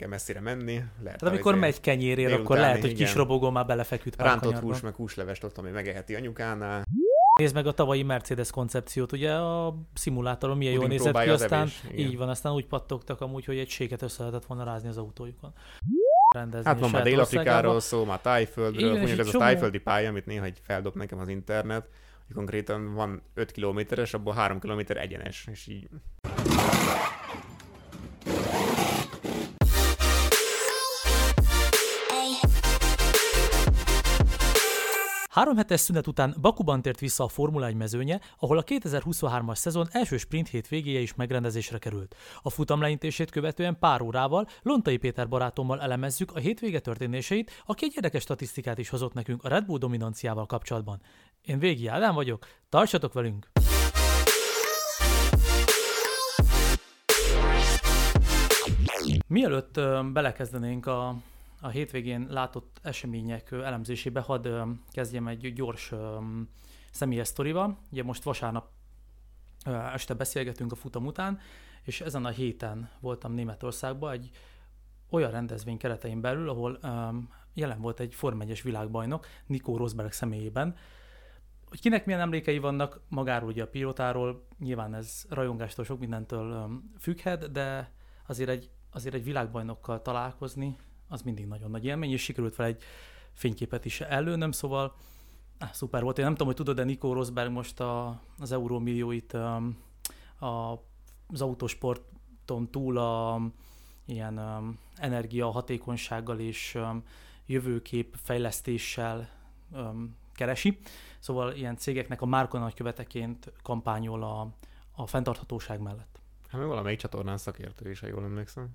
kell messzire menni. Lehet Tehát amikor megy kenyérér, akkor lehet, hogy igen. kis robogó már belefeküdt Rántott hús, meg húslevest ott, ami megeheti anyukánál. Nézd meg a tavalyi Mercedes koncepciót, ugye a szimulátoron milyen jól Puding nézett ki, aztán evés, így van, aztán úgy pattogtak amúgy, hogy egy séket össze lehetett volna rázni az autójukon. Rendezni Hát van már Dél-Afrikáról szó, már Tájföldről, mondjuk ez a csomó- tájföldi pálya, amit néha egy feldob nekem az internet, hogy konkrétan van 5 kilométeres, abból 3 kilométer egyenes, és így Három hetes szünet után Bakuban tért vissza a Formula 1 mezőnye, ahol a 2023-as szezon első sprint hétvégéje is megrendezésre került. A futam leintését követően pár órával Lontai Péter barátommal elemezzük a hétvége történéseit, aki egy érdekes statisztikát is hozott nekünk a Red Bull dominanciával kapcsolatban. Én Végi Ádám vagyok, tartsatok velünk! Mielőtt belekezdenénk a, a hétvégén látott események elemzésébe, hadd kezdjem egy gyors személyes sztorival. Ugye most vasárnap este beszélgetünk a futam után, és ezen a héten voltam Németországban egy olyan rendezvény keretein belül, ahol jelen volt egy Form 1 világbajnok, Nico Rosberg személyében, hogy kinek milyen emlékei vannak magáról, ugye a pilótáról, nyilván ez rajongástól sok mindentől függhet, de azért egy, azért egy világbajnokkal találkozni, az mindig nagyon nagy élmény, és sikerült fel egy fényképet is előnöm, szóval ah, szuper volt. Én nem tudom, hogy tudod, de Nico Rosberg most a, az eurómillióit az autósporton túl a ilyen öm, energia hatékonysággal és öm, jövőkép fejlesztéssel öm, keresi. Szóval ilyen cégeknek a márka nagyköveteként kampányol a, a fenntarthatóság mellett. Hát meg valamelyik csatornán szakértő is, ha jól emlékszem.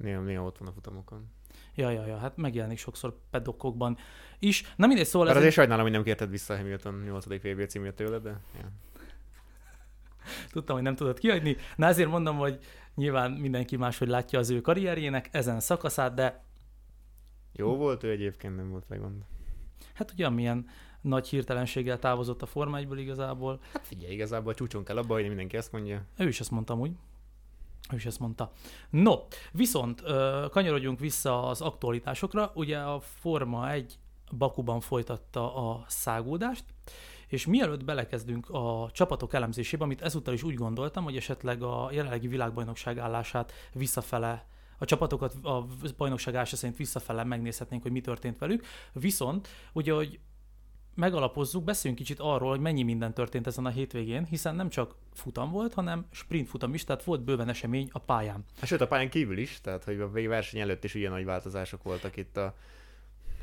Néha, néha ott van a futamokon. Ja, ja, ja, hát megjelenik sokszor pedokokban is. Na mindegy, szóval Bár azért egy, sajnálom, hogy nem kérted vissza Hamilton 8. VB címét tőle, de ja. tudtam, hogy nem tudod kiadni. Na ezért mondom, hogy nyilván mindenki máshogy látja az ő karrierjének ezen szakaszát, de Jó volt ő egyébként, nem volt vele gond. hát ugye milyen nagy hirtelenséggel távozott a Forma 1 igazából. Hát figyelj, igazából a csúcson kell abba, hogy mindenki ezt mondja. Ő is ezt mondta úgy. Ő is ezt mondta. No, viszont kanyarodjunk vissza az aktualitásokra. Ugye a Forma 1 Bakuban folytatta a szágódást, és mielőtt belekezdünk a csapatok elemzésébe, amit ezúttal is úgy gondoltam, hogy esetleg a jelenlegi világbajnokság állását visszafele a csapatokat a bajnokság állása szerint visszafele megnézhetnénk, hogy mi történt velük. Viszont, ugye, hogy megalapozzuk, beszéljünk kicsit arról, hogy mennyi minden történt ezen a hétvégén, hiszen nem csak futam volt, hanem sprint futam is, tehát volt bőven esemény a pályán. Hát sőt, a pályán kívül is, tehát hogy a verseny előtt is ilyen nagy változások voltak itt a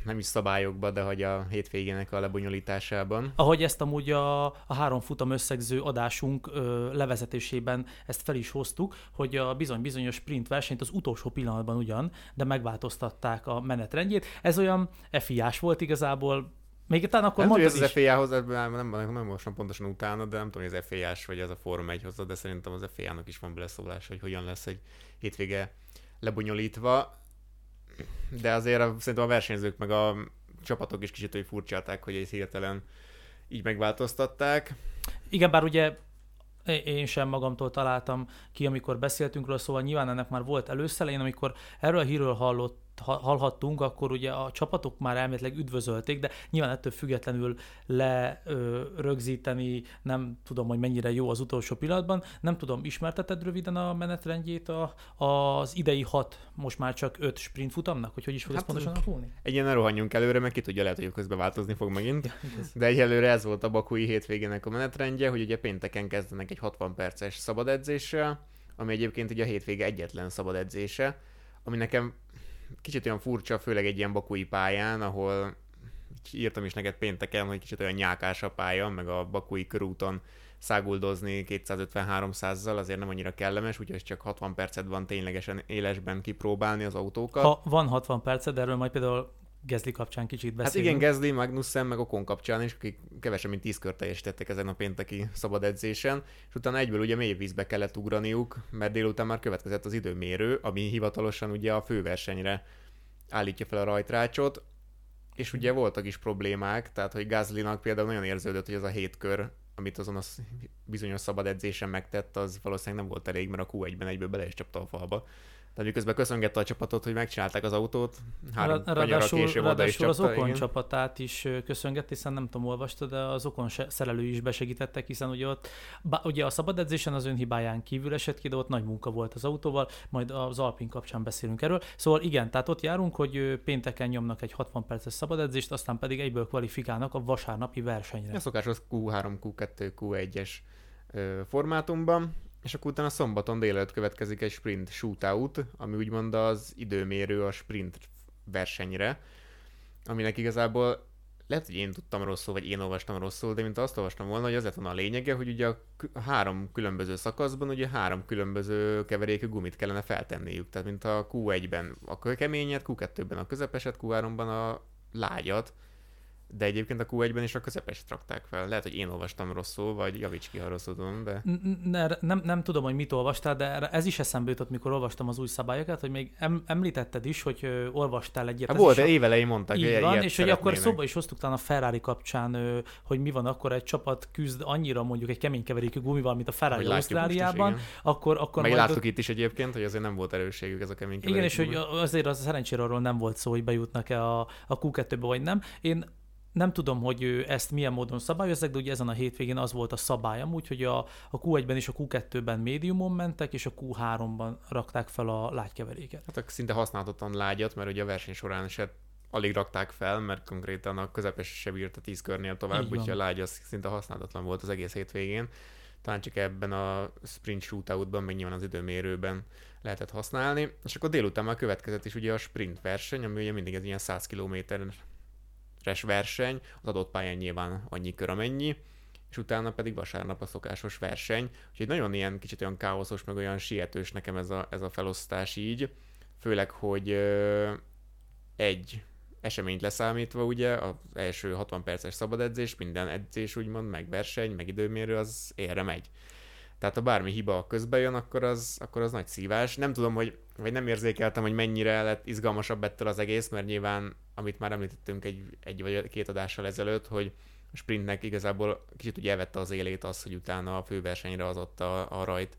nem is szabályokban, de hogy a hétvégének a lebonyolításában. Ahogy ezt amúgy a, a három futam összegző adásunk ö, levezetésében ezt fel is hoztuk, hogy a bizony-bizonyos sprint versenyt az utolsó pillanatban ugyan, de megváltoztatták a menetrendjét. Ez olyan FIás volt igazából, még talán akkor nem tudom, mondtad is. az FIA-hoz, nem, nem, nem, nem olvasom pontosan utána, de nem tudom, hogy az FIA-s vagy ez a Forma 1 hozza, de szerintem az FIA-nak is van beleszólás, hogy hogyan lesz egy hétvége lebonyolítva. De azért a, szerintem a versenyzők meg a csapatok is kicsit hogy furcsálták, hogy egy hirtelen így megváltoztatták. Igen, bár ugye én sem magamtól találtam ki, amikor beszéltünk róla, szóval nyilván ennek már volt előszele. Én amikor erről a hírről hallott, ha- hallhattunk, akkor ugye a csapatok már elméletileg üdvözölték, de nyilván ettől függetlenül lerögzíteni, nem tudom, hogy mennyire jó az utolsó pillanatban. Nem tudom, ismerteted röviden a menetrendjét a, az idei hat, most már csak öt sprint futamnak, hogy hogy is fog hát, ez pontosan alakulni? Egy ilyen ne rohanjunk előre, meg ki tudja, lehet, hogy közben változni fog megint. Ja, igaz. De egyelőre ez volt a bakui hétvégének a menetrendje, hogy ugye pénteken kezdenek egy 60 perces szabad edzéssel, ami egyébként ugye a hétvége egyetlen szabad edzése, ami nekem kicsit olyan furcsa, főleg egy ilyen bakui pályán, ahol írtam is neked pénteken, hogy kicsit olyan nyákás a pálya, meg a bakui körúton száguldozni 250-300-zal azért nem annyira kellemes, úgyhogy csak 60 percet van ténylegesen élesben kipróbálni az autókat. Ha van 60 perced, de erről majd például Gezli kapcsán kicsit Hát beszélünk. igen, Gasly, Magnussen, meg Okon kapcsán is, akik kevesebb, mint 10 kört teljesítettek ezen a pénteki szabad edzésen, és utána egyből ugye mély vízbe kellett ugraniuk, mert délután már következett az időmérő, ami hivatalosan ugye a főversenyre állítja fel a rajtrácsot, és ugye voltak is problémák, tehát hogy Gaslynak például nagyon érződött, hogy az a hét kör, amit azon a bizonyos szabad edzésen megtett, az valószínűleg nem volt elég, mert a Q1-ben egyből bele is csapta a falba. Tehát miközben köszöngette a csapatot, hogy megcsinálták az autót, három Ráadásul, később oda is ráadásul az csapta, Okon igen. csapatát is köszöngett, hiszen nem tudom, olvasta, de az Okon szerelői is besegítettek, hiszen ugye ott, bá, ugye a szabad edzésen az önhibáján kívül esett ki, de ott nagy munka volt az autóval, majd az Alpin kapcsán beszélünk erről. Szóval igen, tehát ott járunk, hogy pénteken nyomnak egy 60 perces szabad edzést, aztán pedig egyből kvalifikálnak a vasárnapi versenyre. A szokásos Q3, Q2, Q1-es ö, formátumban, és akkor utána szombaton délelőtt következik egy sprint shootout, ami úgymond az időmérő a sprint versenyre, aminek igazából lehet, hogy én tudtam rosszul, vagy én olvastam rosszul, de mint azt olvastam volna, hogy az lett volna a lényege, hogy ugye a három különböző szakaszban ugye három különböző keverékű gumit kellene feltenniük. Tehát mint a Q1-ben a keményet, Q2-ben a közepeset, Q3-ban a lágyat, de egyébként a Q1-ben is a közepeset rakták fel. Lehet, hogy én olvastam rosszul, vagy javíts ki, ha rosszul tudom, de... Ne, nem, nem tudom, hogy mit olvastál, de ez is eszembe jutott, mikor olvastam az új szabályokat, hogy még em, említetted is, hogy ö, olvastál egyet. Hát ez volt, is évelején mondták, Így hogy van, és hogy akkor szóba is hoztuk talán a Ferrari kapcsán, ö, hogy mi van akkor egy csapat küzd annyira mondjuk egy kemény keverékű gumival, mint a Ferrari Hogy is, Ausztráliában, igen. akkor, akkor Meg majd láttuk ott, itt is egyébként, hogy azért nem volt erősségük ez a kemény igen, és hogy keverékű. azért az szerencsére arról nem volt szó, hogy bejutnak-e a, a Q2-be vagy nem. Én nem tudom, hogy ő ezt milyen módon szabályozzák, de ugye ezen a hétvégén az volt a szabály amúgy, hogy a, a Q1-ben és a Q2-ben médiumon mentek, és a Q3-ban rakták fel a lágykeveréket. Hát a szinte használhatatlan lágyat, mert ugye a verseny során se alig rakták fel, mert konkrétan a közepes se bírta 10 körnél tovább, úgyhogy a lágy az szinte használhatatlan volt az egész hétvégén. Talán csak ebben a sprint shootoutban, meg nyilván az időmérőben lehetett használni. És akkor délután már következett is ugye a sprint verseny, ami ugye mindig ez ilyen 100 kilométeres verseny, az adott pályán nyilván annyi kör amennyi, és utána pedig vasárnap a szokásos verseny. Úgyhogy nagyon ilyen kicsit olyan káoszos, meg olyan sietős nekem ez a, ez a felosztás így. Főleg, hogy ö, egy eseményt leszámítva ugye, az első 60 perces szabad edzés, minden edzés úgymond, meg verseny, meg időmérő, az érre megy. Tehát ha bármi hiba közbe jön, akkor az, akkor az nagy szívás. Nem tudom, hogy, vagy nem érzékeltem, hogy mennyire lett izgalmasabb ettől az egész, mert nyilván, amit már említettünk egy, egy vagy két adással ezelőtt, hogy a sprintnek igazából kicsit ugye elvette az élét az, hogy utána a főversenyre az adta a rajt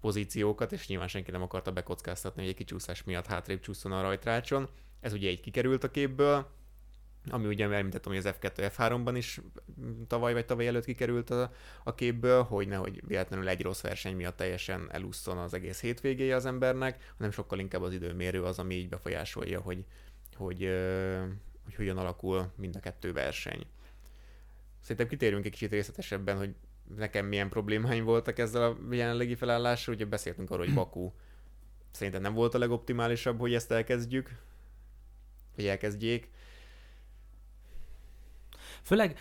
pozíciókat, és nyilván senki nem akarta bekockáztatni, hogy egy kicsúszás miatt hátrébb csúszson a rajtrácson. Ez ugye így kikerült a képből, ami ugye említettem, hogy az F2 F3-ban is tavaly vagy tavaly előtt kikerült a, a képből, hogy nehogy véletlenül egy rossz verseny miatt teljesen elusszon az egész hétvégéje az embernek, hanem sokkal inkább az időmérő az, ami így befolyásolja, hogy, hogy, ö, hogy hogyan alakul mind a kettő verseny. Szerintem kitérünk egy kicsit részletesebben, hogy nekem milyen problémáim voltak ezzel a jelenlegi felállással. Ugye beszéltünk arról, hogy Baku szerintem nem volt a legoptimálisabb, hogy ezt elkezdjük, hogy elkezdjék. Főleg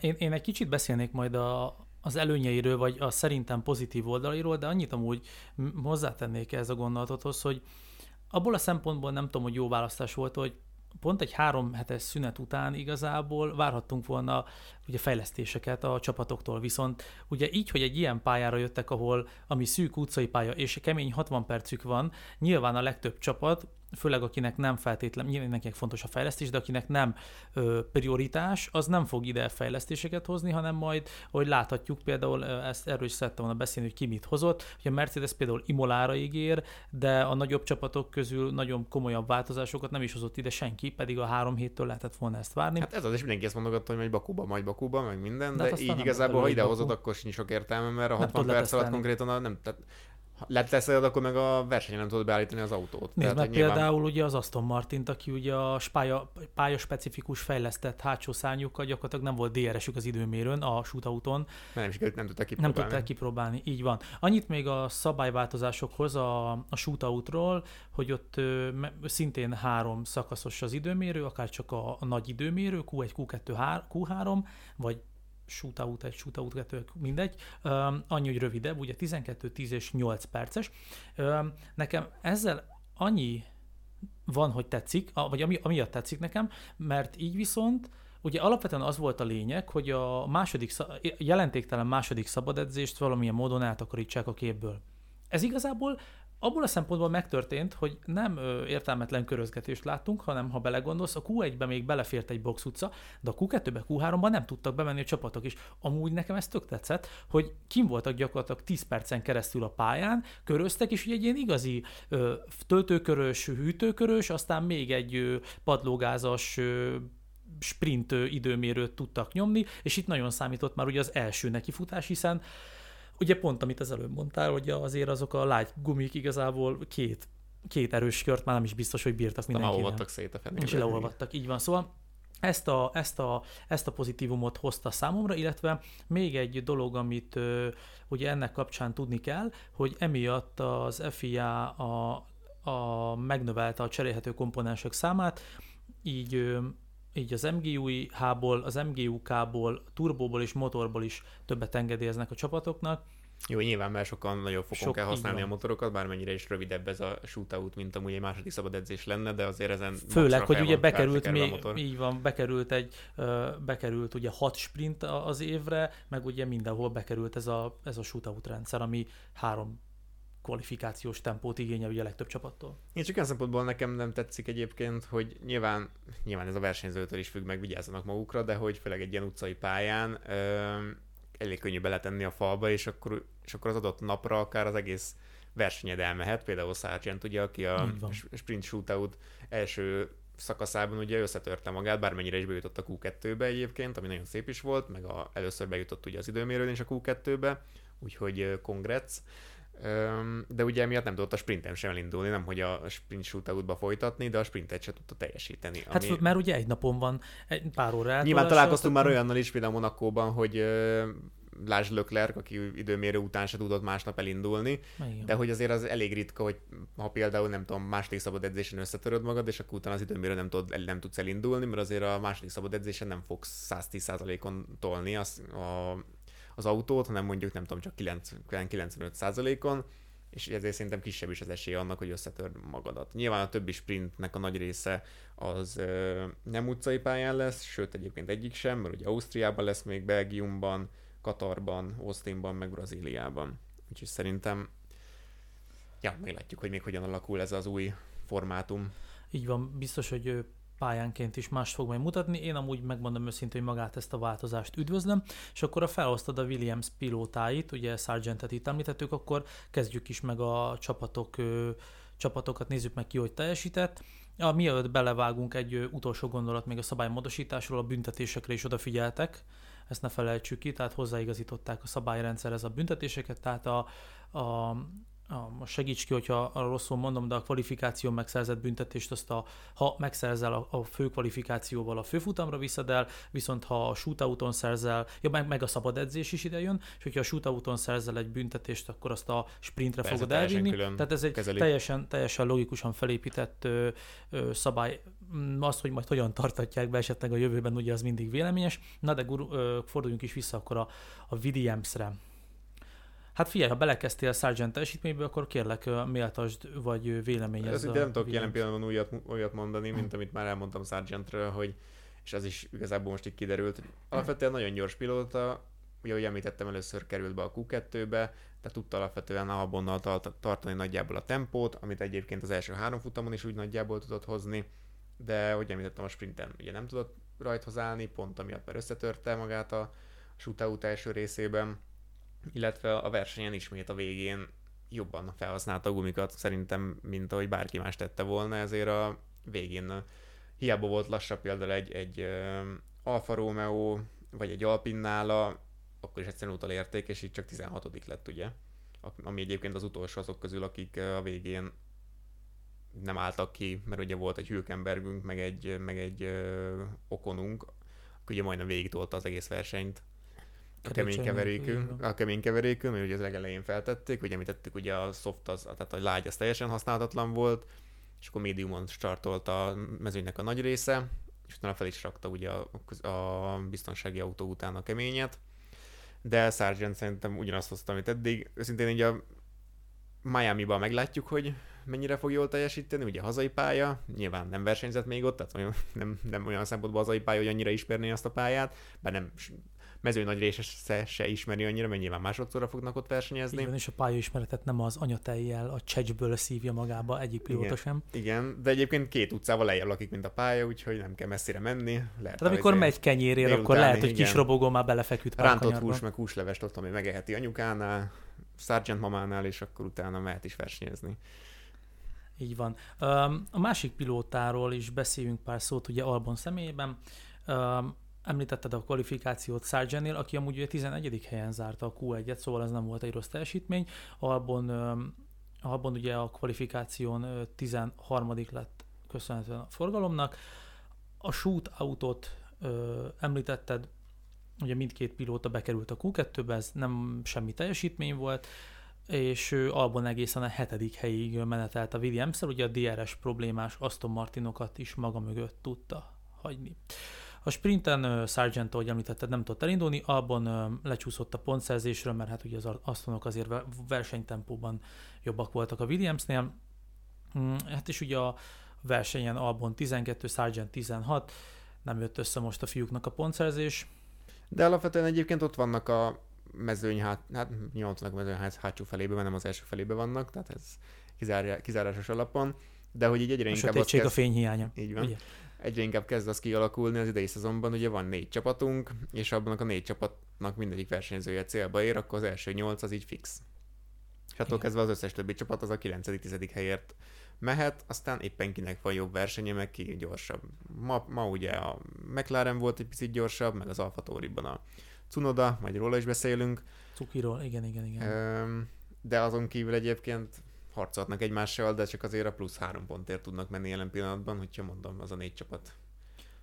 én, én egy kicsit beszélnék majd a, az előnyeiről, vagy a szerintem pozitív oldalairól, de annyit amúgy hozzátennék ez a gondolatothoz, hogy abból a szempontból nem tudom, hogy jó választás volt, hogy pont egy három hetes szünet után igazából várhattunk volna ugye fejlesztéseket a csapatoktól, viszont ugye így, hogy egy ilyen pályára jöttek, ahol ami szűk utcai pálya és kemény 60 percük van, nyilván a legtöbb csapat, főleg akinek nem feltétlen, nyilván mindenkinek fontos a fejlesztés, de akinek nem ö, prioritás, az nem fog ide fejlesztéseket hozni, hanem majd, hogy láthatjuk például, ezt erről is szerettem volna beszélni, hogy ki mit hozott, hogy a Mercedes például Imolára ígér, de a nagyobb csapatok közül nagyon komolyabb változásokat nem is hozott ide senki, pedig a három héttől lehetett volna ezt várni. Hát ez az, és mindenki ezt mondogatta, hogy majd Bakuba, majd Bakuba, meg minden, De de, hát így igazából, ha ide hozod, Baku. akkor sincs sok értelme, mert a Nem 60 tudod perc alatt konkrétan a, nem, tehát leteszed, akkor meg a versenyen nem tudod beállítani az autót. Nézd meg hogy nyilván- például ugye az Aston Martint, aki ugye a pálya, pályaspecifikus fejlesztett hátsó szárnyukkal gyakorlatilag nem volt DRS-ük az időmérőn, a shootouton, mert nem sikerült, nem tudták nem kipróbálni. tudták kipróbálni, így van. Annyit még a szabályváltozásokhoz a, a shootoutról, hogy ott ö, szintén három szakaszos az időmérő, akár csak a, a nagy időmérő, Q1, Q2, H- Q3, vagy shootout 1, shootout 2, mindegy. Annyi, hogy rövidebb, ugye 12, 10 és 8 perces. Nekem ezzel annyi van, hogy tetszik, vagy ami, amiatt tetszik nekem, mert így viszont Ugye alapvetően az volt a lényeg, hogy a második, jelentéktelen második szabad edzést valamilyen módon eltakarítsák a képből. Ez igazából abból a szempontból megtörtént, hogy nem ö, értelmetlen körözgetést láttunk, hanem ha belegondolsz, a Q1-be még belefért egy box utca, de a Q2-be, Q3-ban nem tudtak bemenni a csapatok is. Amúgy nekem ez tök tetszett, hogy kim voltak gyakorlatilag 10 percen keresztül a pályán, köröztek, és ugye egy ilyen igazi ö, töltőkörös, hűtőkörös, aztán még egy ö, padlógázas ö, sprint időmérőt tudtak nyomni, és itt nagyon számított már ugye az első nekifutás, hiszen ugye pont amit az előbb mondtál, hogy azért azok a lágy gumik igazából két, két erős kört már nem is biztos, hogy bírtak mindenkinek. Leolvadtak szét a fenébe. És leolvadtak, így van. Szóval ezt a, ezt, a, ezt a pozitívumot hozta számomra, illetve még egy dolog, amit ö, ugye ennek kapcsán tudni kell, hogy emiatt az FIA a, a megnövelte a cserélhető komponensek számát, így ö, így az MGUI-hából, az MGUK-ból, turbóból és motorból is többet engedélyeznek a csapatoknak. Jó, nyilván, mert sokan nagyobb fokon Sok- kell használni a motorokat, bármennyire is rövidebb ez a shootout, mint amúgy egy második szabad edzés lenne, de azért ezen Főleg, hogy ugye bekerült még, motor. így van, bekerült egy, bekerült ugye hat sprint az évre, meg ugye mindenhol bekerült ez a, ez a shootout rendszer, ami három kvalifikációs tempót igényel ugye a legtöbb csapattól. Én csak olyan szempontból nekem nem tetszik egyébként, hogy nyilván, nyilván ez a versenyzőtől is függ, meg vigyázzanak magukra, de hogy főleg egy ilyen utcai pályán ö, elég könnyű beletenni a falba, és akkor, és akkor az adott napra akár az egész versenyed elmehet. Például Sargent, ugye, aki a sprint shootout első szakaszában ugye összetörte magát, bármennyire is bejutott a Q2-be egyébként, ami nagyon szép is volt, meg a, először bejutott ugye az időmérőn is a Q2-be, úgyhogy. Öm, de ugye emiatt nem tudott a sprinten sem elindulni, nem hogy a sprint shootoutba folytatni, de a sprintet se tudta teljesíteni. Hát ami... mert ugye egy napon van, egy pár óra Nyilván találkoztunk már olyannal is, például Monakóban, hogy Lásd Leclerc, aki időmérő után se tudott másnap elindulni, Igen. de hogy azért az elég ritka, hogy ha például nem tudom, második szabad edzésen összetöröd magad, és akkor utána az időmérő nem, tud, nem tudsz elindulni, mert azért a második szabad edzésen nem fogsz 110%-on tolni az, a, az autót, hanem mondjuk nem tudom, csak 90-95%-on, és ezért szerintem kisebb is az esély annak, hogy összetörd magadat. Nyilván a többi sprintnek a nagy része az ö, nem utcai pályán lesz, sőt egyébként egyik sem, mert ugye Ausztriában lesz még, Belgiumban, Katarban, Austinban, meg Brazíliában. Úgyhogy szerintem, ja, meglátjuk, hogy még hogyan alakul ez az új formátum. Így van, biztos, hogy pályánként is más fog majd mutatni. Én amúgy megmondom őszintén, hogy magát ezt a változást üdvözlöm, és akkor a felhoztad a Williams pilótáit, ugye Sargentet itt említettük, akkor kezdjük is meg a csapatok, csapatokat, nézzük meg ki, hogy teljesített. Ja, mielőtt belevágunk egy utolsó gondolat még a szabálymódosításról, a büntetésekre is odafigyeltek, ezt ne felejtsük ki, tehát hozzáigazították a szabályrendszerhez a büntetéseket, tehát a a, most segíts ki, hogyha rosszul mondom, de a kvalifikáció megszerzett büntetést, azt a, ha megszerzel a, a fő kvalifikációval a főfutamra viszed el, viszont ha a shootouton szerzel, ja, meg, meg a szabad edzés is ide jön, és hogyha a shootouton szerzel egy büntetést, akkor azt a sprintre Persze, fogod elvinni. Tehát ez egy kezelik. teljesen, teljesen logikusan felépített ö, ö, szabály. Mm, Azt, hogy majd hogyan tartatják be esetleg a jövőben, ugye az mindig véleményes. Na de guru, ö, forduljunk is vissza akkor a, a Williams-re. Hát figyelj, ha belekezdtél Sargent teljesítménybe, akkor kérlek méltasd, vagy véleményezd. Ez ugye nem tudok jelen pillanatban újat, olyat mondani, mint amit már elmondtam Sargentről, hogy és az is igazából most így kiderült, hogy alapvetően nagyon gyors pilóta, ugye, ahogy említettem, először került be a Q2-be, tehát tudta alapvetően a Albonnal tart- tartani nagyjából a tempót, amit egyébként az első három futamon is úgy nagyjából tudott hozni, de hogy említettem a sprinten, ugye nem tudott rajthoz állni, pont amiatt mert összetörte magát a shootout első részében, illetve a versenyen ismét a végén jobban felhasználta a gumikat szerintem, mint ahogy bárki más tette volna, ezért a végén hiába volt lassabb például egy, egy Alfa Romeo, vagy egy Alpine nála, akkor is egyszerűen utolérték, és így csak 16 lett, ugye? Ami egyébként az utolsó azok közül, akik a végén nem álltak ki, mert ugye volt egy Hülkenbergünk, meg egy, meg egy Okonunk, aki ugye majdnem végig tolta az egész versenyt a kemény keverékünk, a kemény keverékünk, mert ugye az legelején feltették, ugye említettük, ugye a soft, az, tehát a lágy az teljesen használhatatlan volt, és akkor médiumon startolt a mezőnynek a nagy része, és utána fel is rakta ugye a, a biztonsági autó után a keményet, de Sargent szerintem ugyanazt hozta, amit eddig. Őszintén így a Miami-ban meglátjuk, hogy mennyire fog jól teljesíteni, ugye hazai pálya, nyilván nem versenyzett még ott, tehát olyan, nem, nem olyan szempontból hazai pálya, hogy annyira ismerné azt a pályát, bár nem mezőny nagy része se ismeri annyira, mert nyilván másodszorra fognak ott versenyezni. Igen, és a pályaismeretet nem az anyatejjel, a csecsből szívja magába egyik pilóta sem. Igen, de egyébként két utcával lejjebb lakik, mint a pálya, úgyhogy nem kell messzire menni. Lehet Tehát amikor megy kenyérér, akkor lehet, hogy igen. kis robogó már belefeküdt Rántott hús, meg húslevest ott, ami megeheti anyukánál, Sargent mamánál, és akkor utána mehet is versenyezni. Így van. A másik pilótáról is beszéljünk pár szót, ugye Albon személyében. Említetted a kvalifikációt Sargentnél, aki amúgy ugye 11. helyen zárta a Q1-et, szóval ez nem volt egy rossz teljesítmény. Albon, Albon ugye a kvalifikáción ö, 13. lett köszönhetően a forgalomnak. A shootoutot ö, említetted, ugye mindkét pilóta bekerült a Q2-be, ez nem semmi teljesítmény volt, és ő Albon egészen a hetedik helyig menetelt a williams ugye a DRS problémás Aston Martinokat is maga mögött tudta hagyni. A sprinten Sargent, ahogy említetted, nem tudott elindulni, uh, lecsúszott a pontszerzésről, mert hát ugye az Astonok azért ve- versenytempóban jobbak voltak a Williamsnél. Mm, hát és ugye a versenyen Albon 12, Sargent 16, nem jött össze most a fiúknak a pontszerzés. De alapvetően egyébként ott vannak a mezőny hát, hát nyolcnak mezőny hát, hátsó felébe, mert nem az első felébe vannak, tehát ez kizárja, kizárásos alapon, de hogy így egyre A inkább az sötétség a kezd, fényhiánya. így van, Ugye? Egyre inkább kezd az kialakulni az idei szezonban, ugye van négy csapatunk, és abban a négy csapatnak mindegyik versenyzője célba ér, akkor az első nyolc az így fix. És attól Igen. kezdve az összes többi csapat az a 9.-10. helyért mehet, aztán éppen kinek van jobb versenye, meg ki gyorsabb. Ma, ma ugye a McLaren volt egy picit gyorsabb, meg az Alfa Tauriban a Cunoda, majd róla is beszélünk, Cukiról, igen, igen, igen. Öm, de azon kívül egyébként harcolhatnak egymással, de csak azért a plusz három pontért tudnak menni jelen pillanatban, hogyha mondom, az a négy csapat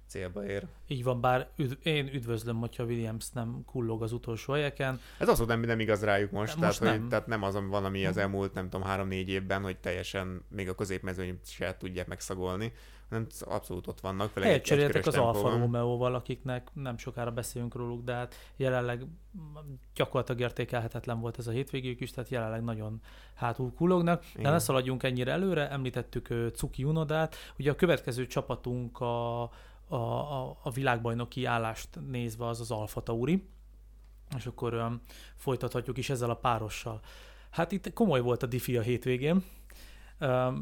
célba ér. Így van, bár üdv, én üdvözlöm, hogyha Williams nem kullog az utolsó helyeken. Ez az, hogy nem, nem igaz rájuk most, tehát, most hogy, nem. tehát nem az, van, ami az elmúlt, nem tudom, három-négy évben, hogy teljesen még a középmezőny se tudják megszagolni, hanem abszolút ott vannak. Helyet egy- cseréltek az Alfa. Romeo-val, akiknek nem sokára beszélünk róluk, de hát jelenleg gyakorlatilag értékelhetetlen volt ez a hétvégéjük is, tehát jelenleg nagyon hátul kullognak. De Igen. ne szaladjunk ennyire előre, említettük Cuki Unodát. Ugye a következő csapatunk a, a, a, a világbajnoki állást nézve az az Alfa Tauri, és akkor um, folytathatjuk is ezzel a párossal. Hát itt komoly volt a diffi a hétvégén.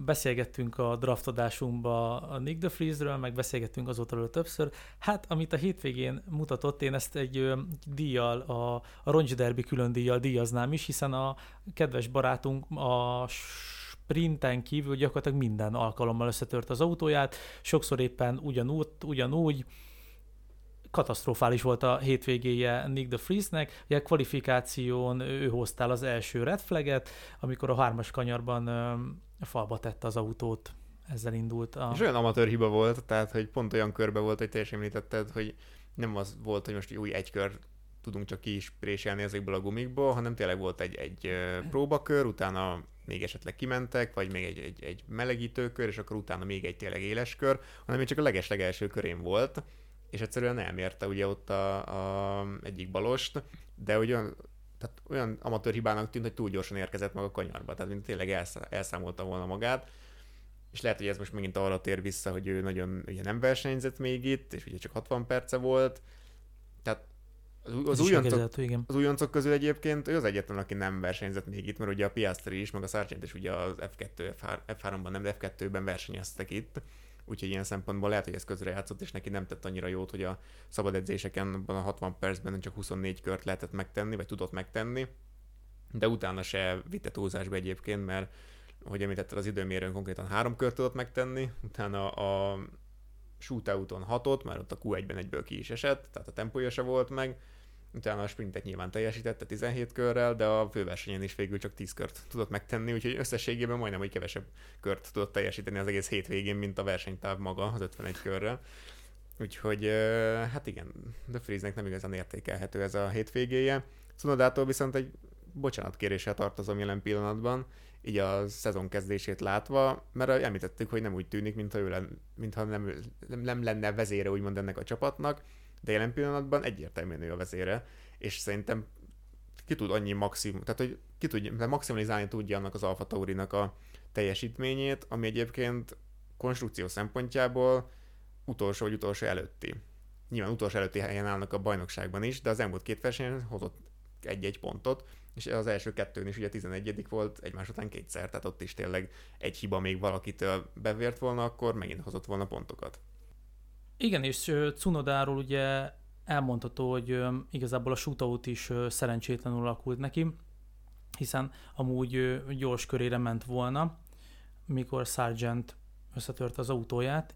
Beszélgettünk a draftodásunkba a Nick de Friesről, meg beszélgettünk azóta róla többször. Hát, amit a hétvégén mutatott, én ezt egy díjjal, a, a Roncs Derby külön díjjal díjaznám is, hiszen a kedves barátunk a sprinten kívül gyakorlatilag minden alkalommal összetört az autóját, sokszor éppen ugyanúgy, ugyanúgy katasztrofális volt a hétvégéje Nick de Friesnek. Ugye a kvalifikáción ő hoztál az első red flaget, amikor a hármas kanyarban falba tette az autót. Ezzel indult a... És olyan amatőr hiba volt, tehát hogy pont olyan körbe volt, hogy teljesen említetted, hogy nem az volt, hogy most új egy kör tudunk csak ki is préselni ezekből a gumikból, hanem tényleg volt egy, egy próbakör, utána még esetleg kimentek, vagy még egy, egy, egy melegítőkör, és akkor utána még egy tényleg éles kör, hanem még csak a legeslegelső körén volt, és egyszerűen elmérte ugye ott a, a egyik balost, de olyan, tehát olyan amatőr hibának tűnt, hogy túl gyorsan érkezett meg a kanyarba, tehát mint tényleg elszá- elszámolta volna magát, és lehet, hogy ez most megint arra tér vissza, hogy ő nagyon ugye nem versenyzett még itt, és ugye csak 60 perce volt, tehát az, az újoncok, az újoncok közül egyébként ő az egyetlen, aki nem versenyzett még itt, mert ugye a Piastri is, meg a Sargent is ugye az F2, F3-ban nem, de F2-ben versenyeztek itt, úgyhogy ilyen szempontból lehet, hogy ez közre játszott, és neki nem tett annyira jót, hogy a szabad edzéseken a 60 percben csak 24 kört lehetett megtenni, vagy tudott megtenni, de utána se vitte túlzásba egyébként, mert hogy említetted, az időmérőn konkrétan három kört tudott megtenni, utána a shootouton hatot, mert ott a Q1-ben egyből ki is esett, tehát a tempója se volt meg, utána a sprintet nyilván teljesítette 17 körrel, de a főversenyen is végül csak 10 kört tudott megtenni, úgyhogy összességében majdnem, hogy kevesebb kört tudott teljesíteni az egész hétvégén, mint a versenytáv maga az 51 körrel. Úgyhogy hát igen, de Friesnek nem igazán értékelhető ez a hétvégéje. Cunodától viszont egy bocsánatkéréssel tartozom jelen pillanatban, így a szezon kezdését látva, mert említettük, hogy nem úgy tűnik, mintha, ő len, mintha nem, nem lenne vezére úgymond ennek a csapatnak, de jelen pillanatban egyértelműen ő a vezére, és szerintem ki tud annyi maximum, tehát hogy ki tudja, maximalizálni tudja annak az Alfa Taurinak a teljesítményét, ami egyébként konstrukció szempontjából utolsó vagy utolsó előtti. nyilván utolsó előtti helyen állnak a bajnokságban is, de az elmúlt két versenyen hozott egy-egy pontot, és az első kettőn is ugye 11 volt egymás után kétszer, tehát ott is tényleg egy hiba még valakitől bevért volna, akkor megint hozott volna pontokat. Igen, és Cunodáról ugye elmondható, hogy igazából a shootout is szerencsétlenül alakult neki, hiszen amúgy gyors körére ment volna, mikor Sargent összetört az autóját,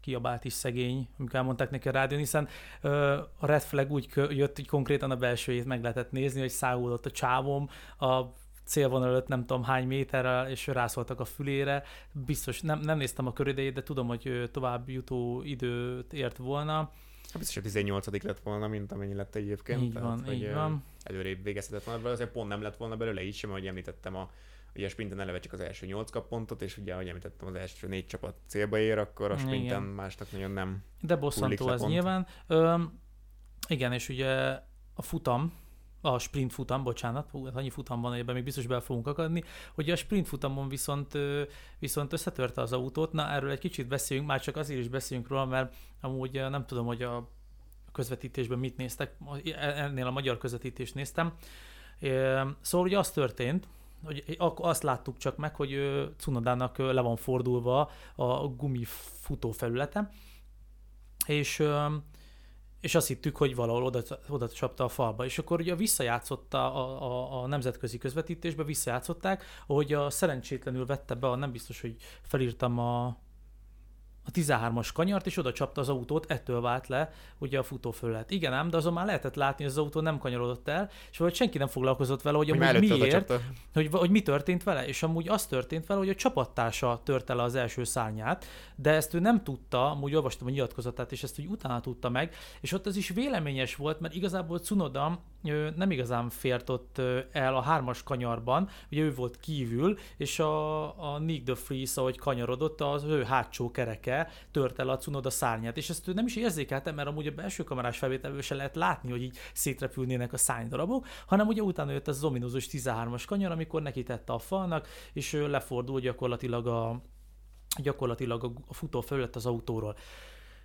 kiabált is szegény, amikor elmondták neki a rádión, hiszen ö, a red flag úgy jött, hogy konkrétan a belsőjét meg lehetett nézni, hogy száguldott a csávom, a célvonal előtt nem tudom hány méterrel, és rászóltak a fülére. Biztos, nem, nem néztem a köridejét, de tudom, hogy tovább jutó időt ért volna. Hát biztos, hogy 18 lett volna, mint amennyi lett egyébként. Így van, tehát, így van. Előrébb végezhetett volna, azért pont nem lett volna belőle így sem, ahogy említettem a ugye a sprinten eleve csak az első nyolc kap pontot, és ugye, ahogy említettem, az első négy csapat célba ér, akkor a sprinten igen. másnak nagyon nem De bosszantó ez pont. nyilván. Ö, igen, és ugye a futam, a sprint futam, bocsánat, hú, hát annyi futam van, ebben még biztos be fogunk akadni, hogy a sprint futamon viszont, viszont összetörte az autót, na erről egy kicsit beszéljünk, már csak azért is beszéljünk róla, mert amúgy nem tudom, hogy a közvetítésben mit néztek, ennél a magyar közvetítést néztem. Szóval ugye az történt, hogy azt láttuk csak meg, hogy Cunodának le van fordulva a gumi futófelülete, és és azt hittük, hogy valahol oda, oda csapta a falba. És akkor ugye visszajátszotta a, a, a nemzetközi közvetítésbe, visszajátszották, hogy a szerencsétlenül vette be, a, nem biztos, hogy felírtam a, a 13-as kanyart, és oda csapta az autót, ettől vált le ugye a futóföllet. Igen ám, de azon már lehetett látni, hogy az autó nem kanyarodott el, és vagy senki nem foglalkozott vele, hogy, hogy amúgy miért, hogy, hogy mi történt vele, és amúgy az történt vele, hogy a csapattársa törte le az első szárnyát, de ezt ő nem tudta, amúgy olvastam a nyilatkozatát, és ezt úgy utána tudta meg, és ott az is véleményes volt, mert igazából Cunoda nem igazán fért ott el a hármas kanyarban, ugye ő volt kívül, és a, a Nick the Freeze, ahogy kanyarodott, az ő hátsó kereke tört el a Cunoda szárnyát, és ezt ő nem is érzékelte, mert amúgy a belső kamerás felvételből se lehet látni, hogy így szétrepülnének a szárnydarabok, hanem ugye utána jött az ominózus 13-as kanyar, amikor neki tette a falnak, és ő lefordul gyakorlatilag a gyakorlatilag a futó fölött az autóról.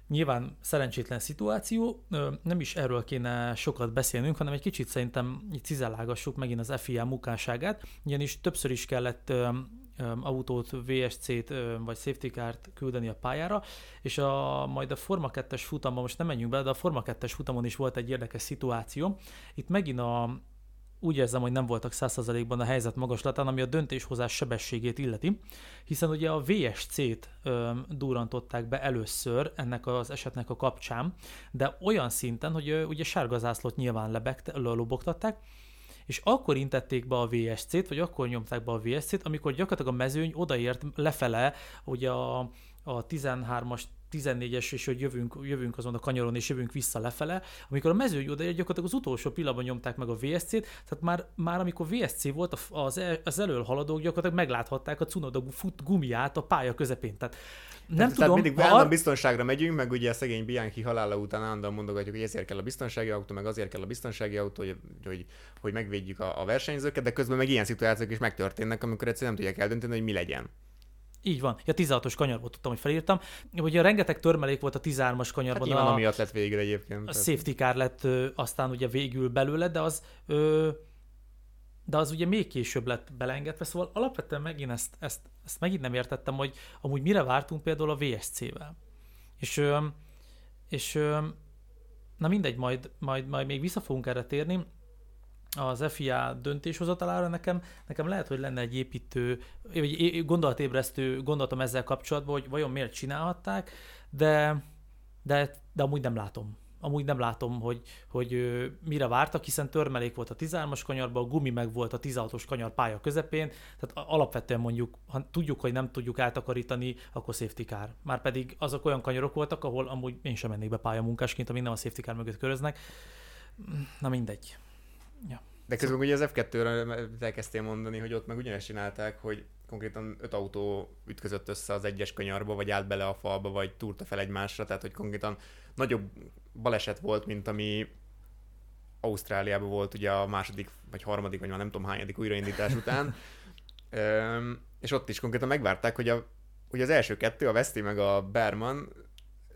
Nyilván szerencsétlen szituáció, nem is erről kéne sokat beszélnünk, hanem egy kicsit szerintem cizellágassuk megint az FIA munkásságát, ugyanis többször is kellett autót, VSC-t vagy safety car-t küldeni a pályára, és a, majd a Forma 2-es futamban, most nem menjünk bele, de a Forma 2-es futamon is volt egy érdekes szituáció. Itt megint a, úgy érzem, hogy nem voltak 100%-ban a helyzet magaslatán, ami a döntéshozás sebességét illeti, hiszen ugye a VSC-t ö, durrantották be először ennek az esetnek a kapcsán, de olyan szinten, hogy ö, ugye sárgazászlót nyilván lebegte, lobogtatták, és akkor intették be a VSC-t, vagy akkor nyomták be a VSC-t, amikor gyakorlatilag a mezőny odaért lefele, ugye a, a 13-as 14-es, és hogy jövünk, jövünk azon a kanyaron, és jövünk vissza lefele. Amikor a mezőny oda gyakorlatilag az utolsó pillanatban nyomták meg a VSC-t, tehát már, már amikor VSC volt, az, el, az elől haladók gyakorlatilag megláthatták a Cunoda fut gumiát a pálya közepén. Tehát nem tehát, tudom, tehát mindig ha... biztonságra megyünk, meg ugye a szegény Bianchi halála után állandóan mondogatjuk, hogy ezért kell a biztonsági autó, meg azért kell a biztonsági autó, hogy, hogy, hogy megvédjük a, a versenyzőket, de közben meg ilyen szituációk is megtörténnek, amikor egyszerűen nem tudják eldönteni, hogy mi legyen. Így van. Ja, 16-os kanyarból tudtam, hogy felírtam. Ugye rengeteg törmelék volt a 13-as kanyarban. Hát a, amiatt lett végül egyébként. A safety car lett ö, aztán ugye végül belőle, de az ö, de az ugye még később lett belengedve, szóval alapvetően megint ezt, ezt, ezt megint nem értettem, hogy amúgy mire vártunk például a VSC-vel. És, ö, és ö, na mindegy, majd, majd, majd még vissza fogunk erre térni, az FIA döntéshozatalára nekem, nekem lehet, hogy lenne egy építő, vagy gondolatébresztő gondolatom ezzel kapcsolatban, hogy vajon miért csinálhatták, de, de, de amúgy nem látom. Amúgy nem látom, hogy, hogy mire vártak, hiszen törmelék volt a 13-as kanyarban, a gumi meg volt a 16-os kanyar pálya közepén, tehát alapvetően mondjuk, ha tudjuk, hogy nem tudjuk átakarítani, akkor safety car. Már pedig azok olyan kanyarok voltak, ahol amúgy én sem mennék be pályamunkásként, amíg nem a safety car mögött köröznek. Na mindegy. Ja. De közben ugye az F2-re elkezdtél mondani, hogy ott meg ugyanezt csinálták, hogy konkrétan öt autó ütközött össze az egyes kanyarba, vagy állt bele a falba, vagy túrta fel egymásra, tehát hogy konkrétan nagyobb baleset volt, mint ami Ausztráliában volt ugye a második, vagy harmadik, vagy már nem tudom hányadik újraindítás után. Üm, és ott is konkrétan megvárták, hogy, a, hogy az első kettő, a Veszti meg a Berman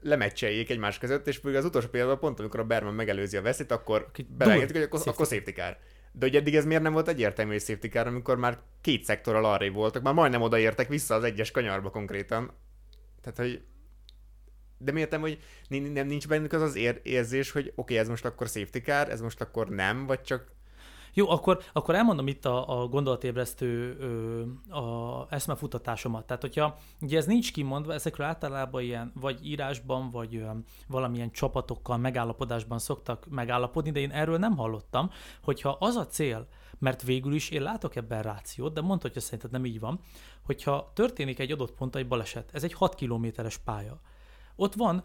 lemecseljék egymás között, és még az utolsó pillanatban pont, amikor a Berman megelőzi a veszit, akkor beleengedték, hogy akkor, safety. akkor safety car. De hogy eddig ez miért nem volt egyértelmű, hogy safety car, amikor már két szektorral arrébb voltak, már majdnem odaértek vissza az egyes kanyarba konkrétan. Tehát, hogy de miért hogy nem nincs bennük az az ér- érzés, hogy oké, okay, ez most akkor safety car, ez most akkor nem, vagy csak jó, akkor, akkor elmondom itt a, a gondolatébresztő ö, a eszmefutatásomat. Tehát, hogyha ugye ez nincs kimondva, ezekről általában ilyen vagy írásban, vagy ö, valamilyen csapatokkal megállapodásban szoktak megállapodni, de én erről nem hallottam, hogyha az a cél, mert végül is én látok ebben rációt, de mondta, hogy szerinted nem így van, hogyha történik egy adott pont egy baleset, ez egy 6 kilométeres pálya. Ott van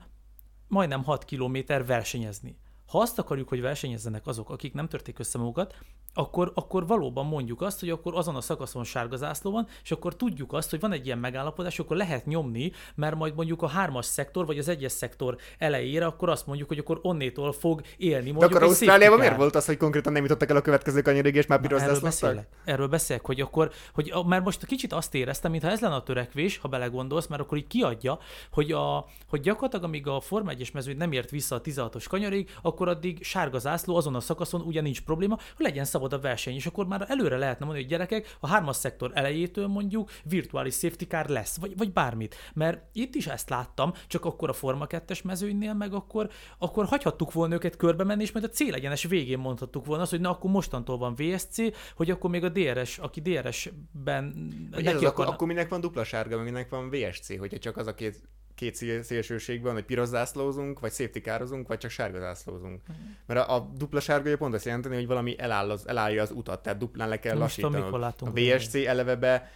majdnem 6 kilométer versenyezni. Ha azt akarjuk, hogy versenyezzenek azok, akik nem törték össze magukat, akkor, akkor valóban mondjuk azt, hogy akkor azon a szakaszon sárga zászló van, és akkor tudjuk azt, hogy van egy ilyen megállapodás, akkor lehet nyomni, mert majd mondjuk a hármas szektor, vagy az egyes szektor elejére, akkor azt mondjuk, hogy akkor onnétól fog élni. Mondjuk De akkor Ausztráliában miért volt az, hogy konkrétan nem jutottak el a következő kanyarig, és már piros erről beszélek, erről beszélek, hogy akkor, hogy mert most kicsit azt éreztem, mintha ez lenne a törekvés, ha belegondolsz, mert akkor így kiadja, hogy, a, hogy gyakorlatilag amíg a Forma 1-es mezőny nem ért vissza a 16-os kanyarig, akkor addig sárga zászló azon a szakaszon ugyan nincs probléma, hogy legyen szabad a verseny, és akkor már előre lehetne mondani, hogy gyerekek, a hármas szektor elejétől mondjuk virtuális safety car lesz, vagy, vagy bármit. Mert itt is ezt láttam, csak akkor a Forma 2-es mezőnynél meg akkor, akkor hagyhattuk volna őket körbe menni, és majd a célegyenes végén mondhattuk volna azt, hogy na akkor mostantól van VSC, hogy akkor még a DRS, aki DRS-ben... Ez az, akkor, akkor minek van dupla sárga, minek van VSC, hogyha csak az a két két szélsőség van, hogy piros zászlózunk, vagy safety kározunk, vagy csak sárga zászlózunk. Mm. Mert a, a dupla sárga pont azt jelenteni, hogy valami eláll az, elállja az utat, tehát duplán le kell Most lassítani. A VSC eleve be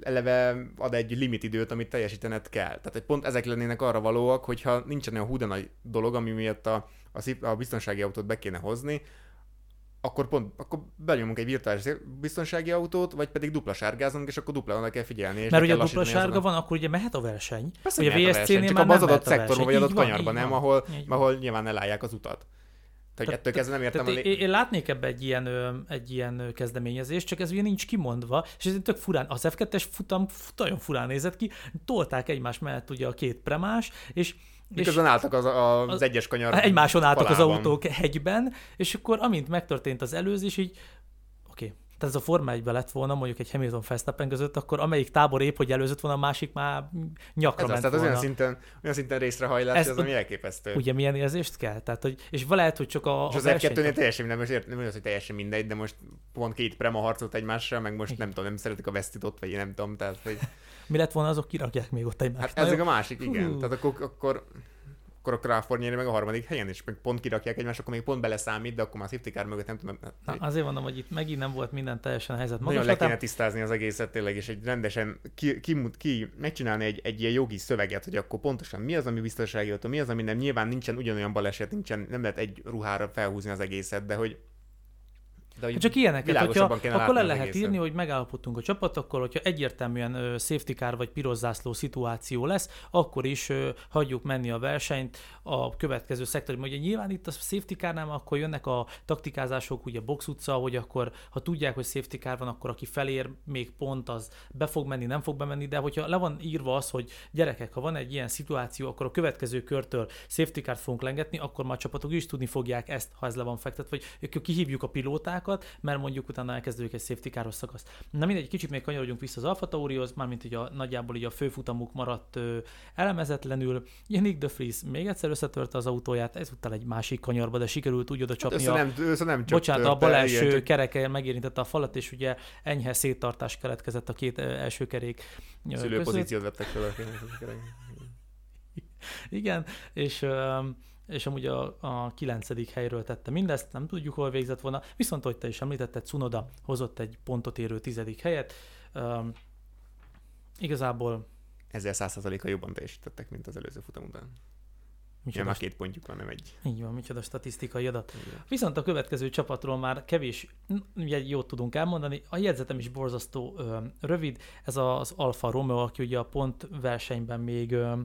eleve ad egy limitidőt, amit teljesítened kell. Tehát egy pont ezek lennének arra valóak, hogyha nincsen olyan húda nagy dolog, ami miatt a, a, a biztonsági autót be kéne hozni, akkor pont akkor benyomunk egy virtuális biztonsági autót, vagy pedig dupla sárgázunk, és akkor dupla kell figyelni. És Mert ugye dupla sárga van, akkor ugye mehet a verseny. Persze, ugye a VSC-nél csak abban az adott szektorban, vagy adott kanyarban, nem, ahol, ahol nyilván elállják az utat. Tehát, ettől kezdve nem értem. Tehát én, én látnék ebbe egy ilyen, egy ilyen kezdeményezést, csak ez ugye nincs kimondva, és ez tök furán, az F2-es futam nagyon furán nézett ki, tolták egymás mellett ugye a két premás, és Miközben álltak az, az, az egyes kanyar Egymáson álltak falában. az autók hegyben, és akkor amint megtörtént az előzés, így oké, okay. tehát ez a Forma 1 lett volna mondjuk egy Hamilton Verstappen között, akkor amelyik tábor épp, hogy előzött volna, a másik már nyakra ez ment az, tehát az olyan szinten, olyan szinten részrehajlás, ez, az, ami elképesztő. Ugye milyen érzést kell? Tehát, hogy, és lehet, hogy csak a, és az, az F2-nél teljesen minden, most nem az, hogy teljesen mindegy, de most pont két prema harcolt egymással, meg most nem tudom, nem szeretik a vesztidot, vagy én nem tudom, tehát hogy mi lett volna, azok kirakják még ott egymást. Hát ez a másik, igen. Hú. Tehát akkor, akkor akkor a Crawford nyeri meg a harmadik helyen, és meg pont kirakják egymást, akkor még pont beleszámít, de akkor már safety car mögött nem tudom. Na, azért mondom, hogy itt megint nem volt minden teljesen helyzet magas. Nagyon le kéne tisztázni az egészet tényleg, és egy rendesen ki, ki, ki megcsinálni egy, egy ilyen jogi szöveget, hogy akkor pontosan mi az, ami biztonsági autó, mi az, ami nem. Nyilván nincsen ugyanolyan baleset, nincsen, nem lehet egy ruhára felhúzni az egészet, de hogy de hogy Csak ilyeneket, hogyha, akkor le lehet írni, hogy megállapodtunk a csapatokkal, hogyha egyértelműen safety car vagy piros zászló szituáció lesz, akkor is hagyjuk menni a versenyt a következő szektorban. Ugye nyilván itt a safety nem, akkor jönnek a taktikázások, ugye box utca, hogy akkor ha tudják, hogy safety car van, akkor aki felér még pont, az be fog menni, nem fog bemenni, de hogyha le van írva az, hogy gyerekek, ha van egy ilyen szituáció, akkor a következő körtől safety car fogunk lengetni, akkor már a csapatok is tudni fogják ezt, ha ez le van fektetve, vagy kihívjuk a pilótákat, mert mondjuk utána elkezdődik egy safety káros szakasz. Na mindegy, kicsit még kanyarodjunk vissza az Alfa Taurihoz, mármint hogy a, nagyjából így a főfutamuk maradt ö, elemezetlenül. Nick de Vries még egyszer összetörte az autóját, ezúttal egy másik kanyarba, de sikerült úgy oda csapni. Hát nem, össze nem bocsánat, a bal első kereke megérintette a falat, és ugye enyhe széttartás keletkezett a két első kerék Szülőpozíciót vettek fel a Igen, és és amúgy a, a kilencedik helyről tette mindezt, nem tudjuk, hol végzett volna, viszont, hogy te is említetted, Cunoda hozott egy pontot érő tizedik helyet. Um, igazából... Ezzel százszerzaléka jobban teljesítettek, mint az előző futam után. Micsoda már két pontjuk van, nem egy. Így van, micsoda statisztikai adat. Igen. Viszont a következő csapatról már kevés, ugye jót tudunk elmondani. A jegyzetem is borzasztó ö, rövid. Ez az Alfa Romeo, aki ugye a pont versenyben még ö,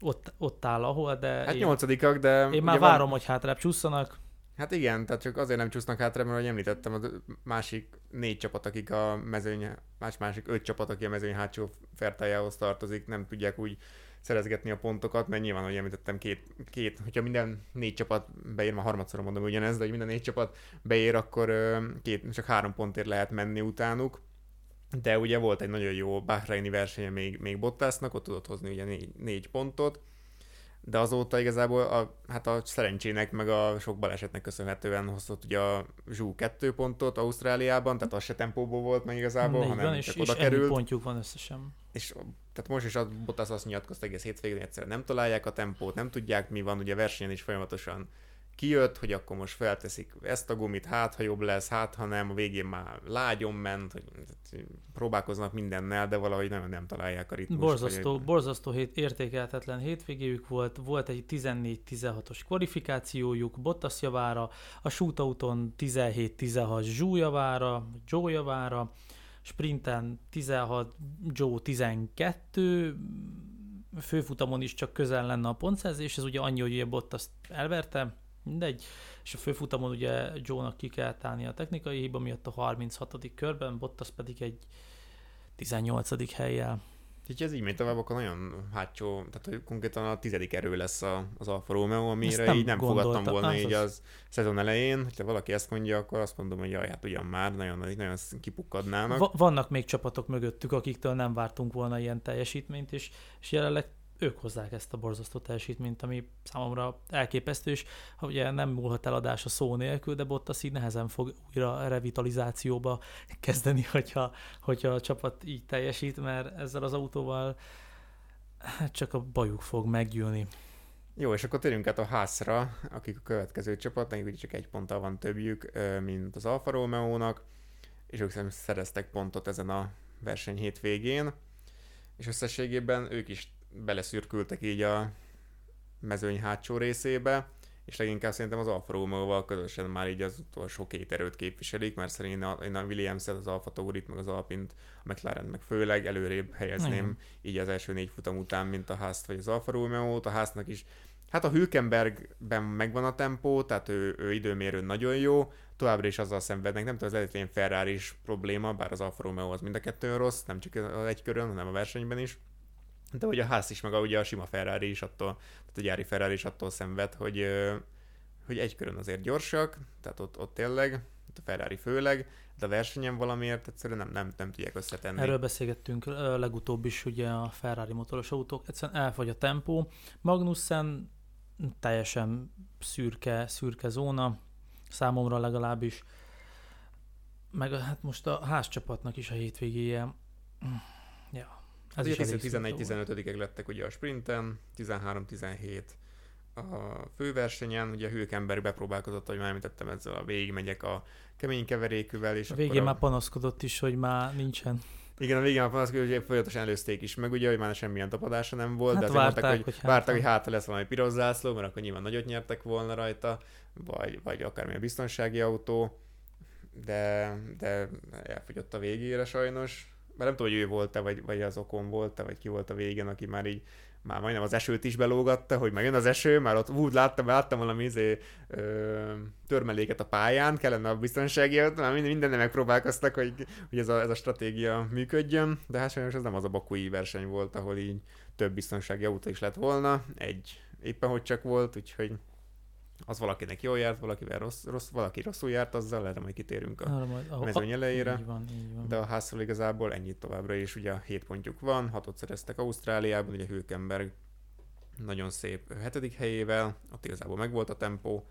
ott, ott áll, ahol, de... Hát én, nyolcadikak, de... Én már várom, van... hogy hátrább csúszanak. Hát igen, tehát csak azért nem csúsznak hátra, mert ahogy említettem, az másik négy csapat, akik a mezőny, más másik öt csapat, aki a mezőny hátsó fertájához tartozik, nem tudják úgy szerezgetni a pontokat, mert nyilván, ahogy említettem, két, két hogyha minden négy csapat beér, már harmadszor mondom ugyanezt, de hogy minden négy csapat beér, akkor két, csak három pontért lehet menni utánuk. De ugye volt egy nagyon jó Bahreini versenye még, még Bottasnak, ott tudott hozni ugye négy, négy pontot, de azóta igazából a, hát a szerencsének, meg a sok balesetnek köszönhetően hozott ugye a Zsú kettő pontot Ausztráliában, tehát az se tempóból volt meg igazából, Négy hanem van, csak és, oda és került. pontjuk van összesen. És tehát most is a Bottas azt nyilatkozta egész hétvégén, egyszerűen nem találják a tempót, nem tudják mi van, ugye a versenyen is folyamatosan kijött, hogy akkor most felteszik ezt a gumit, hát ha jobb lesz, hát ha nem, a végén már lágyon ment, hogy próbálkoznak mindennel, de valahogy nagyon nem találják a ritmust. Borzasztó, hogy... borzasztó hét, értékelhetetlen hétvégéjük volt, volt egy 14-16-os kvalifikációjuk Bottas javára, a shootouton 17-16 Zsú javára, Joe javára, sprinten 16, Joe 12, főfutamon is csak közel lenne a pontszerzés, ez ugye annyi, hogy ugye Bottas elverte, mindegy, és a főfutamon ugye Joe-nak ki kell állni a technikai hiba miatt a 36. körben, Bottas pedig egy 18. helyjel. Úgyhogy ez így megy tovább, akkor nagyon hátsó, tehát hogy konkrétan a tizedik erő lesz a, az Alfa Romeo, amire nem így nem gondolta. fogadtam volna az így az, az szezon elején. Hogyha valaki ezt mondja, akkor azt mondom, hogy jaj, hát ugyan már, nagyon, nagyon kipukkadnának. Va- vannak még csapatok mögöttük, akiktől nem vártunk volna ilyen teljesítményt, és, és jelenleg ők hozzák ezt a borzasztó teljesítményt, ami számomra elképesztő, és ugye nem múlhat eladás a szó nélkül, de Bottas így nehezen fog újra revitalizációba kezdeni, hogyha, hogyha a csapat így teljesít, mert ezzel az autóval csak a bajuk fog meggyűlni. Jó, és akkor térjünk át a házra, akik a következő csapat, nekik ugye csak egy ponttal van többjük, mint az Alfa Romeo-nak, és ők szereztek pontot ezen a verseny hétvégén, és összességében ők is beleszürkültek így a mezőny hátsó részébe, és leginkább szerintem az Alfa Romeo-val közösen már így az utolsó két erőt képviselik, mert szerintem én a Williams-et, az Alfa Taurit, meg az Alpint, a McLaren meg főleg előrébb helyezném mm. így az első négy futam után, mint a Haas vagy az Alfa Romeo-t. A Haasnak is Hát a Hülkenbergben megvan a tempó, tehát ő, ő időmérő nagyon jó, továbbra is azzal szenvednek, nem tudom, az egyetlen Ferrari is probléma, bár az Alfa Romeo az mind a kettőn rossz, nem csak az egy körön, hanem a versenyben is. De hogy a ház is, meg a, ugye a sima Ferrari is attól, tehát a gyári Ferrari is attól szenved, hogy, hogy egy körön azért gyorsak, tehát ott, ott tényleg, a Ferrari főleg, de a versenyen valamiért egyszerűen nem, nem, nem tudják összetenni. Erről beszélgettünk legutóbb is, ugye a Ferrari motoros autók, egyszerűen elfogy a tempó. Magnussen teljesen szürke, szürke zóna, számomra legalábbis. Meg hát most a házcsapatnak is a hétvégéje. Ja, ez hát ugye 11-15-ek lettek ugye a sprinten, 13-17 a főversenyen, ugye Hülkenberg bepróbálkozott, hogy már említettem ezzel a végigmegyek a kemény keverékűvel. És a végén a... már panaszkodott is, hogy már nincsen. Igen, a végén már panaszkodott, hogy folyamatosan előzték is meg, ugye, hogy már semmilyen tapadása nem volt, hát de azért várták, mondták, hogy, hogy várták, hogy hátra lesz valami piros zászló, mert akkor nyilván nagyot nyertek volna rajta, vagy, vagy akármilyen biztonsági autó, de, de elfogyott a végére sajnos már nem tudom, hogy ő volt-e, vagy, vagy az okon volt-e, vagy ki volt a végén, aki már így már majdnem az esőt is belógatta, hogy megjön az eső, már ott úgy láttam, láttam valami izé, ö, törmeléket a pályán, kellene a biztonsági, már minden, mindenre megpróbálkoztak, hogy, hogy ez, a, ez a stratégia működjön, de hát sajnos ez nem az a bakui verseny volt, ahol így több biztonsági autó is lett volna, egy éppen hogy csak volt, úgyhogy az valakinek jól járt, valakivel rossz, rossz, valaki rosszul járt, azzal erre majd kitérünk a Arra majd, ahol, mezőny elejére. Így van, így van. De a házról igazából ennyit továbbra is, ugye 7 pontjuk van, hatot szereztek Ausztráliában, ugye Hülkenberg nagyon szép hetedik helyével, ott igazából megvolt a tempó,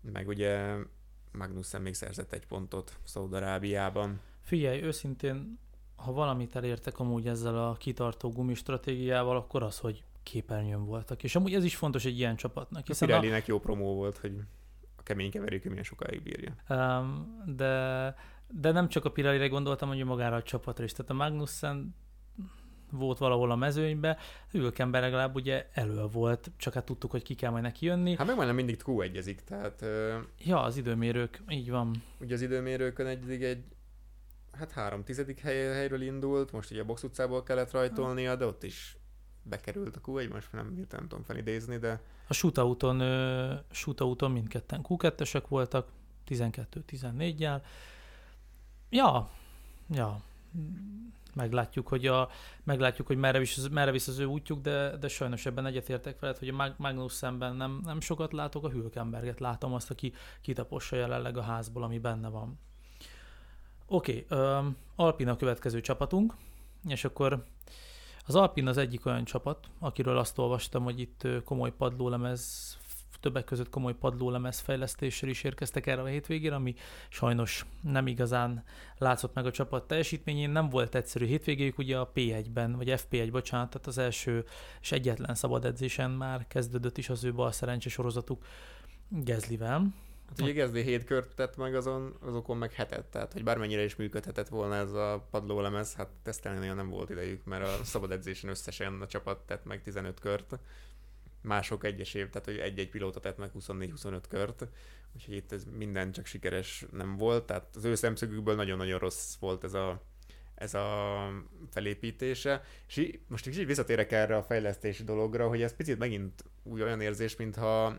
meg ugye Magnussen még szerzett egy pontot Szaudarábiában. Figyelj, őszintén, ha valamit elértek amúgy ezzel a kitartó gumistratégiával, akkor az, hogy képernyőn voltak. És amúgy ez is fontos egy ilyen csapatnak. Hiszen a Pirelli-nek a... jó promó volt, hogy a kemény keverékű milyen sokáig bírja. Um, de, de nem csak a Pirelli-re gondoltam, hogy magára a csapatra is. Tehát a Magnussen volt valahol a mezőnybe, Hülkenberg legalább ugye elő volt, csak hát tudtuk, hogy ki kell majd neki jönni. Hát meg majdnem mindig q egyezik, tehát... Ja, az időmérők, így van. Ugye az időmérőkön egy, egy hát három tizedik hely, helyről indult, most ugye a box utcából kellett rajtolnia, de ott is bekerült a Q1, most nem, nem tudom felidézni, de... A shootouton, shootouton mindketten Q2-esek voltak, 12-14-jel. Ja, ja, meglátjuk, hogy, a, meglátjuk, hogy merre, visz, merre visz az ő útjuk, de, de sajnos ebben egyetértek veled, hogy a Magnus szemben nem, nem sokat látok, a Hülkenberget látom azt, aki kitapossa jelenleg a házból, ami benne van. Oké, okay, Alpina a következő csapatunk, és akkor az Alpin az egyik olyan csapat, akiről azt olvastam, hogy itt komoly padlólemez többek között komoly padlólemez fejlesztéssel is érkeztek erre a hétvégére, ami sajnos nem igazán látszott meg a csapat teljesítményén. Nem volt egyszerű hétvégéjük, ugye a P1-ben, vagy FP1, bocsánat, tehát az első és egyetlen szabad edzésen már kezdődött is az ő bal szerencse sorozatuk Gezlivel. Hát ugye Gezli hét kört tett meg azon, azokon meg hetet, tehát hogy bármennyire is működhetett volna ez a padlólemez, hát tesztelni nagyon nem volt idejük, mert a szabad edzésen összesen a csapat tett meg 15 kört mások egyesév, tehát hogy egy-egy pilóta tett meg 24-25 kört, úgyhogy itt ez minden csak sikeres nem volt, tehát az ő szemszögükből nagyon-nagyon rossz volt ez a, ez a felépítése. És most kicsit visszatérek erre a fejlesztési dologra, hogy ez picit megint úgy olyan érzés, mintha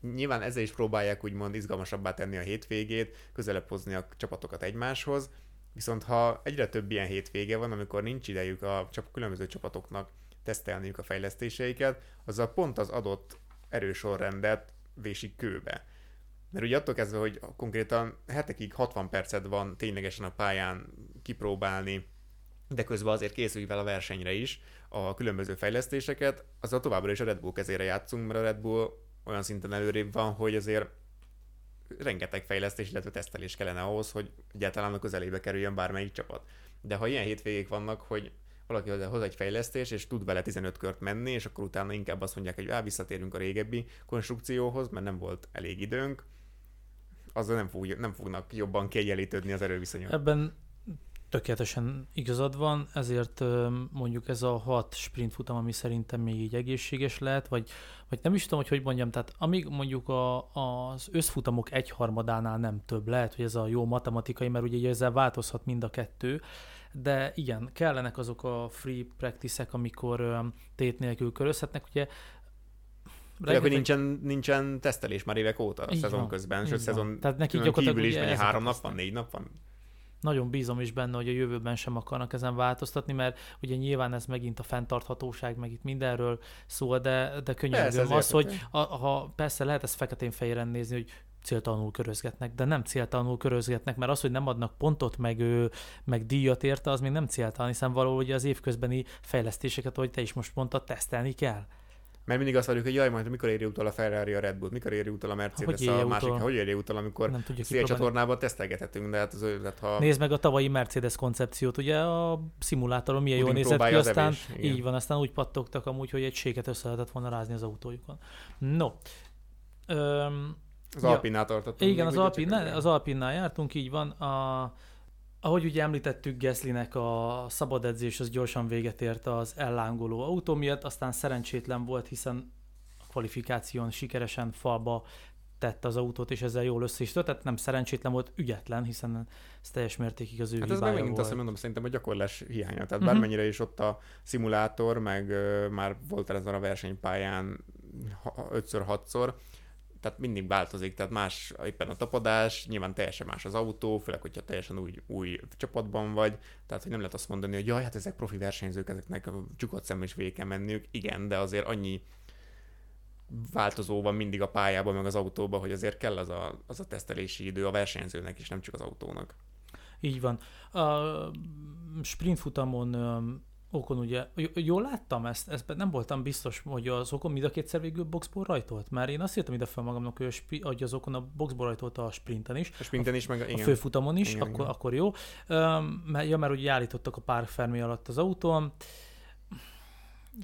nyilván ezzel is próbálják úgymond izgalmasabbá tenni a hétvégét, közelebb hozni a csapatokat egymáshoz, viszont ha egyre több ilyen hétvége van, amikor nincs idejük a csap, különböző csapatoknak tesztelniük a fejlesztéseiket, azzal pont az adott erősorrendet vésik kőbe. Mert ugye attól kezdve, hogy konkrétan hetekig 60 percet van ténylegesen a pályán kipróbálni, de közben azért készülj fel a versenyre is a különböző fejlesztéseket, azzal továbbra is a Red Bull kezére játszunk, mert a Red Bull olyan szinten előrébb van, hogy azért rengeteg fejlesztés, illetve tesztelés kellene ahhoz, hogy egyáltalán a közelébe kerüljön bármelyik csapat. De ha ilyen hétvégék vannak, hogy valaki hoz egy fejlesztés, és tud vele 15 kört menni, és akkor utána inkább azt mondják, hogy á, visszatérünk a régebbi konstrukcióhoz, mert nem volt elég időnk, azzal nem, fog, nem fognak jobban kiegyenlítődni az erőviszonyok. Ebben tökéletesen igazad van, ezért mondjuk ez a hat sprint futam, ami szerintem még így egészséges lehet, vagy, vagy nem is tudom, hogy hogy mondjam, tehát amíg mondjuk a, az összfutamok egyharmadánál nem több, lehet, hogy ez a jó matematikai, mert ugye ezzel változhat mind a kettő, de igen, kellenek azok a free practice-ek, amikor tét nélkül körözhetnek, ugye Rengeteg... hogy nincsen, nincsen tesztelés már évek óta a szezon van, közben, a szezon Tehát neki kívül is mennyi három nap van, négy nap van? Nagyon bízom is benne, hogy a jövőben sem akarnak ezen változtatni, mert ugye nyilván ez megint a fenntarthatóság, meg itt mindenről szól, de, de könyörgöm az, hogy a, ha persze lehet ezt feketén-fehéren nézni, hogy céltalanul körözgetnek, de nem céltalanul körözgetnek, mert az, hogy nem adnak pontot, meg, meg díjat érte, az még nem céltalan, hiszen valahogy az évközbeni fejlesztéseket, ahogy te is most mondtad, tesztelni kell. Mert mindig azt várjuk, hogy jaj, majd mikor éri utol a Ferrari, a Red Bull, mikor éri utol a Mercedes, hogy a másik, utol? hogy éri utol, amikor nem tudjuk a csatornában tesztelgethetünk, de hát az tehát ha... Nézd meg a tavalyi Mercedes koncepciót, ugye a szimulátoron milyen jól nézett ki, aztán evés, így van, aztán úgy pattogtak amúgy, hogy egy séket össze lehetett volna rázni az autójukon. No, Öm, az ja. Alpinnál tartottunk. Igen, az, Alpin, az Alpinnál jártunk, így van. A, ahogy ugye említettük, Geszlinek a szabad edzés az gyorsan véget ért az ellángoló autó miatt, aztán szerencsétlen volt, hiszen a kvalifikáción sikeresen falba tette az autót, és ezzel jól össze is tehát nem szerencsétlen volt, ügyetlen, hiszen ez teljes mértékig az ő hát ez megint volt. azt, mondom, szerintem a gyakorlás hiánya. Tehát uh-huh. bármennyire is ott a szimulátor, meg uh, már volt ezen a versenypályán 5-6-szor, tehát mindig változik, tehát más éppen a tapadás, nyilván teljesen más az autó, főleg, hogyha teljesen új, új csapatban vagy, tehát hogy nem lehet azt mondani, hogy jaj, hát ezek profi versenyzők, ezeknek csukott szem is végig kell menniük. Igen, de azért annyi változó van mindig a pályában, meg az autóban, hogy azért kell az a, az a tesztelési idő a versenyzőnek is, nem csak az autónak. Így van. A sprint futamon Okon ugye, jól láttam ezt, ezt nem voltam biztos, hogy az Okon mind a kétszer végül boxból rajtolt, mert én azt írtam ide fel magamnak, hogy, a spi, hogy az Okon a boxból rajtolt a sprinten is. A sprinten is, meg a, igen. a főfutamon is, igen, akkor, igen. akkor jó. Um, mert, ja, mert ugye állítottak a pár fermi alatt az autón.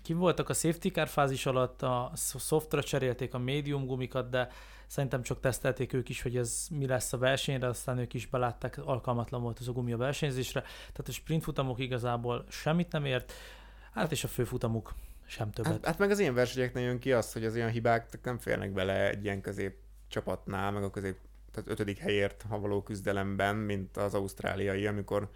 Ki voltak a safety car fázis alatt, a softra cserélték a médium gumikat, de Szerintem csak tesztelték ők is, hogy ez mi lesz a versenyre, aztán ők is belátták, alkalmatlan volt az a gumi a versenyzésre. Tehát a sprint futamok igazából semmit nem ért, hát és a főfutamuk sem többet. Hát, hát meg az ilyen versenyeknél jön ki az, hogy az ilyen hibák nem férnek bele egy ilyen közép csapatnál, meg a közép tehát ötödik helyért ha való küzdelemben, mint az ausztráliai, amikor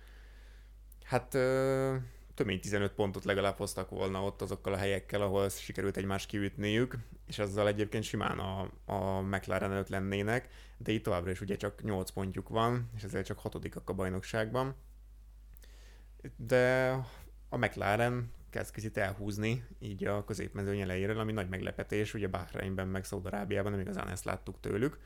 hát ö, több mint 15 pontot legalább hoztak volna ott azokkal a helyekkel, ahol sikerült egymást kiütniük, és azzal egyébként simán a, a McLaren előtt lennének, de itt továbbra is ugye csak 8 pontjuk van, és ezért csak hatodikak a bajnokságban. De a McLaren kezd kicsit elhúzni így a középmezőny elejéről, ami nagy meglepetés, ugye Bahreinben meg Szaudarábiában nem igazán ezt láttuk tőlük,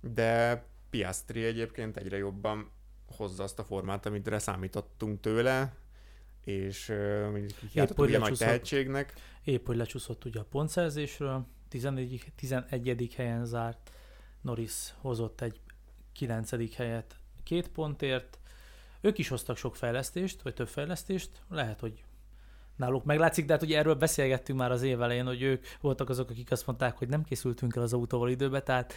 de Piastri egyébként egyre jobban hozza azt a formát, amit számítottunk tőle, és uh, kiáltott ugye nagy tehetségnek. Épp, hogy lecsúszott ugye a pontszerzésről, 11. 11. helyen zárt, Norris hozott egy 9. helyet két pontért, ők is hoztak sok fejlesztést, vagy több fejlesztést, lehet, hogy náluk meglátszik, de hát ugye erről beszélgettünk már az év elején, hogy ők voltak azok, akik azt mondták, hogy nem készültünk el az autóval időbe, tehát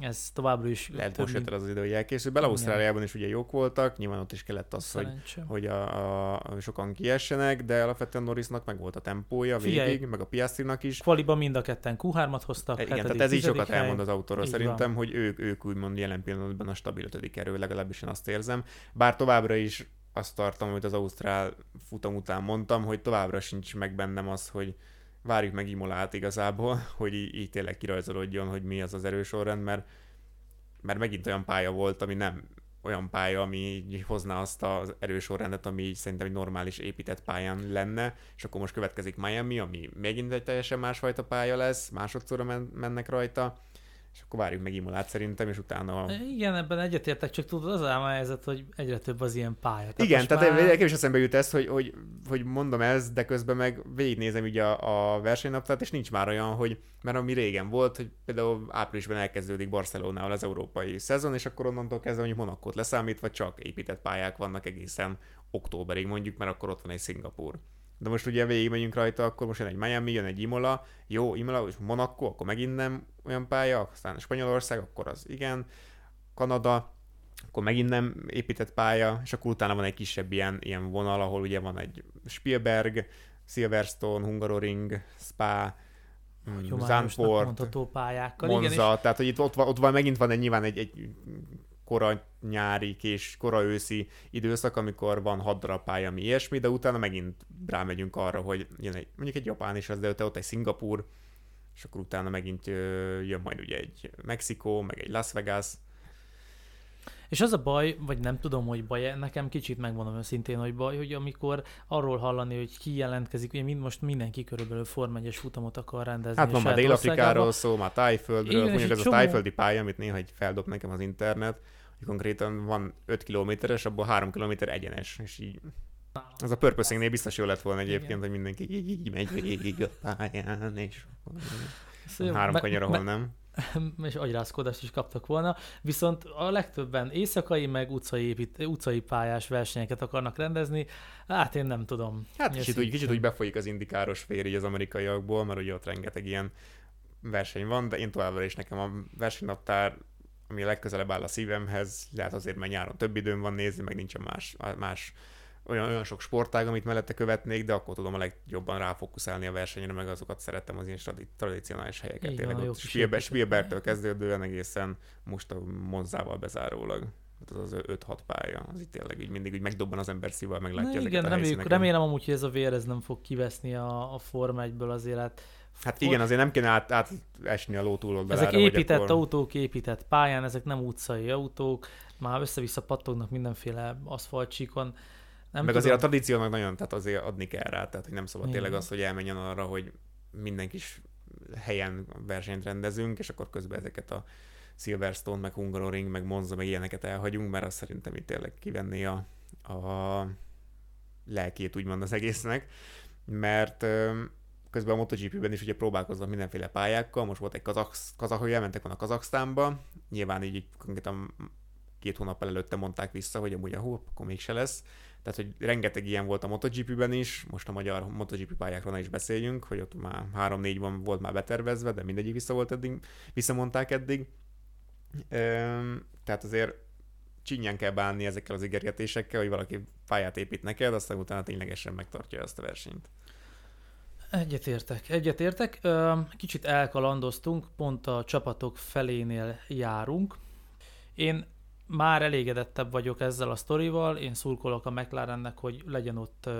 ez továbbra is... Lehet most mint... az idő, hogy elkészül. Bele Ausztráliában is ugye jók voltak, nyilván ott is kellett az, hogy, hogy a, a, sokan kiessenek, de alapvetően Norrisnak meg volt a tempója Figyelj, végig, meg a Piastrinak is. Kvaliban mind a ketten Q3-at hoztak. Igen, hetedik, tehát ez így sokat hely. elmond az autóról. Szerintem, van. hogy ők, ők úgymond jelen pillanatban a stabil ötödik erő, legalábbis én azt érzem. Bár továbbra is azt tartom, amit az Ausztrál futam után mondtam, hogy továbbra sincs meg bennem az, hogy várjuk meg Imolát igazából, hogy így, így tényleg kirajzolódjon, hogy mi az az erősorrend, mert, mert megint olyan pálya volt, ami nem olyan pálya, ami így hozná azt az erősorrendet, ami így szerintem egy normális épített pályán lenne, és akkor most következik Miami, ami megint egy teljesen másfajta pálya lesz, másodszorra men- mennek rajta, és akkor várjuk meg Imolát szerintem, és utána... Igen, ebben egyetértek, csak tudod, az a helyzet, hogy egyre több az ilyen pálya. Tehát Igen, tehát már... nekem is eszembe jut ez, hogy, hogy, hogy mondom ez, de közben meg végignézem ugye a, a versenynaptát, és nincs már olyan, hogy, mert ami régen volt, hogy például áprilisban elkezdődik Barcelonával az európai szezon, és akkor onnantól kezdve mondjuk Monakót leszámítva csak épített pályák vannak egészen októberig mondjuk, mert akkor ott van egy Szingapur. De most ugye végigmegyünk rajta, akkor most jön egy Miami, jön egy Imola, jó, Imola, és Monaco, akkor megint nem olyan pálya, aztán Spanyolország, akkor az igen, Kanada, akkor megint nem épített pálya, és akkor utána van egy kisebb ilyen, ilyen vonal, ahol ugye van egy Spielberg, Silverstone, Hungaroring, Spa, mm, Zandvoort, pályákkal. Monza, Igen, és... tehát hogy itt ott van, ott van megint van egy nyilván egy, egy kora nyári és kora őszi időszak, amikor van hat darab pálya, ami ilyesmi, de utána megint rámegyünk arra, hogy jön egy, mondjuk egy Japán is az, de ott egy Szingapur, és akkor utána megint jön majd ugye egy Mexikó, meg egy Las Vegas, és az a baj, vagy nem tudom, hogy baj nekem kicsit megmondom őszintén, hogy baj, hogy amikor arról hallani, hogy ki jelentkezik, ugye mind most mindenki körülbelül Form 1 futamot akar rendezni. Hát van már Dél-Afrikáról szó, már Tájföldről, mondjuk ez csomó... a tájföldi pálya, amit néha egy feldob nekem az internet, konkrétan van 5 kilométeres, abból 3 kilométer egyenes, és így az a purposing biztos jó lett volna egyébként, Igen. hogy mindenki így, így megy végig a pályán, és szóval három kanyar, ahol nem. és agyrázkodást is kaptak volna, viszont a legtöbben éjszakai, meg utcai, épít, utcai pályás versenyeket akarnak rendezni, hát én nem tudom. Hát kicsit úgy, kicsit úgy befolyik az indikáros fér így az amerikaiakból, mert ugye ott rengeteg ilyen verseny van, de én továbbra is nekem a versenynaptár ami legközelebb áll a szívemhez, lehet azért, mert nyáron több időm van nézni, meg nincsen más, más olyan, olyan sok sportág, amit mellette követnék, de akkor tudom a legjobban ráfókuszálni a versenyre, meg azokat szerettem az ilyen tradicionális helyeket. Igen, Tényleg ott Spielberg, Spielbergtől kezdődően egészen most a Monzával bezárólag. Az az 5-6 pálya, az itt tényleg így mindig úgy megdobban az ember szívvel, meglátja Na, ezeket igen, a reméljük, remélem amúgy, hogy ez a vér ez nem fog kiveszni a, a Forma 1-ből azért, hát Hát igen, azért nem kéne át, átesni a ló túloldalára. Ezek épített akkor... autók, épített pályán, ezek nem utcai autók, már össze-vissza pattognak mindenféle aszfaltcsíkon. Nem Meg tudom. azért a tradíciónak nagyon, tehát azért adni kell rá, tehát hogy nem szabad igen. tényleg az, hogy elmenjen arra, hogy minden kis helyen versenyt rendezünk, és akkor közben ezeket a Silverstone, meg Hungaroring, meg Monza, meg ilyeneket elhagyunk, mert azt szerintem itt tényleg kivenni a, a lelkét úgymond az egésznek, mert közben a MotoGP-ben is ugye próbálkoznak mindenféle pályákkal, most volt egy kazak, kazak hogy elmentek volna Kazaksztánba, nyilván így konkrétan két hónappal előtte mondták vissza, hogy amúgy a hó, akkor mégse lesz. Tehát, hogy rengeteg ilyen volt a MotoGP-ben is, most a magyar MotoGP pályákról is beszéljünk, hogy ott már 3-4 van volt már betervezve, de mindegyik vissza volt eddig, visszamondták eddig. Üm, tehát azért csinyán kell bánni ezekkel az ígérgetésekkel, hogy valaki pályát épít neked, aztán utána ténylegesen megtartja ezt a versenyt. Egyetértek, egyetértek. Kicsit elkalandoztunk, pont a csapatok felénél járunk. Én már elégedettebb vagyok ezzel a sztorival, én szurkolok a McLarennek, hogy legyen ott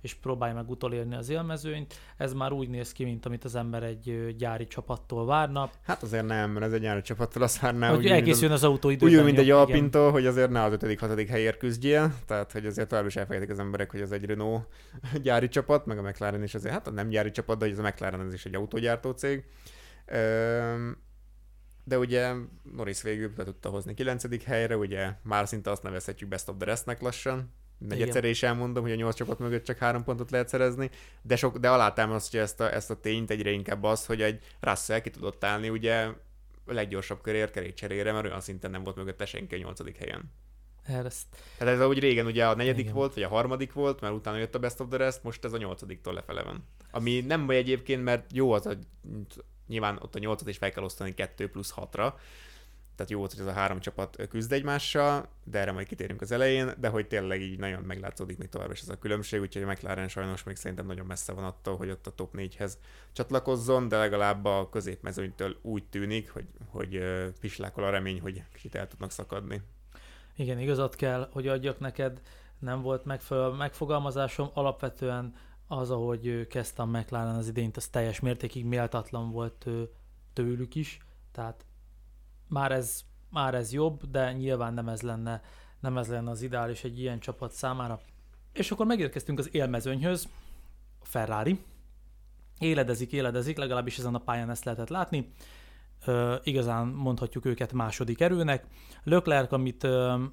és próbálj meg utolérni az élmezőnyt. Ez már úgy néz ki, mint amit az ember egy gyári csapattól várna. Hát azért nem, mert ez egy gyári csapattól azt várná. Hogy elkészüljön az autó időben. Úgy, mint egy Alpintól, hogy azért ne az 5.-6. helyért küzdjél, tehát hogy azért tovább is elfelejtik az emberek, hogy ez egy Renault gyári csapat, meg a McLaren is azért, hát nem gyári csapat, de hogy ez a McLaren ez is egy autógyártó cég. De ugye Norris végül be tudta hozni 9. helyre, ugye már szinte azt nevezhetjük best of the restnek lassan. Egy egyszer is elmondom, hogy a nyolc csapat mögött csak három pontot lehet szerezni, de, sok, de alátámasztja ezt a, ezt a tényt egyre inkább az, hogy egy Russell ki tudott állni ugye a leggyorsabb körért kerékcserére, mert olyan szinten nem volt mögötte senki a nyolcadik helyen. Ezt. Tehát ez úgy régen ugye a negyedik Igen. volt, vagy a harmadik volt, mert utána jött a Best of the Rest, most ez a nyolcadiktól lefele van. Ami nem baj egyébként, mert jó az a Nyilván ott a nyolcat is fel kell osztani 2 plusz 6-ra, tehát jó volt, hogy ez a három csapat küzd egymással, de erre majd kitérünk az elején, de hogy tényleg így nagyon meglátszódik még tovább is ez a különbség, úgyhogy a McLaren sajnos még szerintem nagyon messze van attól, hogy ott a top 4-hez csatlakozzon, de legalább a középmezőnytől úgy tűnik, hogy, hogy pislákol a remény, hogy kicsit el tudnak szakadni. Igen, igazat kell, hogy adjak neked, nem volt megfelelő megfogalmazásom, alapvetően az, ahogy kezdte a McLaren az idényt, az teljes mértékig méltatlan volt tőlük is, tehát már ez, már ez jobb, de nyilván nem ez lenne, nem ez lenne az ideális egy ilyen csapat számára. És akkor megérkeztünk az élmezőnyhöz, a Ferrari. Éledezik, éledezik, legalábbis ezen a pályán ezt lehetett látni igazán mondhatjuk őket második erőnek. Leclerc, amit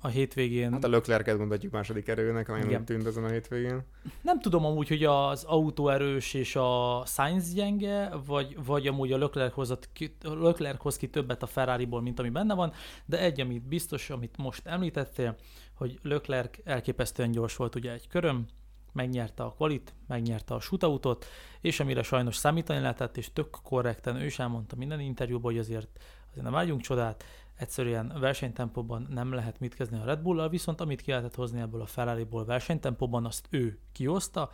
a hétvégén... Hát a Leclerc-et mondhatjuk második erőnek, nagyon Igen. tűnt ezen a hétvégén. Nem tudom amúgy, hogy az autó erős és a Sainz gyenge, vagy, vagy amúgy a Leclerc ki, Leclerc hoz ki többet a Ferrariból, mint ami benne van, de egy, amit biztos, amit most említettél, hogy Leclerc elképesztően gyors volt ugye egy köröm, megnyerte a kvalit, megnyerte a shootoutot, és amire sajnos számítani lehetett, és tök korrekten ő is elmondta minden interjúban, hogy azért, azért nem vágyunk csodát, egyszerűen versenytempóban nem lehet mit kezdeni a Red Bull-al, viszont amit ki lehetett hozni ebből a Ferrari-ból versenytempóban, azt ő kihozta,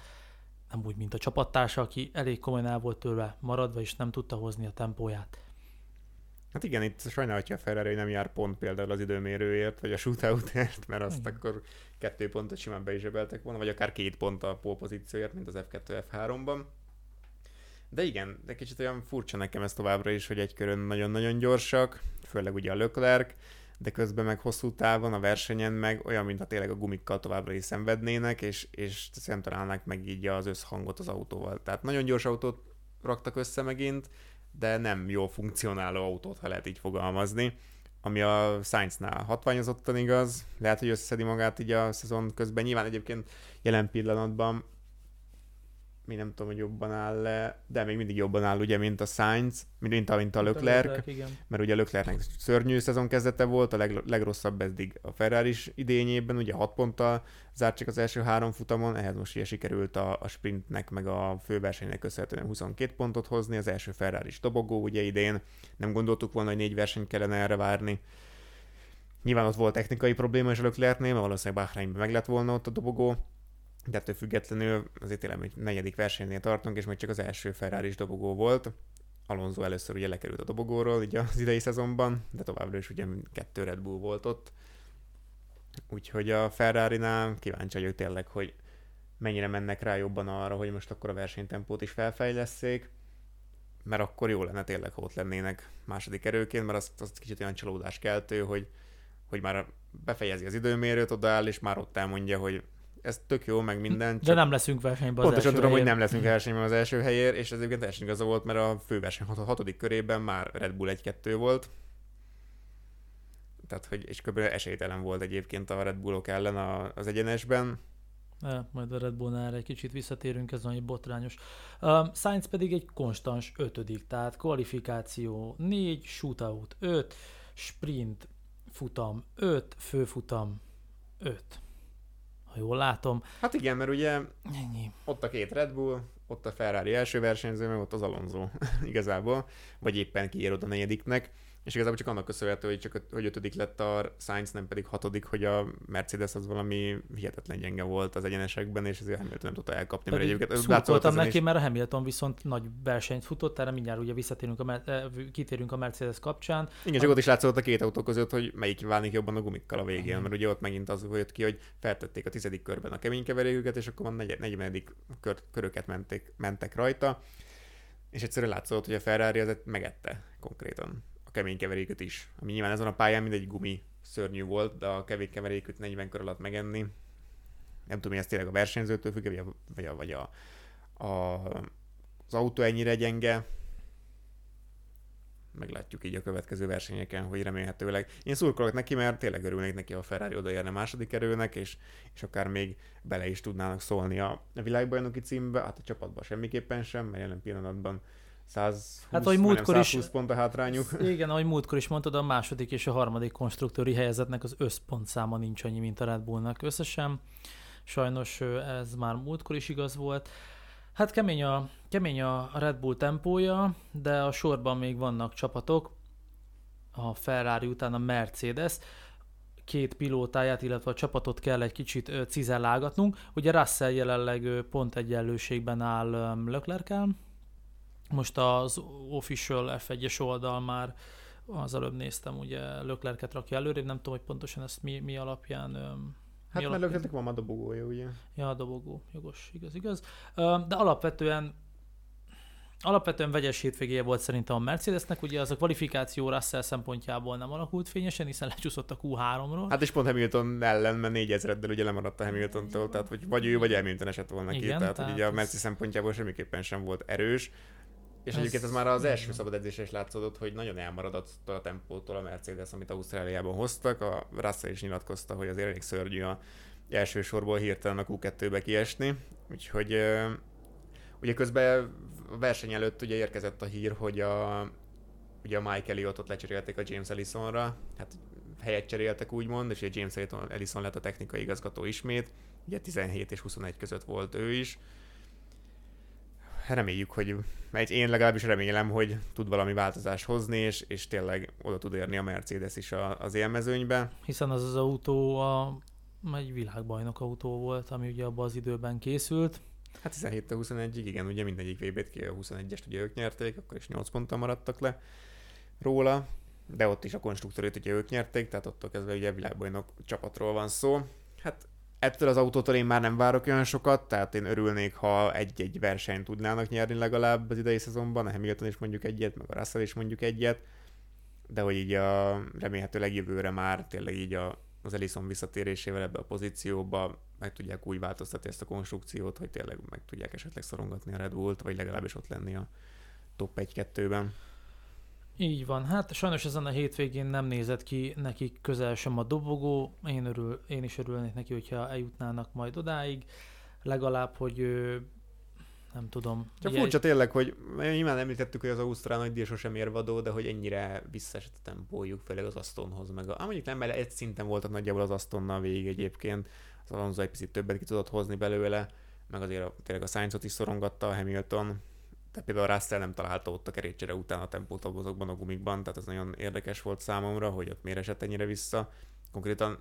nem úgy, mint a csapattársa, aki elég komolyan el volt tőle maradva, és nem tudta hozni a tempóját. Hát igen, itt sajnálhatja a Ferrari, nem jár pont például az időmérőért, vagy a shootoutért, mert azt igen. akkor kettő pontot simán be is volna, vagy akár két pont a pole pozícióért, mint az F2 F3-ban. De igen, de kicsit olyan furcsa nekem ez továbbra is, hogy egy körön nagyon-nagyon gyorsak, főleg ugye a Leclerc, de közben meg hosszú távon a versenyen meg olyan, mintha tényleg a gumikkal továbbra is szenvednének, és, és nem találnák meg így az összhangot az autóval. Tehát nagyon gyors autót raktak össze megint, de nem jól funkcionáló autót, ha lehet így fogalmazni, ami a Sainznál hatványozottan igaz, lehet, hogy összeszedi magát így a szezon közben. Nyilván egyébként jelen pillanatban mi nem tudom, hogy jobban áll le, de még mindig jobban áll ugye, mint a Sainz, mint a, mint a Leclerc, Leclerc mert ugye a Leclercnek szörnyű szezon kezdete volt, a leg, legrosszabb eddig a Ferrari idényében, ugye 6 ponttal zárt csak az első három futamon, ehhez most ugye sikerült a, a sprintnek, meg a főversenynek köszönhetően 22 pontot hozni, az első Ferrari is dobogó ugye idén, nem gondoltuk volna, hogy négy versenyt kellene erre várni, Nyilván ott volt technikai probléma is a Leclercnél, mert valószínűleg Bahreinben meg lett volna ott a dobogó, de ettől függetlenül azért tényleg hogy negyedik versenynél tartunk, és még csak az első ferrari is dobogó volt. Alonso először ugye lekerült a dobogóról így az idei szezonban, de továbbra is ugye kettő Red Bull volt ott. Úgyhogy a Ferrari-nál kíváncsi vagyok tényleg, hogy mennyire mennek rá jobban arra, hogy most akkor a versenytempót is felfejleszék, mert akkor jó lenne tényleg, ha ott lennének második erőként, mert azt, azt kicsit olyan csalódás keltő, hogy, hogy már befejezi az időmérőt, odaáll, és már ott elmondja, hogy ez tök jó, meg minden. De nem leszünk versenyben Pontosan tudom, helyért. hogy nem leszünk versenyben az első helyért, és ez egyébként teljesen igaza volt, mert a főverseny hat- hatodik körében már Red Bull 1-2 volt. Tehát, hogy, és kb. esélytelen volt egyébként a Red Bullok ellen a, az egyenesben. E, majd a Red Bullnál egy kicsit visszatérünk, ez egy botrányos. Um, Sainz pedig egy konstans ötödik, tehát kvalifikáció 4, shootout 5, sprint futam 5, főfutam 5 ha jól látom. Hát igen, mert ugye Ennyi. ott a két Red Bull, ott a Ferrari első versenyző, meg ott az Alonso igazából, vagy éppen kiér oda negyediknek. És igazából csak annak köszönhető, hogy csak hogy ötödik lett a Sainz, nem pedig hatodik, hogy a Mercedes az valami hihetetlen gyenge volt az egyenesekben, és ezért Hamilton nem tudta elkapni, mert egyébként látszott neki, is. mert a Hamilton viszont nagy versenyt futott, erre mindjárt ugye visszatérünk a, eh, kitérünk a Mercedes kapcsán. Igen, csak ott is látszott a két autó között, hogy melyik válik jobban a gumikkal a végén, mert ugye ott megint az jött ki, hogy feltették a tizedik körben a kemény keveréküket, és akkor a negyedik kör, köröket mentek, mentek rajta, és egyszerűen látszott, hogy a Ferrari az megette konkrétan kemény keveréköt is. Ami nyilván ezen a pályán mindegy gumi szörnyű volt, de a kevék keveréköt 40 kör alatt megenni. Nem tudom, hogy ez tényleg a versenyzőtől függ, vagy, a, vagy, a, a, az autó ennyire gyenge. Meglátjuk így a következő versenyeken, hogy remélhetőleg. Én szurkolok neki, mert tényleg örülnék neki, a Ferrari odaérne második erőnek, és, és akár még bele is tudnának szólni a világbajnoki címbe, hát a csapatban semmiképpen sem, mert jelen pillanatban 120, hát, ahogy múltkor 120 is, pont a hátrányuk. Igen, ahogy múltkor is mondtad, a második és a harmadik konstruktőri helyezetnek az összpontszáma nincs annyi, mint a Red Bullnak összesen. Sajnos ez már múltkor is igaz volt. Hát kemény a, kemény a Red Bull tempója, de a sorban még vannak csapatok. A Ferrari után a Mercedes két pilótáját, illetve a csapatot kell egy kicsit cizellálgatnunk. Ugye Russell jelenleg pont egyenlőségben áll Leclerc-el, most az official F1-es oldal már az előbb néztem, ugye Löklerket rakja előre, nem tudom, hogy pontosan ezt mi, mi alapján Hát mi mert Löklernek van a dobogója, ugye? Ja, a dobogó, jogos, igaz, igaz. De alapvetően Alapvetően vegyes hétvégéje volt szerintem a Mercedesnek, ugye az a kvalifikáció Russell szempontjából nem alakult fényesen, hiszen lecsúszott a Q3-ról. Hát és pont Hamilton ellen, mert 4000-del ugye lemaradt a Hamiltontól, tehát hogy vagy ő, vagy Hamilton esett volna ki, Igen, tehát, tehát hogy ugye a Merci szempontjából semmiképpen sem volt erős. És ez... egyébként ez már az első szabad edzésre is látszódott, hogy nagyon elmaradott a tempótól a Mercedes, amit Ausztráliában hoztak. A Russell is nyilatkozta, hogy azért elég szörnyű a első sorból hirtelen a Q2-be kiesni. Úgyhogy ugye közben a verseny előtt ugye érkezett a hír, hogy a, ugye a Mike Elliotot lecserélték a James Ellisonra, hát helyet cseréltek úgymond, és ugye James Ellison lett a technikai igazgató ismét, ugye 17 és 21 között volt ő is, reméljük, hogy mert én legalábbis remélem, hogy tud valami változást hozni, és, és tényleg oda tud érni a Mercedes is a, az élmezőnybe. Hiszen az az autó a, egy világbajnok autó volt, ami ugye abban az időben készült. Hát 17 21-ig, igen, ugye mindegyik VB-t ki, a 21-est ugye ők nyerték, akkor is 8 ponttal maradtak le róla, de ott is a konstruktőrét ugye ők nyerték, tehát ott kezdve ugye világbajnok csapatról van szó. Hát ettől az autótól én már nem várok olyan sokat, tehát én örülnék, ha egy-egy versenyt tudnának nyerni legalább az idei szezonban, a Hamilton is mondjuk egyet, meg a Russell is mondjuk egyet, de hogy így a remélhetőleg jövőre már tényleg így a, az Ellison visszatérésével ebbe a pozícióba meg tudják úgy változtatni ezt a konstrukciót, hogy tényleg meg tudják esetleg szorongatni a Red Bullt, vagy legalábbis ott lenni a top 1-2-ben. Így van. Hát sajnos ezen a hétvégén nem nézett ki nekik közel sem a dobogó. Én, örül, én is örülnék neki, hogyha eljutnának majd odáig. Legalább, hogy nem tudom. Csak ugye furcsa egy... tényleg, hogy nyilván említettük, hogy az Ausztrál nagy díj sosem ér vadó, de hogy ennyire visszaesett a tempójuk, főleg az Astonhoz. Meg a, mondjuk nem, mert egy szinten voltak nagyjából az Astonnal végig egyébként. Az Alonso egy picit többet ki tudott hozni belőle, meg azért a, tényleg a Sainzot is szorongatta a Hamilton, tehát például Russell nem találta ott a kerékcsere után a tempót azokban a gumikban, tehát ez nagyon érdekes volt számomra, hogy ott miért esett ennyire vissza. Konkrétan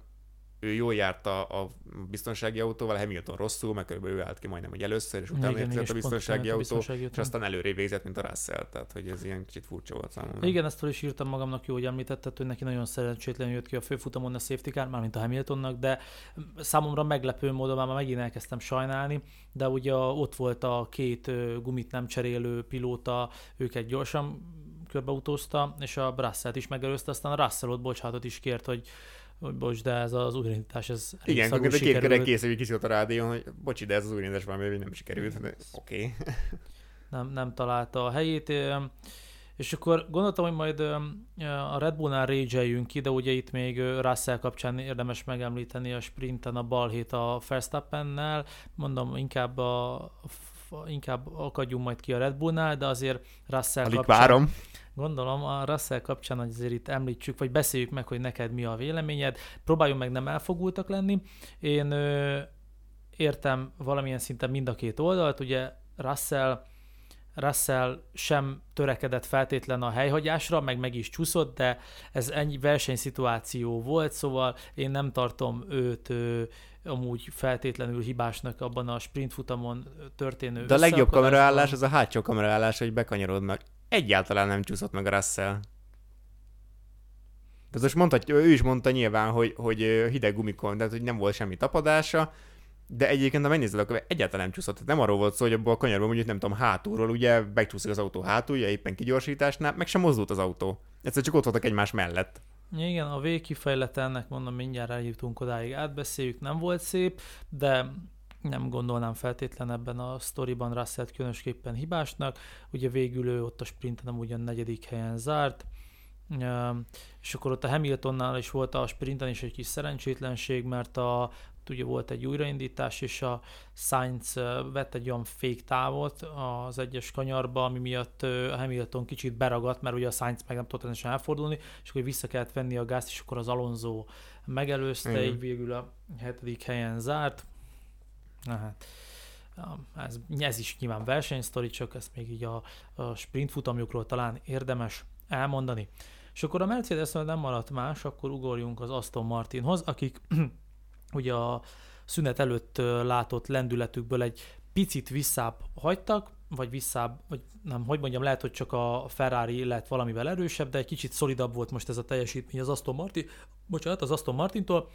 ő jól járta a biztonsági autóval, Hamilton rosszul, meg körülbelül ő állt ki majdnem, hogy először, és utána érkezett a biztonsági autó, biztonsági és aztán előrébb végzett, mint a Russell, tehát hogy ez ilyen kicsit furcsa volt számomra. Igen, ezt fel is írtam magamnak, jó, hogy említetted, hogy neki nagyon szerencsétlenül jött ki a főfutamon a safety car, mármint a Hamiltonnak, de számomra meglepő módon már megint elkezdtem sajnálni, de ugye ott volt a két gumit nem cserélő pilóta, őket gyorsan körbeutózta, és a Russell-t is megelőzte, aztán a Russell ott bocsánatot is kért, hogy hogy bocs, de ez az újraindítás, ez Igen, konkrétan két kere kész, hogy kiszólt a rádión, hogy bocsi, de ez az újraindítás valami nem sikerült, oké. Okay. nem, nem találta a helyét, és akkor gondoltam, hogy majd a Red Bullnál rage ki, de ugye itt még Russell kapcsán érdemes megemlíteni a sprinten a balhét a Verstappennel, mondom, inkább a inkább akadjunk majd ki a Red Bullnál, de azért Russell Alig kapcsán, várom. Gondolom a Russell kapcsán azért itt említsük, vagy beszéljük meg, hogy neked mi a véleményed. Próbáljunk meg nem elfogultak lenni. Én ö, értem valamilyen szinten mind a két oldalt. Ugye Russell Russell sem törekedett feltétlen a helyhagyásra, meg meg is csúszott, de ez ennyi versenyszituáció volt, szóval én nem tartom őt ő, amúgy feltétlenül hibásnak abban a sprint futamon történő De a legjobb kameraállás az a hátsó kameraállás, hogy bekanyarod meg. Egyáltalán nem csúszott meg a Russell. De most mondhatja, ő is mondta nyilván, hogy, hogy hideg gumikon, tehát hogy nem volt semmi tapadása, de egyébként, ha megnézed, akkor egyáltalán nem csúszott. Tehát nem arról volt szó, hogy abból a kanyarban mondjuk nem tudom, hátulról ugye megcsúszik az autó hátulja, éppen kigyorsításnál, meg sem mozdult az autó. Egyszer csak ott voltak egymás mellett. Igen, a végkifejlet ennek mondom, mindjárt eljutunk odáig, átbeszéljük, nem volt szép, de nem gondolnám feltétlen ebben a sztoriban Russell különösképpen hibásnak. Ugye végül ő ott a sprinten nem ugyan negyedik helyen zárt, és akkor ott a Hamiltonnál is volt a sprinten is egy kis szerencsétlenség, mert a, ugye volt egy újraindítás, és a Sainz vett egy olyan fék távot az egyes kanyarba, ami miatt a Hamilton kicsit beragadt, mert ugye a Sainz meg nem tudott rendesen elfordulni, és akkor vissza kellett venni a gázt, és akkor az Alonso megelőzte, mm. így végül a hetedik helyen zárt. Na hát, ez, ez is nyilván versenysztori, csak ezt még így a, a sprint futamjukról talán érdemes elmondani. És akkor a mercedes nem maradt más, akkor ugorjunk az Aston Martinhoz, akik ugye a szünet előtt látott lendületükből egy picit visszább hagytak, vagy visszább, vagy nem, hogy mondjam, lehet, hogy csak a Ferrari lett valamivel erősebb, de egy kicsit szolidabb volt most ez a teljesítmény az Aston Martin, bocsánat, az Aston Martintól,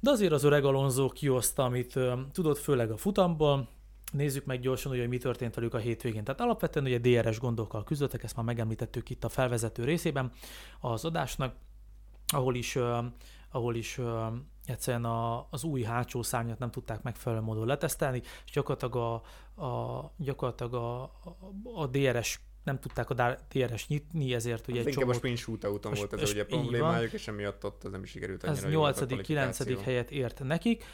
de azért az öreg Alonso kioszta, amit tudott, főleg a futamból. Nézzük meg gyorsan, hogy mi történt velük a hétvégén. Tehát alapvetően ugye DRS gondokkal küzdöttek, ezt már megemlítettük itt a felvezető részében az adásnak, ahol is, ahol is egyszerűen a, az új hátsó szárnyat nem tudták megfelelő módon letesztelni, és gyakorlatilag a, a, gyakorlatilag a, a DRS nem tudták a DRS nyitni, ezért ugye hát egy csomó... a sprint shootouton volt ez ugye problémájuk, és emiatt ott az nem is sikerült Ez 8.-9. helyet ért nekik.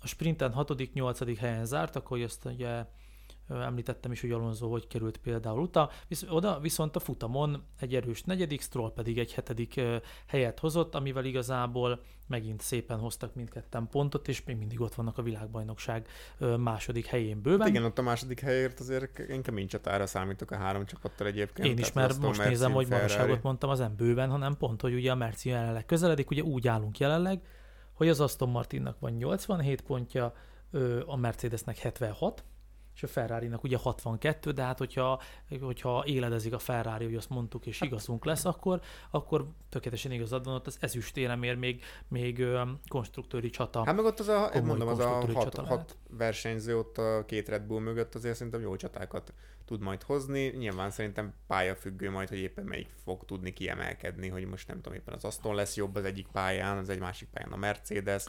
A sprinten 6.-8. helyen zártak, hogy ezt ugye Említettem is, hogy Alonso hogy került például uta, visz, oda, viszont a futamon egy erős negyedik, Stroll pedig egy hetedik helyet hozott, amivel igazából megint szépen hoztak mindketten pontot, és még mindig ott vannak a világbajnokság második helyén bőven. Hát igen, ott a második helyért azért én kemény csatára számítok a három csapattal egyébként. Én is, mert most Merci, nézem, hogy magasságot mondtam, az nem bőven, hanem pont, hogy ugye a Merci jelenleg közeledik, ugye úgy állunk jelenleg, hogy az Aston Martinnak van 87 pontja, a Mercedesnek 76, és a Ferrari-nak ugye 62, de hát hogyha, hogyha éledezik a Ferrari, hogy azt mondtuk, és igazunk lesz, akkor, akkor tökéletesen igazad van, ott az ezüstérem ér még, még konstruktőri csata. Hát meg ott az a, mondom, az a hat, hat versenyző ott a két Red Bull mögött azért szerintem jó csatákat tud majd hozni. Nyilván szerintem pályafüggő majd, hogy éppen melyik fog tudni kiemelkedni, hogy most nem tudom, éppen az Aston lesz jobb az egyik pályán, az egy másik pályán a Mercedes.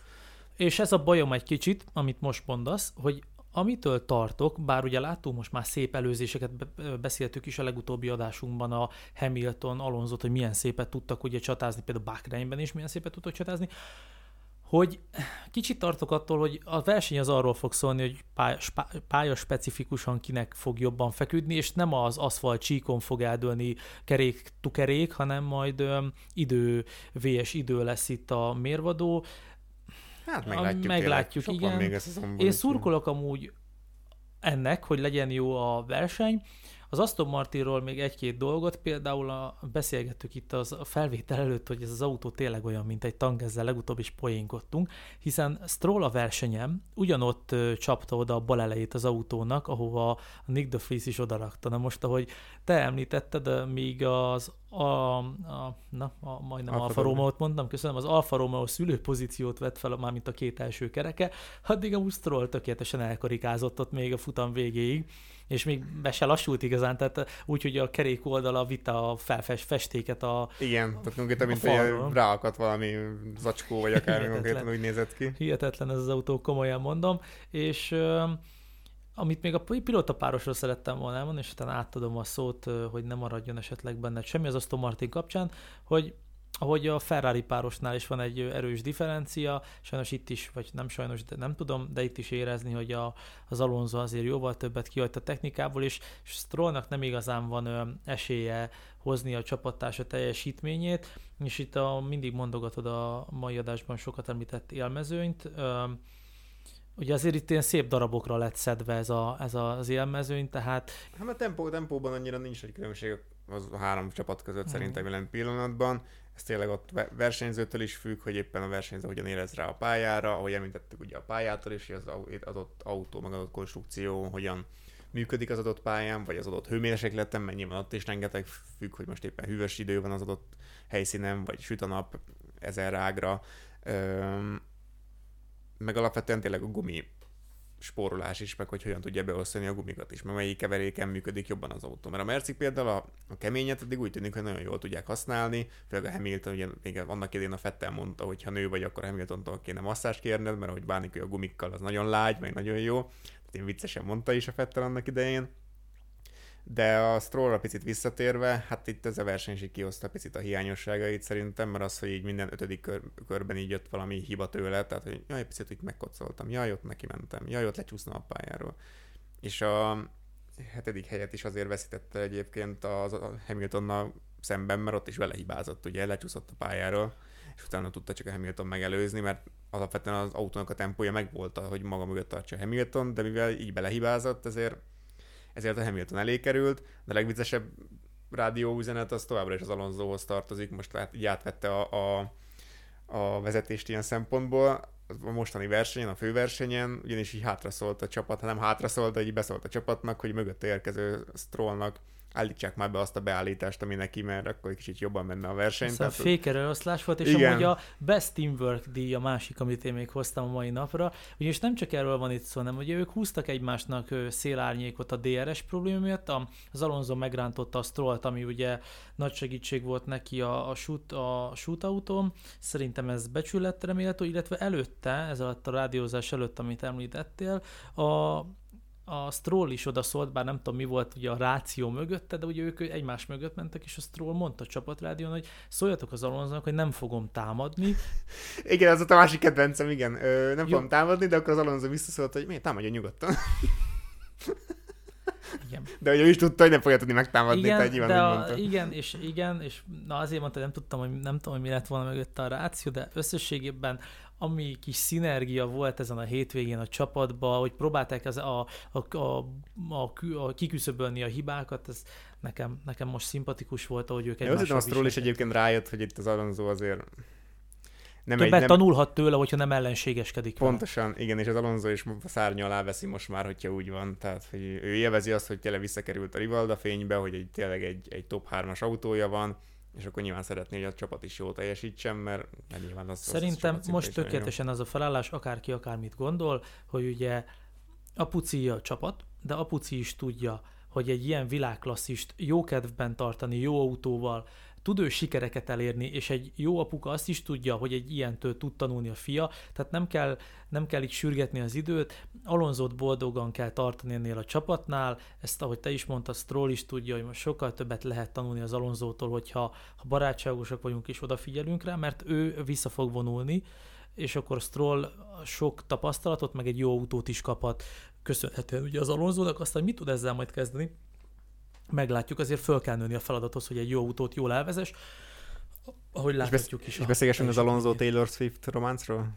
És ez a bajom egy kicsit, amit most mondasz, hogy amitől tartok, bár ugye láttunk most már szép előzéseket, beszéltük is a legutóbbi adásunkban a Hamilton, Alonso, hogy milyen szépet tudtak ugye csatázni, például Bakreinben is milyen szépet tudtak csatázni, hogy kicsit tartok attól, hogy a verseny az arról fog szólni, hogy pálya, pálya specifikusan kinek fog jobban feküdni, és nem az aszfalt csíkon fog eldőlni kerék tukerék, hanem majd idő, VS idő lesz itt a mérvadó. Hát meglátjuk. Meglátjuk, igen. Még ez Én szurkolok amúgy ennek, hogy legyen jó a verseny. Az Aston Martinról még egy-két dolgot, például a, beszélgettük itt az, a felvétel előtt, hogy ez az autó tényleg olyan, mint egy tank, ezzel legutóbb is poénkodtunk, hiszen Stroll a versenyem ugyanott ö, csapta oda a bal elejét az autónak, ahova a Nick de Vries is odarakta. Na most, ahogy te említetted, még az a, a, na, a majdnem Alfa, Alfa Romeo-t mondtam, köszönöm, az Alfa Romeo szülőpozíciót vett fel, már mint a két első kereke, addig a Stroll tökéletesen elkarikázott ott még a futam végéig és még be se lassult igazán, tehát úgy, hogy a kerék oldala vita a felfest festéket a Igen, tehát konkrétan, mint hogy ráakadt valami zacskó, vagy akár konkrétan úgy nézett ki. Hihetetlen ez az autó, komolyan mondom, és amit még a pilóta párosról szerettem volna elmondani, és utána átadom a szót, hogy ne maradjon esetleg benne semmi az Aston Martin kapcsán, hogy ahogy a Ferrari párosnál is van egy erős differencia, sajnos itt is, vagy nem sajnos, de nem tudom, de itt is érezni, hogy a, az Alonso azért jóval többet kihagyt a technikából, és, Strollnak nem igazán van ö, esélye hozni a csapattársa teljesítményét, és itt a, mindig mondogatod a mai adásban sokat említett élmezőnyt, ö, Ugye azért itt ilyen szép darabokra lett szedve ez, a, ez az élmezőny, tehát... Hát a tempó, tempóban annyira nincs egy különbség az a három csapat között hmm. szerintem jelen pillanatban. Ez tényleg ott versenyzőtől is függ, hogy éppen a versenyző hogyan érez rá a pályára, ahogy említettük ugye a pályától is, az adott autó, meg adott konstrukció hogyan működik az adott pályán, vagy az adott hőmérsékleten, mert nyilván ott is rengeteg függ, hogy most éppen hűvös idő van az adott helyszínen, vagy süt a nap ezer ágra. Üm, meg alapvetően tényleg a gumi spórolás is, meg hogy hogyan tudja beosztani a gumikat is, meg melyik keveréken működik jobban az autó. Mert a Mercik például a, a keményet eddig úgy tűnik, hogy nagyon jól tudják használni, főleg a Hamilton, ugye még annak idén a Fettel mondta, hogy ha nő vagy, akkor Hamiltontól kéne masszást kérned, mert hogy bánik ő a gumikkal, az nagyon lágy, meg nagyon jó. Tehát én viccesen mondta is a Fettel annak idején. De a Strollra picit visszatérve, hát itt ez a verseny is kihozta picit a hiányosságait szerintem, mert az, hogy így minden ötödik kör, körben így jött valami hiba tőle, tehát hogy jaj, picit itt megkocoltam, jaj, ott neki mentem, jaj, ott lecsúszna a pályáról. És a hetedik helyet is azért veszítette egyébként a Hamiltonnal szemben, mert ott is vele hibázott, ugye lecsúszott a pályáról, és utána tudta csak a Hamilton megelőzni, mert alapvetően az autónak a tempója megvolt, hogy maga mögött tartsa Hamilton, de mivel így belehibázott, ezért ezért a Hamilton elé került, de a legviccesebb rádióüzenet az továbbra is az Alonsohoz tartozik, most lehet így átvette a, a, a vezetést ilyen szempontból, a mostani versenyen, a főversenyen, ugyanis így hátra szólt a csapat, hanem hátra szólt, de így beszólt a csapatnak, hogy mögött érkező Strollnak állítsák már be azt a beállítást, ami neki, mert akkor egy kicsit jobban menne a verseny. Ez a fékerő oszlás volt, és igen. amúgy a Best Teamwork díj a másik, amit én még hoztam a mai napra. Ugyanis nem csak erről van itt szó, hanem ugye ők húztak egymásnak szélárnyékot a DRS probléma miatt, az Alonso megrántotta a Strollt, ami ugye nagy segítség volt neki a, a, shoot, a shoot autón. Szerintem ez becsületre méltó, illetve előtte, ez alatt a rádiózás előtt, amit említettél, a a Stroll is oda szólt, bár nem tudom mi volt ugye a ráció mögötte, de ugye ők egymás mögött mentek, és a Stroll mondta a csapatrádión, hogy szóljatok az Alonsonak, hogy nem fogom támadni. Igen, ez a másik kedvencem, igen. Ö, nem Jó. fogom támadni, de akkor az Alonso visszaszólt, hogy miért támadja nyugodtan. Igen. De ugye ő is tudta, hogy nem fogja tudni megtámadni, igen, tehát nyilván de a, igen, és igen, és na azért mondta, hogy nem tudtam, hogy nem tudom, hogy mi lett volna mögötte a ráció, de összességében ami kis szinergia volt ezen a hétvégén a csapatban, hogy próbálták az a, a, a, a, a kiküszöbölni a hibákat, ez nekem, nekem most szimpatikus volt, ahogy ők egymással Azt ról is egyébként rájött, hogy itt az Alonso azért nem Többet egy, nem... tanulhat tőle, hogyha nem ellenségeskedik. Pontosan, vele. igen, és az Alonso is szárnya alá veszi most már, hogyha úgy van. Tehát, hogy ő élvezi azt, hogy tényleg visszakerült a Rivalda fénybe, hogy egy, tényleg egy, egy top 3-as autója van, és akkor nyilván szeretné, hogy a csapat is jól teljesítsen, mert, nyilván az Szerintem az most tökéletesen az a felállás, akárki akármit gondol, hogy ugye Apuci a csapat, de Apuci is tudja, hogy egy ilyen világklasszist jó kedvben tartani, jó autóval, tud ő sikereket elérni, és egy jó apuka azt is tudja, hogy egy ilyentől tud tanulni a fia, tehát nem kell, nem kell így sürgetni az időt, Alonzót boldogan kell tartani ennél a csapatnál, ezt ahogy te is mondtad, Stroll is tudja, hogy most sokkal többet lehet tanulni az Alonzótól, hogyha ha barátságosak vagyunk és odafigyelünk rá, mert ő vissza fog vonulni, és akkor Stroll sok tapasztalatot, meg egy jó autót is kaphat köszönhetően ugye az Alonzónak, aztán mit tud ezzel majd kezdeni? meglátjuk, azért föl kell nőni a feladathoz, hogy egy jó autót jól elvezes, ahogy láthatjuk is. És beszélgessünk az Alonso Taylor Swift románcról?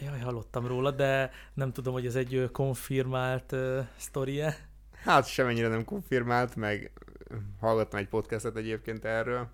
Jaj, hallottam róla, de nem tudom, hogy ez egy konfirmált uh, sztorie. Hát semennyire nem konfirmált, meg hallgattam egy podcastet egyébként erről,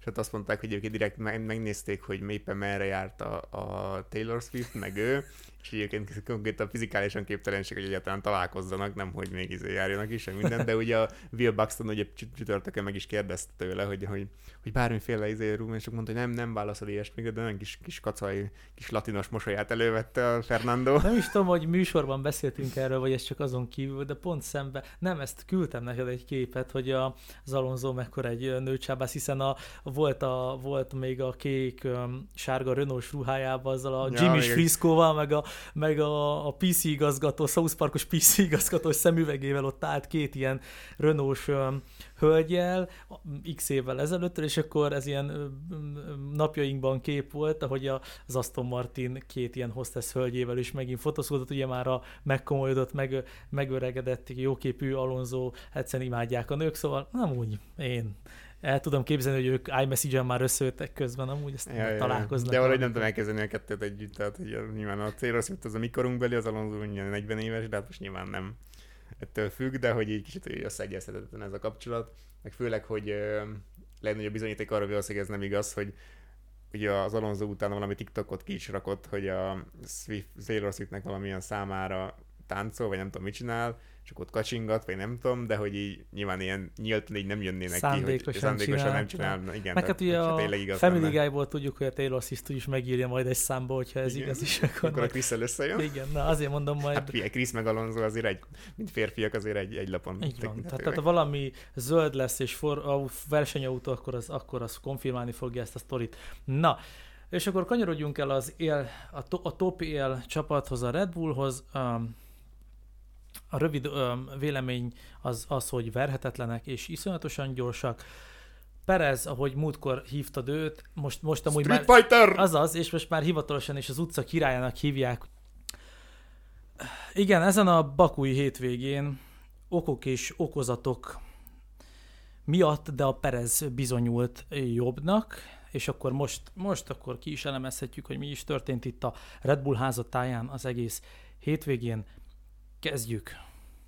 és ott azt mondták, hogy egyébként direkt megnézték, hogy éppen merre járt a, a Taylor Swift, meg ő, és egyébként konkrétan fizikálisan képtelenség, hogy egyáltalán találkozzanak, nem hogy még izé járjanak is, meg minden, de ugye a Will Buxton ugye csütörtökön meg is kérdezte tőle, hogy, hogy, hogy bármiféle izé rúm, és mondta, hogy nem, nem válaszol ilyesmit, de nagyon kis, kis kacai, kis latinos mosolyát elővette a Fernando. Nem is tudom, hogy műsorban beszéltünk erről, vagy ez csak azon kívül, de pont szembe, nem, ezt küldtem neked egy képet, hogy a, az Alonso mekkora egy nőcsábász, hiszen a, volt, a, volt még a kék, sárga Renault ruhájában azzal a Jimmy ja, Friscoval, meg a meg a, a PC igazgató, South Parkos PC igazgató szemüvegével ott állt két ilyen Renault-s hölgyel x évvel ezelőtt, és akkor ez ilyen napjainkban kép volt, ahogy az Aston Martin két ilyen hostess hölgyével is megint fotózódott, ugye már a megkomolyodott, meg, megöregedett, jóképű Alonso, egyszerűen imádják a nők, szóval nem úgy, én El tudom képzelni, hogy ők iMessage-en már összejöttek közben, amúgy ezt ja, találkoznak. De valahogy nem tudom elkezdeni a kettőt együtt, tehát hogy nyilván a célhoz jött az a mikorunkbeli, az Alonso 40 éves, de hát most nyilván nem ettől függ, de hogy így kicsit összeegyezhetetlen ez a kapcsolat, meg főleg, hogy legnagyobb bizonyíték arra valószínűleg ez nem igaz, hogy ugye az Alonso után valami TikTokot ki is rakott, hogy a Swift, Taylor Swiftnek valamilyen számára táncol, vagy nem tudom mit csinál, csak ott kacsingat, vagy nem tudom, de hogy így nyilván ilyen nyíltan így nem jönnének szándékosan ki, hogy szándékosan nem csinálnak. Igen, Meg hát ugye a igaz Family Guy-ból tudjuk, hogy a Taylor Swift is megírja majd egy számba, hogyha ez igen. igaz is. Akkor, akkor a chris összejön. Igen, na azért mondom majd. Hát fia, Chris meg Alonso azért egy, mint férfiak azért egy, egy lapon. Így van. Tehát, tehát, ha valami zöld lesz és for, a versenyautó, akkor az, akkor az konfirmálni fogja ezt a sztorit. Na, és akkor kanyarodjunk el az él, a, to, a top él csapathoz, a Red Bullhoz. Um, a rövid ö, vélemény az az, hogy verhetetlenek és iszonyatosan gyorsak. Perez, ahogy múltkor hívtad őt, most, most amúgy Street már... Fighter! Azaz, és most már hivatalosan is az utca királyának hívják. Igen, ezen a bakúi hétvégén okok és okozatok miatt, de a Perez bizonyult jobbnak, és akkor most, most akkor ki is elemezhetjük, hogy mi is történt itt a Red Bull házatáján az egész hétvégén. Kezdjük.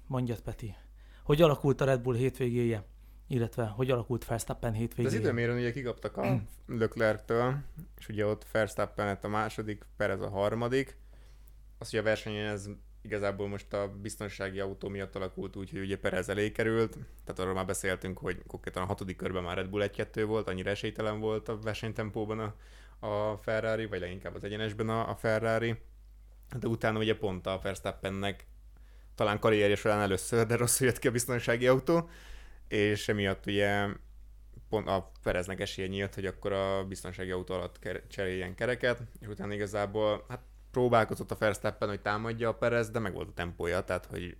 Mondjad, Peti. Hogy alakult a Red Bull hétvégéje? Illetve hogy alakult Verstappen hétvégéje? De az időmérőn ugye kikaptak a Leclerc-től, és ugye ott Verstappen lett a második, Perez a harmadik. Az, hogy a versenyen ez igazából most a biztonsági autó miatt alakult úgy, hogy ugye Perez elé került, tehát arról már beszéltünk, hogy konkrétan a hatodik körben már Red Bull 1-2 volt, annyira esélytelen volt a versenytempóban a, a Ferrari, vagy leginkább az egyenesben a, a Ferrari, de utána ugye pont a Verstappennek talán karrierje során először, de rosszul jött ki a biztonsági autó, és emiatt ugye pont a Pereznek esélye nyílt, hogy akkor a biztonsági autó alatt cseréljen kereket, és utána igazából hát próbálkozott a Verstappen, hogy támadja a Perez, de meg volt a tempója, tehát hogy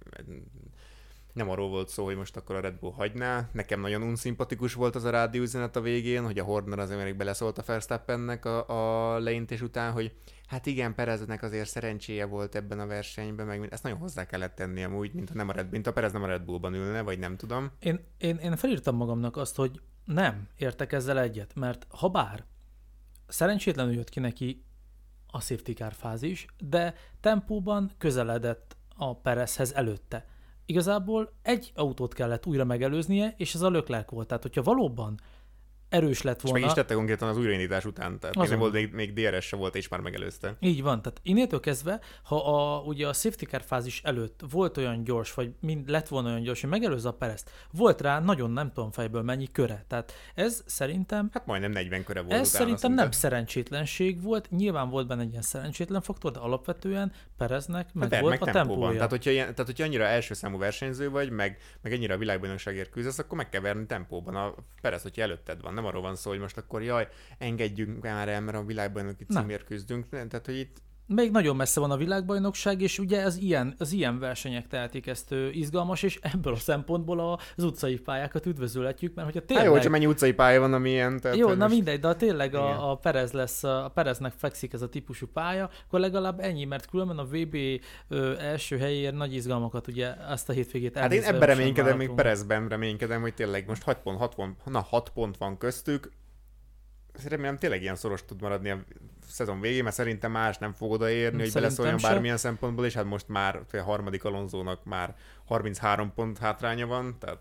nem arról volt szó, hogy most akkor a Red Bull hagyná. Nekem nagyon unszimpatikus volt az a rádióüzenet a végén, hogy a Horner az még beleszólt a Verstappennek a, a leintés után, hogy hát igen, Pereznek azért szerencséje volt ebben a versenyben, meg ezt nagyon hozzá kellett tenni amúgy, mint, nem a Red, mint a Perez nem a Red Bullban ülne, vagy nem tudom. Én, én, én felírtam magamnak azt, hogy nem értek ezzel egyet, mert ha bár szerencsétlenül jött ki neki a safety car fázis, de tempóban közeledett a Perezhez előtte. Igazából egy autót kellett újra megelőznie, és ez a Leclerc volt. Tehát, hogyha valóban erős lett volna. És meg is tette konkrétan az újraindítás után, tehát még nem volt, még, még DRS se volt, és már megelőzte. Így van, tehát innétől kezdve, ha a, ugye a safety car fázis előtt volt olyan gyors, vagy mind lett volna olyan gyors, hogy megelőzze a Perezt, volt rá nagyon nem tudom fejből mennyi köre. Tehát ez szerintem... Hát majdnem 40 köre volt. Ez szerintem szinte. nem szerencsétlenség volt, nyilván volt benne egy ilyen szerencsétlen faktor, de alapvetően Pereznek meg hát, volt meg a tempója. Tehát hogyha, ilyen, tehát, hogyha annyira első számú versenyző vagy, meg, meg ennyire a világbajnokságért küzdesz, akkor meg kell verni tempóban. A Perez, hogyha előtted van, nem arról van szó, hogy most akkor jaj, engedjünk már el, mert a világbajnoki címért küzdünk. Tehát, hogy itt még nagyon messze van a világbajnokság, és ugye az ilyen, az ilyen versenyek tehetik ezt izgalmas, és ebből a szempontból az utcai pályákat üdvözölhetjük, mert hogyha tényleg... Hát jó, csak mennyi utcai pálya van, ami ilyen... Tehát jó, na most... mindegy, de tényleg a, a, Perez lesz, a Pereznek fekszik ez a típusú pálya, akkor legalább ennyi, mert különben a VB ö, első helyéért nagy izgalmakat ugye ezt a hétvégét Hát én ebben reménykedem, még Perezben reménykedem, hogy tényleg most 6 pont, 6 pont, na 6 pont van köztük, remélem tényleg ilyen szoros tud maradni a szezon végén, mert szerintem más nem fog odaérni, hogy beleszóljon bármilyen szempontból, és hát most már a harmadik Alonzónak már 33 pont hátránya van, tehát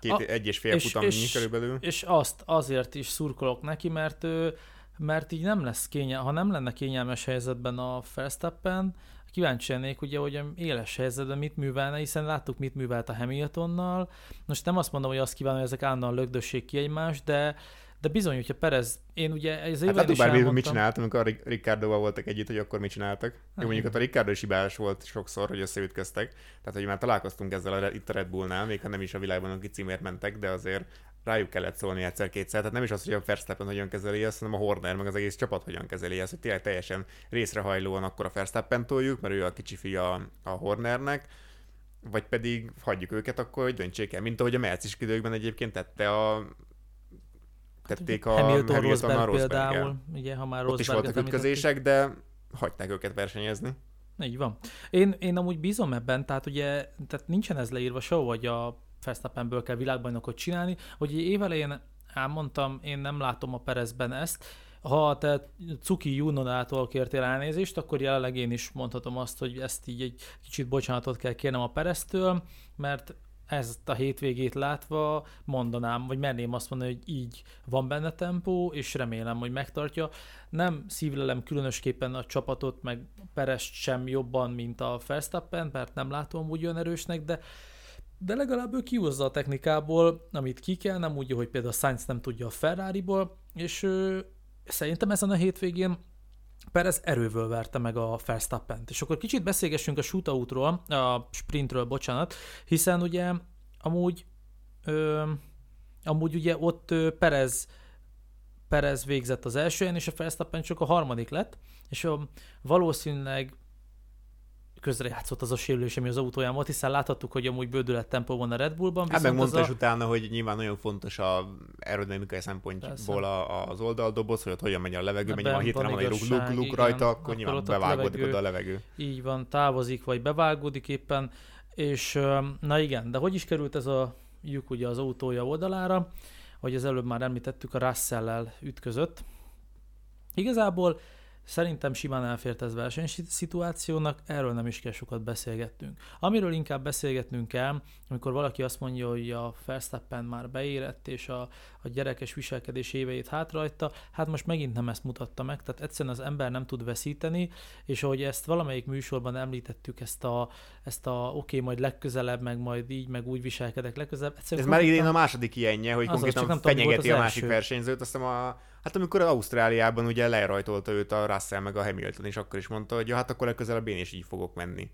két, a, egy és fél és, futam és, körülbelül. És azt azért is szurkolok neki, mert ő, mert így nem lesz kényelmes, ha nem lenne kényelmes helyzetben a Verstappen, kíváncsi lennék, ugye, hogy éles helyzetben mit művelne, hiszen láttuk, mit művelt a Hamiltonnal. Most nem azt mondom, hogy azt kívánom, hogy ezek állandóan lögdössék ki egymást, de de bizony, hogyha Perez, én ugye ez hát láttuk bár mit csináltam, amikor a Ricardoval voltak együtt, hogy akkor mit csináltak. Jó, mondjuk ott a Ricardo is hibás volt sokszor, hogy összeütköztek. Tehát, hogy már találkoztunk ezzel a, itt a Red Bullnál, még ha nem is a világban aki címért mentek, de azért rájuk kellett szólni egyszer-kétszer. Tehát nem is az, hogy a Verstappen hogyan kezeli ezt, hanem a Horner, meg az egész csapat hogyan kezeli ezt, hogy tényleg teljesen részrehajlóan akkor a Verstappen toljuk, mert ő a kicsi fia a Hornernek, vagy pedig hagyjuk őket akkor, hogy döntsék el, mint ahogy a Merc is időkben egyébként tette a tették a Hamilton, Hamilton Rosberg, Rosberg például, ugye, ha már Ott is voltak ütközések, de hagyták őket versenyezni. Így van. Én, én amúgy bízom ebben, tehát ugye tehát nincsen ez leírva sehol, hogy a Verstappenből kell világbajnokot csinálni, hogy évelején elmondtam, én nem látom a Perezben ezt. Ha te Cuki Junonától kértél elnézést, akkor jelenleg én is mondhatom azt, hogy ezt így egy kicsit bocsánatot kell kérnem a Pereztől, mert ezt a hétvégét látva mondanám, vagy merném azt mondani, hogy így van benne tempó, és remélem, hogy megtartja. Nem szívlelem különösképpen a csapatot, meg Perest sem jobban, mint a Verstappen, mert nem látom úgy olyan erősnek, de de legalább ő kihozza a technikából, amit ki kell, nem úgy, hogy például Sainz nem tudja a Ferrari-ból, és ö, szerintem ezen a hétvégén Perez erővel verte meg a Verstappen-t. És akkor kicsit beszélgessünk a shootoutról, a sprintről, bocsánat, hiszen ugye amúgy ö, amúgy ugye ott ö, Perez Perez végzett az első helyen, és a Verstappen csak a harmadik lett, és a, valószínűleg közrejátszott az a sérülés, ami az autóján volt, hiszen láthattuk, hogy amúgy bődület tempó van a Red Bullban. Hát megmondta a... utána, hogy nyilván nagyon fontos a aerodinamikai szempontból a, az oldaldoboz, hogy ott hogyan megy a levegő, mert nyilván hirtelen van egy luk, luk, rajta, akkor, akkor nyilván bevágódik levegő, oda a levegő. Így van, távozik, vagy bevágódik éppen, és na igen, de hogy is került ez a lyuk ugye az autója oldalára, hogy az előbb már említettük, a Russell-lel ütközött. Igazából Szerintem simán elfért ez versenyszituációnak, erről nem is kell sokat beszélgettünk. Amiről inkább beszélgetnünk kell, amikor valaki azt mondja, hogy a Verstappen már beérett, és a, a gyerekes viselkedés éveit hátrajta, hát most megint nem ezt mutatta meg, tehát egyszerűen az ember nem tud veszíteni, és ahogy ezt valamelyik műsorban említettük, ezt a, ezt a oké, okay, majd legközelebb, meg majd így, meg úgy viselkedek legközelebb. Egyszerűen Ez már idén a második ilyenje, hogy konkrétan fenyegeti a másik versenyzőt, azt hiszem a Hát amikor Ausztráliában ugye lerajtolta őt a Russell meg a Hamilton, és akkor is mondta, hogy ja, hát akkor legközelebb én is így fogok menni.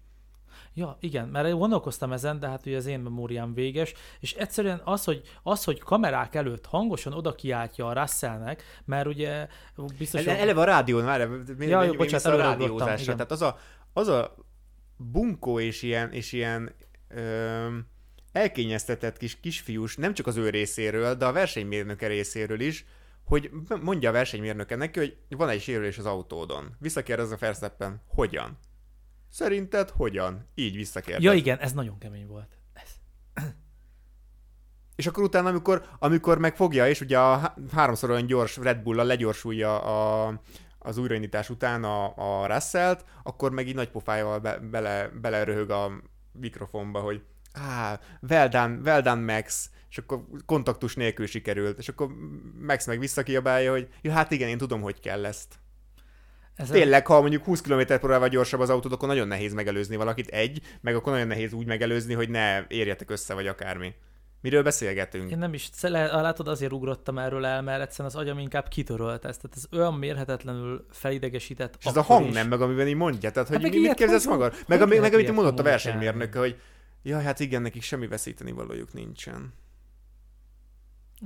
Ja, igen, mert gondolkoztam ezen, de hát ugye az én memóriám véges, és egyszerűen az, hogy, az, hogy kamerák előtt hangosan oda kiáltja a Russellnek, mert ugye biztos... Ele, eleve a rádión, már mi, ja, jó, mi, bocsánat, a rádiózásra, tehát az a, az a bunkó és ilyen, és ilyen ö, elkényeztetett kis kisfiús, nem csak az ő részéről, de a versenymérnöke részéről is, hogy mondja a versenymérnöke neki, hogy van egy sérülés az autódon. Visszakérdez a Verstappen, hogyan? Szerinted hogyan? Így visszakérdez. Ja igen, ez nagyon kemény volt. Ez. És akkor utána, amikor, amikor megfogja, és ugye a háromszor olyan gyors Red Bull-a legyorsulja a, az újraindítás után a, a Russell-t, akkor meg így nagy pofájával be, bele, beleröhög a mikrofonba, hogy ah, well done, well done Max, és akkor kontaktus nélkül sikerült, és akkor Max meg visszakiabálja, hogy ja, hát igen, én tudom, hogy kell ezt. Ez Tényleg, ha mondjuk 20 km per órával gyorsabb az autód, akkor nagyon nehéz megelőzni valakit egy, meg akkor nagyon nehéz úgy megelőzni, hogy ne érjetek össze, vagy akármi. Miről beszélgetünk? Én nem is, látod, azért ugrottam erről el, mert egyszerűen az agyam inkább kitörölt ezt. Tehát ez olyan mérhetetlenül felidegesített. És ez a hang is. nem, meg amiben így mondja. Tehát, hogy hát mi, mit képzelsz magad? Meg, meg, meg amit mondott a versenymérnök, hogy jaj, hát igen, nekik semmi veszíteni valójuk nincsen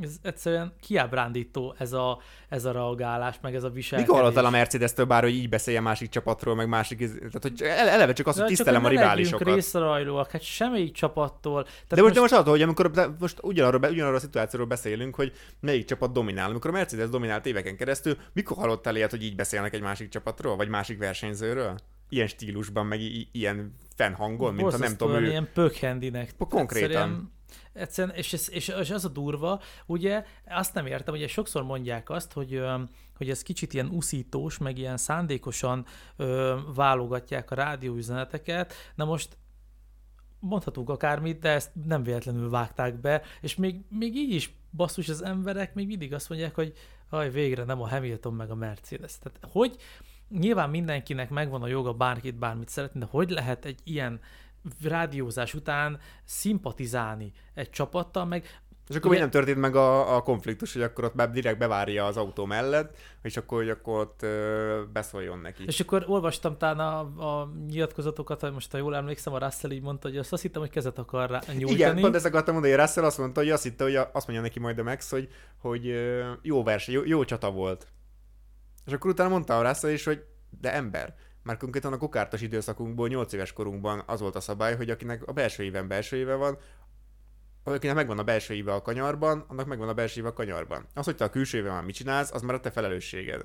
ez egyszerűen kiábrándító ez a, ez a reagálás, meg ez a viselkedés. Mikor hallottál a Mercedes-től bár, hogy így beszélje másik csapatról, meg másik, tehát hogy eleve csak az, hogy tisztelem a riválisokat. Csak részrajlóak, hát semmelyik csapattól. Tehát de most, most, most attól, hogy amikor de most ugyanarról, ugyanarról a szituációról beszélünk, hogy melyik csapat dominál. Amikor a Mercedes dominált éveken keresztül, mikor hallottál ilyet, hogy így beszélnek egy másik csapatról, vagy másik versenyzőről? Ilyen stílusban, meg i- ilyen fennhangon, mint ha nem tudom ő... Ilyen pökhendinek. Konkrétan. Egyszerűen Egyszerűen, és, és, és az a durva, ugye, azt nem értem, ugye sokszor mondják azt, hogy, hogy ez kicsit ilyen uszítós, meg ilyen szándékosan ö, válogatják a rádióüzeneteket, na most mondhatunk akármit, de ezt nem véletlenül vágták be, és még, még így is basszus az emberek még mindig azt mondják, hogy aj, végre nem a Hamilton meg a Mercedes. Tehát hogy nyilván mindenkinek megvan a joga bárkit bármit szeretni, de hogy lehet egy ilyen rádiózás után szimpatizálni egy csapattal, meg és akkor még nem történt meg a, a konfliktus, hogy akkor ott már direkt bevárja az autó mellett, és akkor, hogy akkor ott ö, beszóljon neki. És akkor olvastam talán a, a nyilatkozatokat, hogy most ha jól emlékszem, a Russell így mondta, hogy azt, azt hittem, hogy kezet akar rá nyújtani. Igen, pont ezt akartam mondani, hogy Russell azt mondta, hogy azt hitte, hogy azt mondja neki majd a Max, hogy, hogy jó verseny, jó, jó csata volt. És akkor utána mondta a Russell is, hogy de ember, már konkrétan a kokártos időszakunkból, 8 éves korunkban az volt a szabály, hogy akinek a belső éven belső éve van, akinek megvan a belső éve a kanyarban, annak megvan a belső éve a kanyarban. Az, hogy te a külső éve már mit csinálsz, az már a te felelősséged.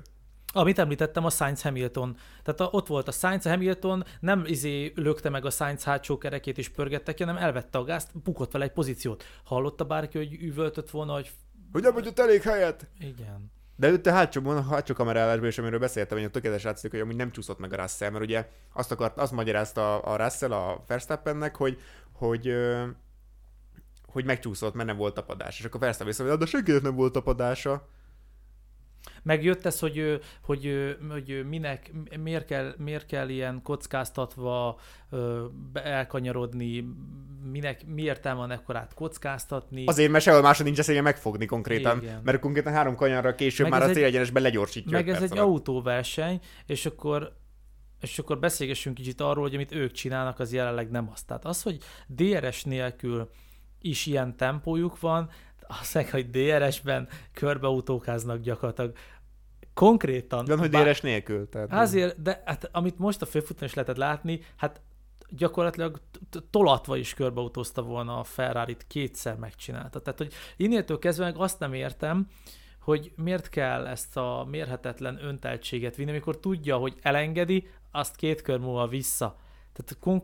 Amit említettem, a Sainz Hamilton. Tehát a, ott volt a Sainz Hamilton, nem izé lökte meg a Sainz hátsó kerekét és pörgette ki, hanem elvette a gázt, bukott vele egy pozíciót. Hallotta bárki, hogy üvöltött volna, hogy hogy nem adott elég helyet. Igen. De itt a hátsó, a hátsó kamerálásban is, amiről beszéltem, hogy a tökéletes látszik, hogy amúgy nem csúszott meg a Russell, mert ugye azt akart, azt magyarázta a, a Russell a Verstappennek, hogy, hogy, hogy megcsúszott, mert nem volt tapadás. És akkor Verstappen vissza, de senkinek nem volt tapadása. Megjött ez, hogy, hogy, hogy minek, miért kell, miért kell ilyen kockáztatva elkanyarodni, minek, mi értelme van ekkorát kockáztatni. Azért, mert sehol máshol nincs eszélye megfogni konkrétan, Igen. mert konkrétan három kanyarra később Meg már a egy- célegyenesben legyorsítja. Meg ez egy alatt. autóverseny, és akkor és akkor beszélgessünk kicsit arról, hogy amit ők csinálnak, az jelenleg nem az. Tehát az, hogy DRS nélkül is ilyen tempójuk van, az meg, hogy DRS-ben körbeautókáznak gyakorlatilag. Konkrétan. Van, hogy DRS nélkül. Tehát Azért, de hát, amit most a főfuton is lehetett látni, hát gyakorlatilag tolatva is körbeautózta volna a Ferrari-t, kétszer megcsinálta. Tehát, hogy innétől kezdve meg azt nem értem, hogy miért kell ezt a mérhetetlen önteltséget vinni, amikor tudja, hogy elengedi, azt két kör múlva vissza. Tehát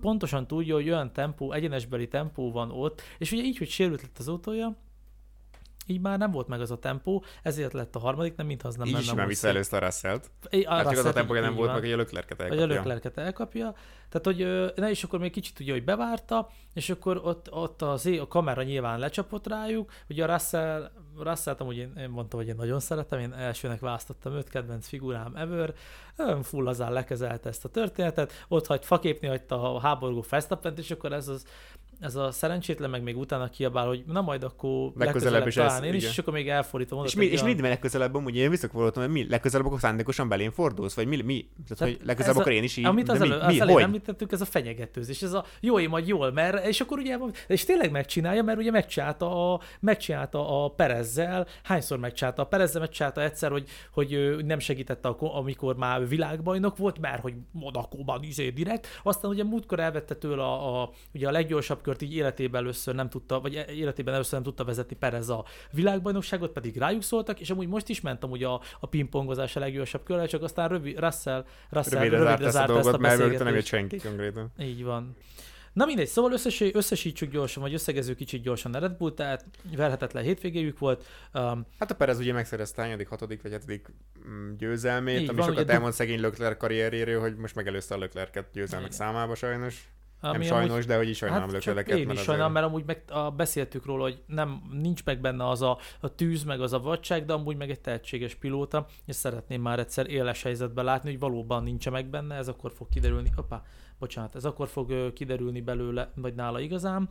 pontosan tudja, hogy olyan tempó, egyenesbeli tempó van ott, és ugye így, hogy sérült lett az autója, így már nem volt meg az a tempó, ezért lett a harmadik, nem mintha az nem így lenne is már most visszaelőzte a Russell-t. Így- Hát csak az a tempója nem így volt van. meg, hogy a Vagy elkapja. a Leclerc-et elkapja. Tehát, hogy na és akkor még kicsit ugye, hogy bevárta, és akkor ott, ott az, a kamera nyilván lecsapott rájuk. Ugye a Russell, Russell amúgy én, én mondtam, hogy én nagyon szeretem, én elsőnek választottam őt, kedvenc figurám ever. Ön full lazán lekezelte ezt a történetet, ott hagy faképni hagyta a háborgó Verstappent, és akkor ez az ez a szerencsétlen meg még utána kiabál, hogy na majd akkor legközelebb, Legközelebb is ez, talán én is, és akkor még elfordítva mondott És, mi, és olyan- mit legközelebb, amúgy én visszakolottam, hogy mi? Legközelebb akkor szándékosan belén fordulsz, vagy mi, mi? Tehát, Tehát hogy legközelebb ez a- akkor én is így, Amit az, mi, elő, mi, az elején hogy? említettük, ez a fenyegetőzés, ez a jó, én majd jól, mert, és akkor ugye, és tényleg megcsinálja, mert ugye megcsinálta a, megcsinálta a Perezzel, hányszor megcsinálta? A Perezzel, megcsinálta egyszer, hogy, hogy nem segítette, akkor, amikor már világbajnok volt, mert hogy Monakóban izé direkt, aztán ugye múltkor elvette tőle a, a, ugye a leggyorsabb kört így életében először nem tudta, vagy életében először nem tudta vezetni Perez a világbajnokságot, pedig rájuk szóltak, és amúgy most is mentem ugye a, a pingpongozás a leggyorsabb körrel, csak aztán rövid, Russell, Russell Rövidre zárt ezt a dolgot, mert mögötte nem jött senki konkrétan. Így van. Na mindegy, szóval összes, összesítsük gyorsan, vagy összegezzük kicsit gyorsan a Red Bull, tehát verhetetlen hétvégéjük volt. Um, Hát a Perez ugye megszerezte a hányadik, hatodik vagy hetedik mm, győzelmét, ami van, sokat elmond szegény Leclerc karrierjéről, hogy most megelőzte a Leclerc-et győzelmek Igen. számába sajnos. Ami nem sajnos, de hogy is sajnálom hát Leclerc-et. én is sajnálom, mert amúgy meg a, beszéltük róla, hogy nem, nincs meg benne az a, a tűz, meg az a vadság, de amúgy meg egy tehetséges pilóta, és szeretném már egyszer éles helyzetben látni, hogy valóban nincs meg benne, ez akkor fog kiderülni, hoppá, bocsánat, ez akkor fog kiderülni belőle, vagy nála igazán.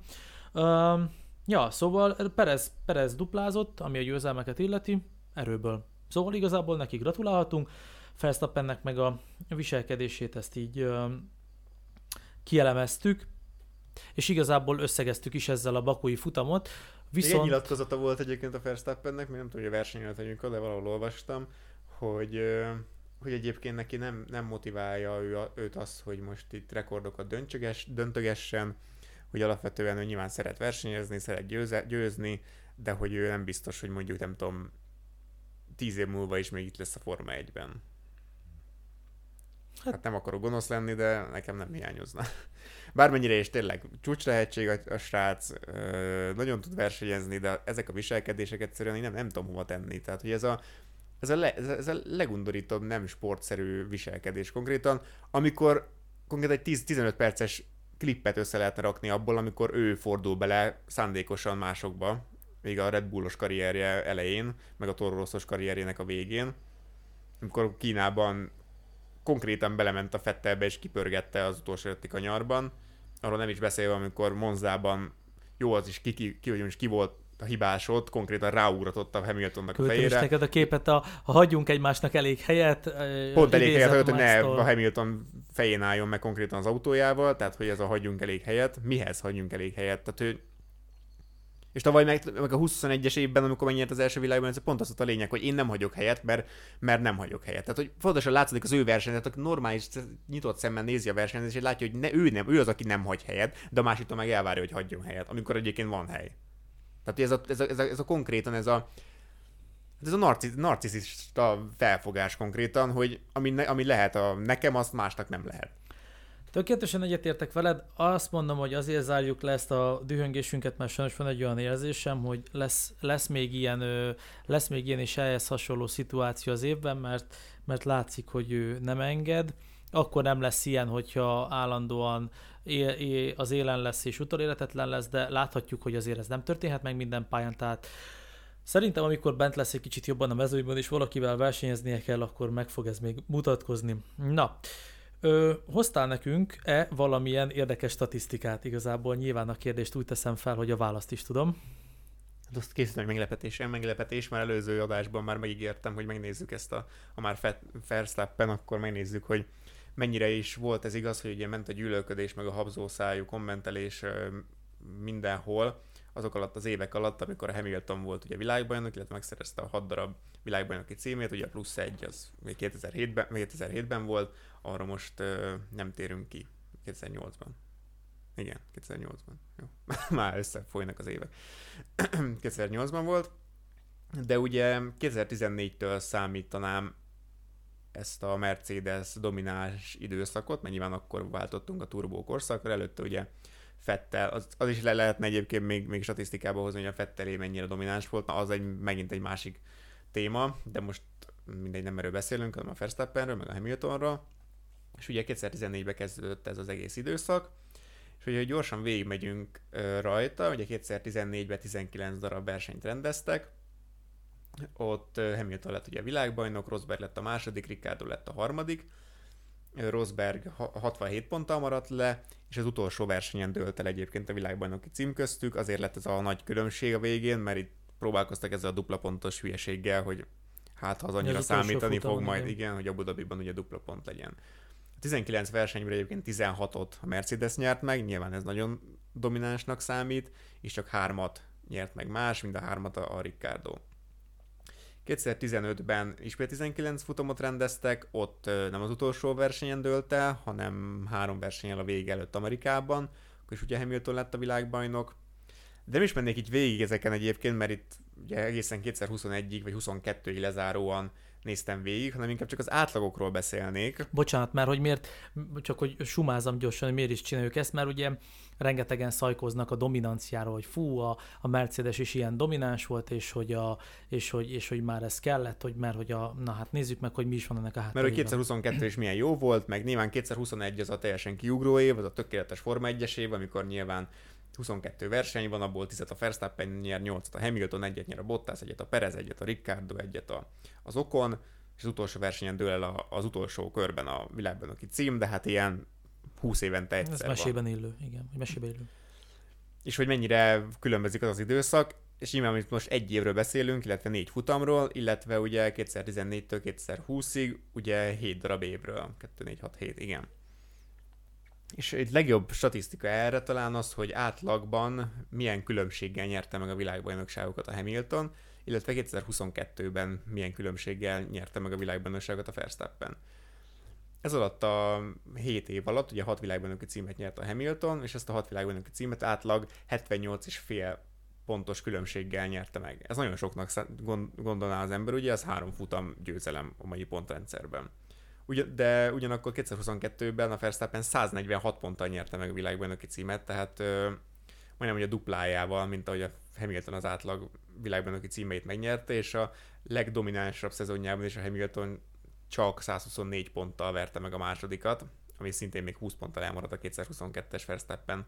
Um, ja, szóval Perez, Perez duplázott, ami a győzelmeket illeti, erőből. Szóval igazából neki gratulálhatunk, Verstappennek meg a viselkedését ezt így ö, kielemeztük, és igazából összegeztük is ezzel a bakói futamot. Viszont... Egy nyilatkozata volt egyébként a Verstappennek, még nem tudom, hogy a tegyünk de valahol olvastam, hogy, hogy egyébként neki nem, nem motiválja ő, őt az, hogy most itt rekordokat döntöges, döntögessen, hogy alapvetően ő nyilván szeret versenyezni, szeret győze, győzni, de hogy ő nem biztos, hogy mondjuk nem tudom, tíz év múlva is még itt lesz a Forma 1-ben. Hát nem akarok gonosz lenni, de nekem nem hiányozna. Bármennyire is tényleg csúcs tehetség a, a srác, ö, nagyon tud versenyezni, de ezek a viselkedések egyszerűen én nem, nem tudom hova tenni. Tehát, hogy ez a, ez a, le, ez a, ez a legundorítóbb, nem sportszerű viselkedés konkrétan, amikor konkrétan egy 10-15 perces klippet össze lehetne rakni abból, amikor ő fordul bele szándékosan másokba, még a Red Bullos karrierje elején, meg a Toro Rossos karrierjének a végén, amikor Kínában konkrétan belement a Fettelbe és kipörgette az utolsó előtti kanyarban. Arról nem is beszélve, amikor Monzában jó az is ki, ki, ki, most ki volt a hibás ott, konkrétan ráugratott a Hamiltonnak a küldtem is fejére. neked a képet, a, ha hagyjunk egymásnak elég helyet. Pont elég helyet hagyott, hogy ne a Hamilton fején álljon meg konkrétan az autójával, tehát hogy ez a hagyjunk elég helyet. Mihez hagyjunk elég helyet? Tehát ő és tavaly meg, meg a 21-es évben, amikor megnyert az első világban, ez pont az volt a lényeg, hogy én nem hagyok helyet, mert, mert nem hagyok helyet. Tehát, hogy fontosan látszik az ő versenyt, aki normális, nyitott szemmel nézi a versenyt, és látja, hogy ne, ő nem, ő az, aki nem hagy helyet, de a másiktól meg elvárja, hogy hagyjon helyet, amikor egyébként van hely. Tehát ez a, ez a, ez a, ez a konkrétan ez a, ez a narci, narciszista felfogás konkrétan, hogy ami, ne, ami lehet a nekem, azt másnak nem lehet. Tökéletesen egyetértek veled. Azt mondom, hogy azért zárjuk le ezt a dühöngésünket, mert sajnos van egy olyan érzésem, hogy lesz, lesz még ilyen, lesz még ilyen és ehhez hasonló szituáció az évben, mert, mert látszik, hogy ő nem enged. Akkor nem lesz ilyen, hogyha állandóan az élen lesz és utoléletetlen lesz, de láthatjuk, hogy azért ez nem történhet meg minden pályán, tehát Szerintem, amikor bent lesz egy kicsit jobban a mezőnyben, és valakivel versenyeznie kell, akkor meg fog ez még mutatkozni. Na, Ö, hoztál nekünk-e valamilyen érdekes statisztikát? Igazából nyilván a kérdést úgy teszem fel, hogy a választ is tudom. Hát azt készítem, hogy meglepetés, én meglepetés, már előző adásban már megígértem, hogy megnézzük ezt a, ha már Verstappen, akkor megnézzük, hogy mennyire is volt ez igaz, hogy ugye ment a gyűlölködés, meg a habzószájú kommentelés mindenhol, azok alatt az évek alatt, amikor a Hamilton volt ugye világbajnok, illetve megszerezte a hat darab világbajnoki címét, ugye a plusz egy az még 2007-ben, 2007-ben volt, arra most uh, nem térünk ki 2008-ban. Igen, 2008-ban. Jó. Már összefolynak az évek. 2008-ban volt, de ugye 2014-től számítanám ezt a Mercedes domináns időszakot, mert nyilván akkor váltottunk a turbó előtte ugye Fettel, az, az is le lehetne egyébként még, még statisztikába hozni, hogy a Fettelé mennyire domináns volt, na az egy, megint egy másik téma, de most mindegy, nem erről beszélünk, hanem a Verstappenről, meg a Hamiltonról. És ugye 2014-ben kezdődött ez az egész időszak, és ugye gyorsan végigmegyünk rajta, ugye 2014-ben 19 darab versenyt rendeztek, ott Hamilton lett ugye világbajnok, Rosberg lett a második, Ricardo lett a harmadik, Rosberg 67 ponttal maradt le, és az utolsó versenyen dőlt el egyébként a világbajnoki cím köztük, azért lett ez a nagy különbség a végén, mert itt próbálkoztak ezzel a dupla pontos hülyeséggel, hogy hát ha az annyira számítani fog majd, igen. igen, hogy Abu Dhabiban ugye dupla pont legyen. A 19 versenyből egyébként 16-ot a Mercedes nyert meg, nyilván ez nagyon dominánsnak számít, és csak hármat nyert meg más, mind a hármat a, a Ricardo. 2015-ben ismét 19 futamot rendeztek, ott nem az utolsó versenyen dőlt el, hanem három versenyen a vége előtt Amerikában, akkor is ugye Hamilton lett a világbajnok. De nem is mennék így végig ezeken egyébként, mert itt ugye egészen 2021-ig vagy 22-ig lezáróan néztem végig, hanem inkább csak az átlagokról beszélnék. Bocsánat, mert hogy miért, csak hogy sumázom gyorsan, hogy miért is csináljuk ezt, mert ugye rengetegen szajkoznak a dominanciáról, hogy fú, a, a Mercedes is ilyen domináns volt, és hogy, a, és, hogy, és hogy már ez kellett, hogy mert hogy a, na hát nézzük meg, hogy mi is van ennek a hátterében. Mert hogy 2022 is milyen jó volt, meg nyilván 2021 az a teljesen kiugró év, az a tökéletes Forma 1 év, amikor nyilván 22 verseny van, abból 10 a Verstappen nyer, 8 a Hamilton, egyet nyer a Bottas, egyet a Perez, egyet a Ricardo, egyet a, az Okon, és az utolsó versenyen dől el az utolsó körben a aki cím, de hát ilyen 20 évente egyszer Ez mesében van. élő, igen, mesében élő. És hogy mennyire különbözik az az időszak, és nyilván itt most egy évről beszélünk, illetve négy futamról, illetve ugye 2014-től 2020-ig, ugye 7 darab évről, 2, 4, 6, 7, igen. És egy legjobb statisztika erre talán az, hogy átlagban milyen különbséggel nyerte meg a világbajnokságokat a Hamilton, illetve 2022-ben milyen különbséggel nyerte meg a világbajnokságot a Verstappen. Ez alatt a 7 év alatt, ugye 6 világbajnoki címet nyert a Hamilton, és ezt a 6 világbajnoki címet átlag 78,5 pontos különbséggel nyerte meg. Ez nagyon soknak gondolná az ember, ugye ez három futam győzelem a mai pontrendszerben. De ugyanakkor 2022-ben a Verstappen 146 ponttal nyerte meg a világbajnoki címet, tehát ö, majdnem hogy a duplájával, mint ahogy a Hamilton az átlag világbajnoki címeit megnyerte, és a legdominánsabb szezonjában is a Hamilton csak 124 ponttal verte meg a másodikat, ami szintén még 20 ponttal elmaradt a 2022-es Verstappen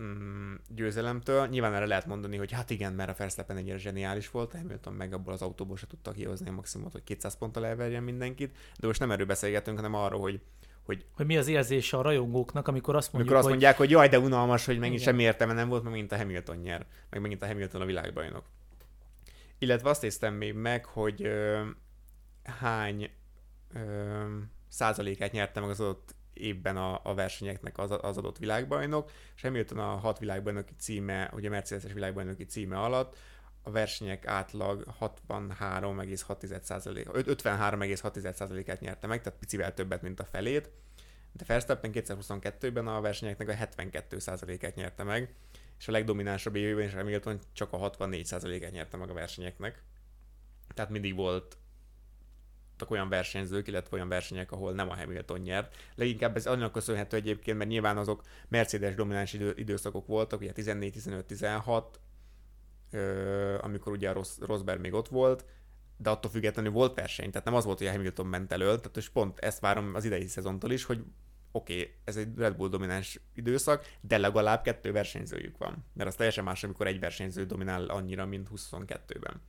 mm, győzelemtől. Nyilván erre lehet mondani, hogy hát igen, mert a Verstappen ennyire zseniális volt, Hamilton meg abból az autóból se tudta kihozni a maximumot, hogy 200 ponttal elverjen mindenkit, de most nem erről beszélgetünk, hanem arról, hogy hogy, hogy mi az érzése a rajongóknak, amikor azt mondjuk, amikor azt mondják, hogy, hogy jaj, de unalmas, hogy megint semmi értelme nem volt, meg megint a Hamilton nyer, meg megint a Hamilton a világbajnok. Illetve azt néztem még meg, hogy ö, hány ö, százalékát nyerte meg az adott évben a, a versenyeknek az, az adott világbajnok, és Hamilton a hat világbajnoki címe, ugye Mercedes-es világbajnoki címe alatt a versenyek átlag 63,6%, 53,6%-át nyerte meg, tehát picivel többet, mint a felét, de Verstappen 2022-ben a versenyeknek a 72%-át nyerte meg, és a legdominánsabb évben is Hamilton csak a 64%-át nyerte meg a versenyeknek. Tehát mindig volt voltak olyan versenyzők, illetve olyan versenyek, ahol nem a Hamilton nyert. Leginkább ez annak köszönhető egyébként, mert nyilván azok Mercedes domináns idő, időszakok voltak, ugye 14, 15, 16, amikor ugye a Rosberg még ott volt, de attól függetlenül volt verseny, tehát nem az volt, hogy a Hamilton ment elől, tehát és pont ezt várom az idei szezontól is, hogy oké, okay, ez egy Red Bull domináns időszak, de legalább kettő versenyzőjük van. Mert az teljesen más, amikor egy versenyző dominál annyira, mint 22-ben.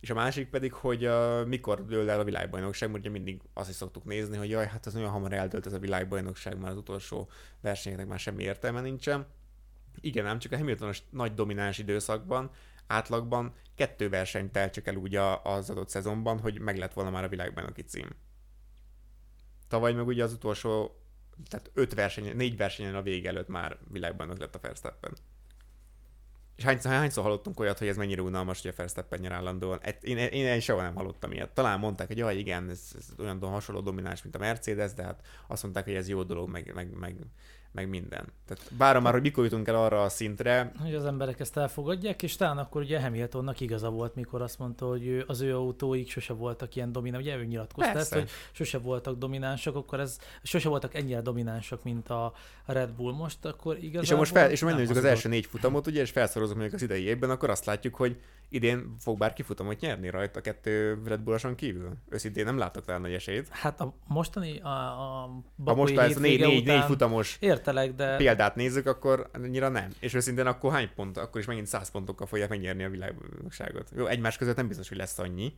És a másik pedig, hogy uh, mikor dől el a világbajnokság, mert ugye mindig azt is szoktuk nézni, hogy jaj, hát az olyan hamar eldőlt ez a világbajnokság, már az utolsó versenyeknek már semmi értelme nincsen. Igen, ám csak a Hamiltonos nagy domináns időszakban átlagban kettő versenyt telt csak el úgy az adott szezonban, hogy meg lett volna már a világbajnoki cím. Tavaly meg ugye az utolsó, tehát öt verseny, négy versenyen a vége előtt már világbajnok lett a Verstappen. És hányszor, hányszor hallottunk olyat, hogy ez mennyire unalmas, hogy a Verstappen nyer állandóan? Én, én, én, én soha nem hallottam ilyet. Talán mondták, hogy jaj, igen, ez, ez olyan hasonló domináns, mint a Mercedes, de hát azt mondták, hogy ez jó dolog, meg, meg, meg meg minden. Tehát várom már, hogy mikor jutunk el arra a szintre. Hogy az emberek ezt elfogadják, és talán akkor ugye Hamiltonnak igaza volt, mikor azt mondta, hogy az ő autóik sose voltak ilyen dominánsok, ugye ő nyilatkozta ezt, hogy sose voltak dominánsak, akkor ez sose voltak ennyire dominánsak, mint a Red Bull most, akkor igazából... És ha most fel, és ha az, az első négy futamot, ugye, és felszorozunk mondjuk az idei évben, akkor azt látjuk, hogy idén fog bárki futamot nyerni rajta kettő Red Bulloson kívül? Őszintén nem látok talán nagy esélyt. Hát a mostani, a, a Ha most ez négy, négy, négy futamos értelek, de... példát nézzük, akkor annyira nem. És őszintén akkor hány pont? Akkor is megint száz pontokkal fogják megnyerni a világbajnokságot. Jó, egymás között nem biztos, hogy lesz annyi.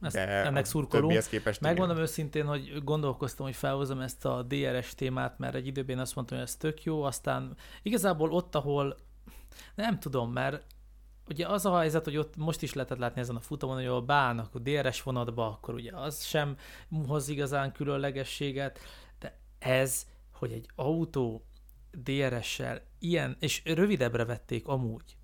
Ezt, de ennek szurkolunk. Képest Megmondom igen. őszintén, hogy gondolkoztam, hogy felhozom ezt a DRS témát, mert egy időben azt mondtam, hogy ez tök jó, aztán igazából ott, ahol nem tudom, mert ugye az a helyzet, hogy ott most is lehetett látni ezen a futamon, hogy a beállnak a DRS vonatba, akkor ugye az sem hoz igazán különlegességet, de ez, hogy egy autó DRS-sel ilyen, és rövidebbre vették amúgy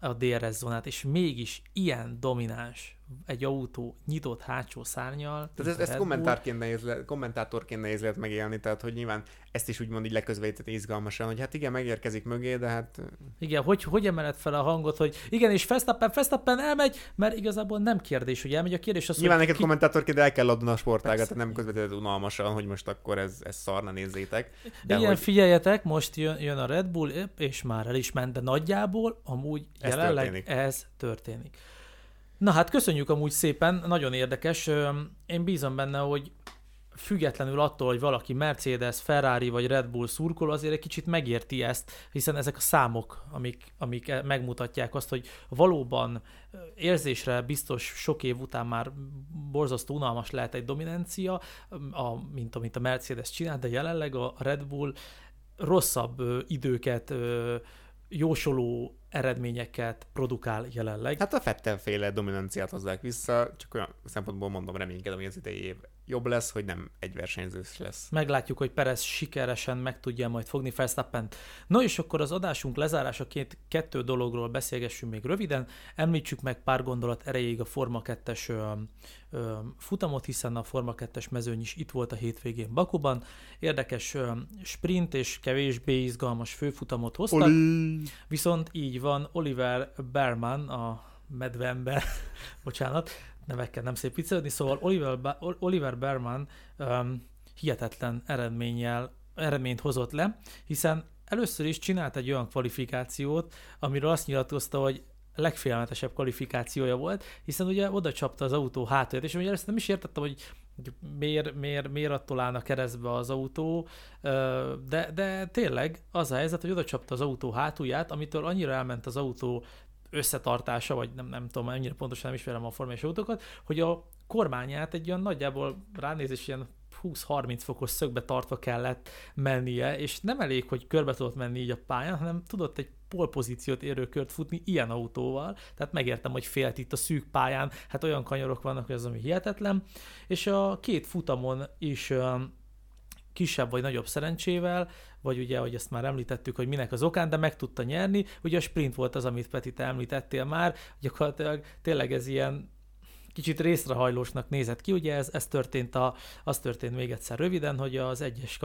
a DRS zónát, és mégis ilyen domináns egy autó nyitott hátsó szárnyal. Tehát ez, ezt kommentárként nehéz, le, kommentátorként nehéz lehet megélni, tehát hogy nyilván ezt is úgymond így leközvetített izgalmasan, hogy hát igen, megérkezik mögé, de hát... Igen, hogy, hogy emeled fel a hangot, hogy igen, és Fesztappen, Fesztappen elmegy, mert igazából nem kérdés, hogy elmegy, a kérdés az, Nyilván neked ki... kommentátorként el kell adni a sportágat, nem közvetített unalmasan, hogy most akkor ez, ez szarna nézzétek. De igen, hogy... figyeljetek, most jön, jön a Red Bull, és már el is ment, de nagyjából amúgy ez jelenleg történik. ez történik. Na hát köszönjük amúgy szépen, nagyon érdekes. Én bízom benne, hogy függetlenül attól, hogy valaki Mercedes, Ferrari vagy Red Bull szurkol, azért egy kicsit megérti ezt, hiszen ezek a számok, amik, amik e- megmutatják azt, hogy valóban érzésre biztos sok év után már borzasztó unalmas lehet egy dominancia, a, mint amit a Mercedes csinál, de jelenleg a Red Bull rosszabb időket jósoló eredményeket produkál jelenleg. Hát a Fettel-féle dominanciát hozzák vissza, csak olyan szempontból mondom, reménykedem, hogy az idei év jobb lesz, hogy nem egy versenyzős lesz. Meglátjuk, hogy Perez sikeresen meg tudja majd fogni verstappen No és akkor az adásunk lezárásaként kettő dologról beszélgessünk még röviden. Említsük meg pár gondolat erejéig a Forma 2-es futamot, hiszen a Forma 2-es mezőny is itt volt a hétvégén Bakuban. Érdekes ö, sprint és kevésbé izgalmas főfutamot hoztak. Oli. Viszont így van, Oliver Berman, a medvember, bocsánat, nevekkel nem szép viccelődni, szóval Oliver, ba- Oliver Berman um, hihetetlen eredménnyel, eredményt hozott le, hiszen először is csinált egy olyan kvalifikációt, amiről azt nyilatkozta, hogy legfélelmetesebb kvalifikációja volt, hiszen ugye oda csapta az autó hátulját, és ugye ezt nem is értettem, hogy miért, miért, miért attól állna keresztbe az autó, de, de tényleg az a helyzet, hogy oda csapta az autó hátulját, amitől annyira elment az autó összetartása, vagy nem, nem tudom, ennyire pontosan nem ismerem a formás autókat, hogy a kormányát egy olyan nagyjából ránézés ilyen 20-30 fokos szögbe tartva kellett mennie, és nem elég, hogy körbe tudott menni így a pályán, hanem tudott egy polpozíciót érő kört futni ilyen autóval, tehát megértem, hogy félt itt a szűk pályán, hát olyan kanyarok vannak, hogy az, ami hihetetlen, és a két futamon is kisebb vagy nagyobb szerencsével, vagy ugye, hogy ezt már említettük, hogy minek az okán, de meg tudta nyerni. Ugye a sprint volt az, amit Peti te említettél már, gyakorlatilag tényleg ez ilyen kicsit részrehajlósnak nézett ki. Ugye ez, ez történt, a, az történt még egyszer röviden, hogy az egyes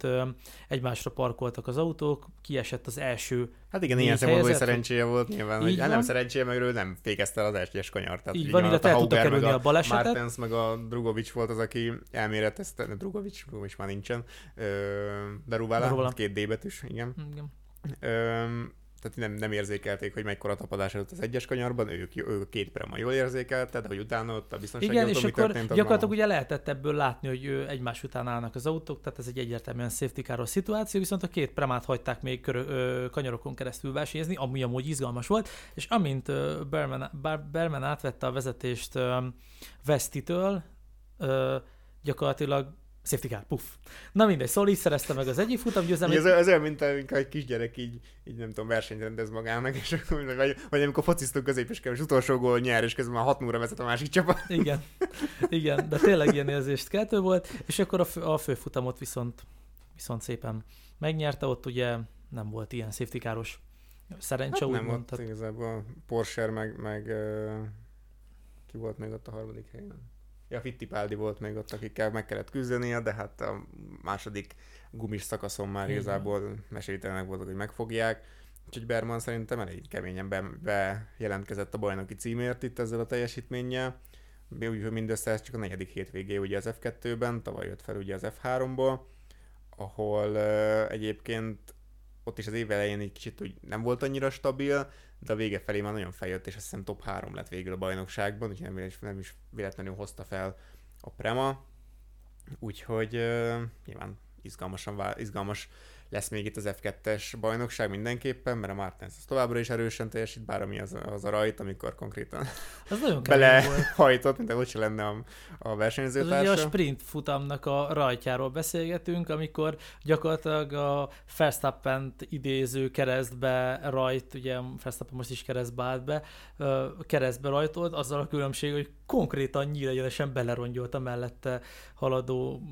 ö, egymásra parkoltak az autók, kiesett az első Hát igen, ilyen szempontból szerencséje volt nyilván, hogy hát nem szerencséje, meg ő nem fékezte az egyes kanyart. Tehát így van, illetve el tudta kerülni a, a balesetet. Martens meg a Drugovics volt az, aki elméletezte, de Drugovics, Drugovics már nincsen, de Ruvala, két D betűs, igen. igen. Ö, tehát nem, nem érzékelték, hogy mekkora tapadás előtt az egyes kanyarban, ők, ők két prema jól érzékelte, de hogy utána ott a biztonsági Igen, autó, és akkor történt, gyakorlatilag ugye lehetett ebből látni, hogy egymás után állnak az autók, tehát ez egy egyértelműen safety káros szituáció, viszont a két premát hagyták még körö, ö, kanyarokon keresztül versenyezni, ami amúgy izgalmas volt, és amint ö, Berman, Berman átvette a vezetést ö, Vesztitől, ö, gyakorlatilag safety car, puff. Na mindegy, szóval így szerezte meg az egyik futamgyőzelmet. Ez, ez olyan, mint amikor egy kisgyerek így, így nem tudom, versenyt rendez magának, és vagy, vagy amikor fociztunk középiskel, és utolsó gól nyer, és közben már 6 0 vezet a másik csapat. Igen, igen, de tényleg ilyen érzést keltő volt, és akkor a, fő, a főfutamot viszont, viszont szépen megnyerte, ott ugye nem volt ilyen safety káros szerencse, hát nem volt igazából Porsche meg, meg ki volt még ott a harmadik helyen? Ja, Fittipaldi volt még ott, akikkel meg kellett küzdenie, de hát a második gumis szakaszon már igazából mesélytelenek voltak, hogy megfogják. Úgyhogy Berman szerintem elég keményen be, bejelentkezett a bajnoki címért itt ezzel a teljesítménnyel. Úgyhogy mindössze ez csak a negyedik hétvégé ugye az F2-ben, tavaly jött fel ugye az F3-ból, ahol uh, egyébként ott is az év elején egy kicsit úgy nem volt annyira stabil, de a vége felé már nagyon feljött, és azt hiszem top 3 lett végül a bajnokságban, úgyhogy nem is, nem is véletlenül hozta fel a Prema. Úgyhogy uh, nyilván izgalmasan, izgalmas lesz még itt az F2-es bajnokság mindenképpen, mert a Martens az továbbra is erősen teljesít, bár ami az, az a rajt, amikor konkrétan az nagyon belehajtott, mint hogy se lenne a, a versenyzőtársa. Ez a sprint futamnak a rajtjáról beszélgetünk, amikor gyakorlatilag a verstappen idéző keresztbe rajt, ugye Verstappen most is keresztbe állt be, keresztbe rajtolt, azzal a különbség, hogy konkrétan nyílegyenesen belerongyolt a mellette haladó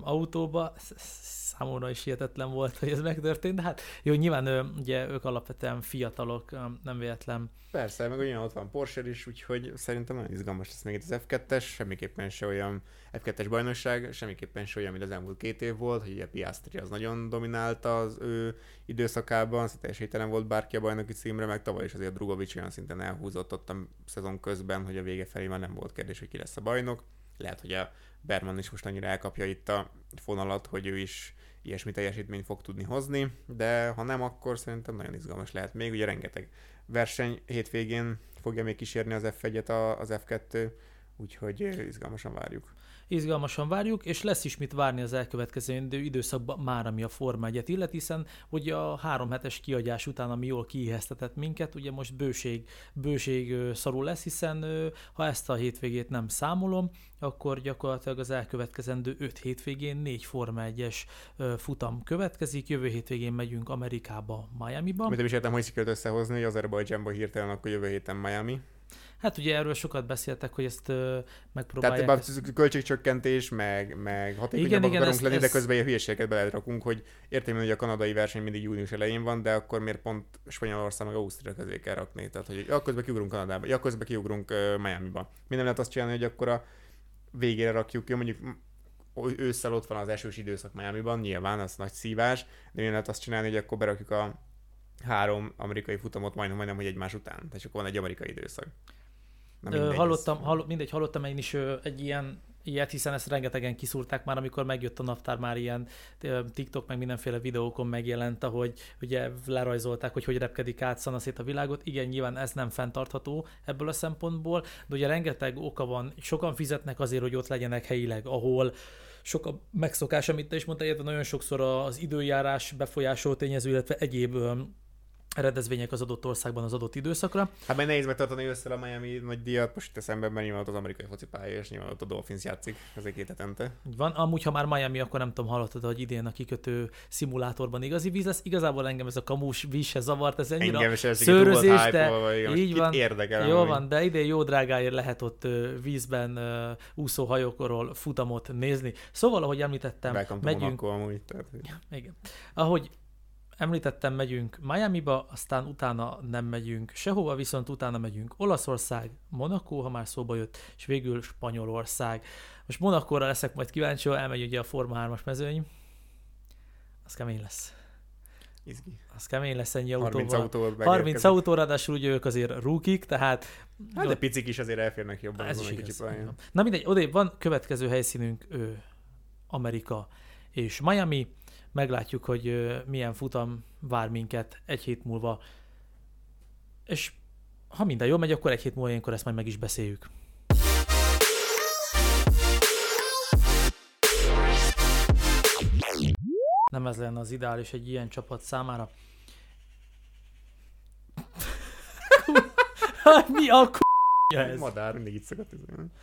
autóba számomra is hihetetlen volt, hogy ez megtörtént, de hát jó, nyilván ugye ők alapvetően fiatalok, nem véletlen. Persze, meg ugyan ott van Porsche is, úgyhogy szerintem nagyon izgalmas lesz még itt az F2-es, semmiképpen se olyan F2-es bajnokság, semmiképpen se olyan, mint az elmúlt két év volt, hogy a Piastri az nagyon dominálta az ő időszakában, szóval teljesítelen volt bárki a bajnoki címre, meg tavaly is azért Drugovics olyan szinten elhúzott ott a szezon közben, hogy a vége felé már nem volt kérdés, hogy ki lesz a bajnok. Lehet, hogy a Berman is most annyira elkapja itt a fonalat, hogy ő is ilyesmi teljesítményt fog tudni hozni, de ha nem, akkor szerintem nagyon izgalmas lehet még. Ugye rengeteg verseny hétvégén fogja még kísérni az F1-et az F2, úgyhogy izgalmasan várjuk izgalmasan várjuk, és lesz is mit várni az elkövetkező időszakban már, ami a Forma 1 illet, hiszen ugye a három hetes kiadás után, ami jól kiéheztetett minket, ugye most bőség, bőség szarú lesz, hiszen ha ezt a hétvégét nem számolom, akkor gyakorlatilag az elkövetkezendő öt hétvégén négy Forma 1-es futam következik, jövő hétvégén megyünk Amerikába, Miami-ba. Mit nem is értem, hogy sikerült összehozni, hogy Azerbajdzsánba hirtelen, akkor jövő héten Miami. Hát ugye erről sokat beszéltek, hogy ezt megpróbálják. Tehát ezt... költségcsökkentés, meg, meg hatékonyabbak akarunk ez, lenni, ez... de közben ilyen hülyeségeket belerakunk, hogy értem, hogy a kanadai verseny mindig június elején van, de akkor miért pont Spanyolország meg Ausztria közé kell rakni? Tehát, hogy ja, közben kiugrunk Kanadába, ja, közben kiugrunk uh, Miami-ba. Mi nem lehet azt csinálni, hogy akkor a végére rakjuk ki, mondjuk ősszel ott van az esős időszak Miami-ban, nyilván az nagy szívás, de mi lehet azt csinálni, hogy akkor berakjuk a három amerikai futamot majdnem, majdnem, hogy egymás után. Tehát csak van egy amerikai időszak. Mindegy, hallottam, hall, mindegy, hallottam én is egy ilyen ilyet, hiszen ezt rengetegen kiszúrták már, amikor megjött a naptár, már ilyen TikTok, meg mindenféle videókon megjelent, ahogy ugye lerajzolták, hogy hogy repkedik át szanaszét a világot. Igen, nyilván ez nem fenntartható ebből a szempontból, de ugye rengeteg oka van, sokan fizetnek azért, hogy ott legyenek helyileg, ahol sok a megszokás, amit te is mondtál, illetve nagyon sokszor az időjárás befolyásoló tényező, illetve egyéb rendezvények az adott országban az adott időszakra. Hát mert nehéz megtartani össze a Miami nagy díjat, most itt eszembe, mert nyilván ott az amerikai focipálya, és nyilván ott a Dolphins játszik, az két hetente. Van, amúgy, ha már Miami, akkor nem tudom, hallottad, hogy idén a kikötő szimulátorban igazi víz lesz. Igazából engem ez a kamus víz se zavart, ez ennyire engem is ez szőrözés, de így van, érdekel, jó van, de idén jó drágáért lehet ott vízben úszó hajókról futamot nézni. Szóval, ahogy említettem, Welcome megyünk... Monaco, amúgy, tehát... Igen. Ahogy említettem, megyünk Miami-ba, aztán utána nem megyünk sehova, viszont utána megyünk Olaszország, Monaco, ha már szóba jött, és végül Spanyolország. Most Monakóra leszek majd kíváncsi, elmegy ugye a Forma 3-as mezőny. Az kemény lesz. Izgi. Az kemény lesz ennyi 30 autóval. autó 30 autó, ráadásul ugye ők azért rúkik, tehát... Hát de picik is azért elférnek jobban Ez azon egy kicsi igaz. pályán. Na mindegy, odébb van, következő helyszínünk ő, Amerika és Miami. Meglátjuk, hogy milyen futam vár minket egy hét múlva. És ha minden jól megy, akkor egy hét múlva ilyenkor ezt majd meg is beszéljük. Nem ez lenne az ideális egy ilyen csapat számára. Mi a k***ja Ez. Madár mindig itt szokott.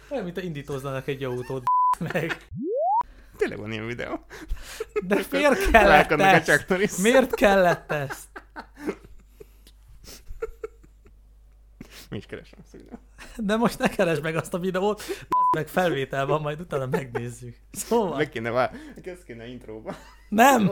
Olyan, mint indítoznának egy autót, meg. Tényleg van ilyen videó. De miért kellett a ezt? Norris. Miért kellett ezt? Mi is keresem azt a. De most ne keresd meg azt a videót, meg felvétel van, majd utána megnézzük. Szóval, Meg kéne vár... Ezt kéne intróba. nem!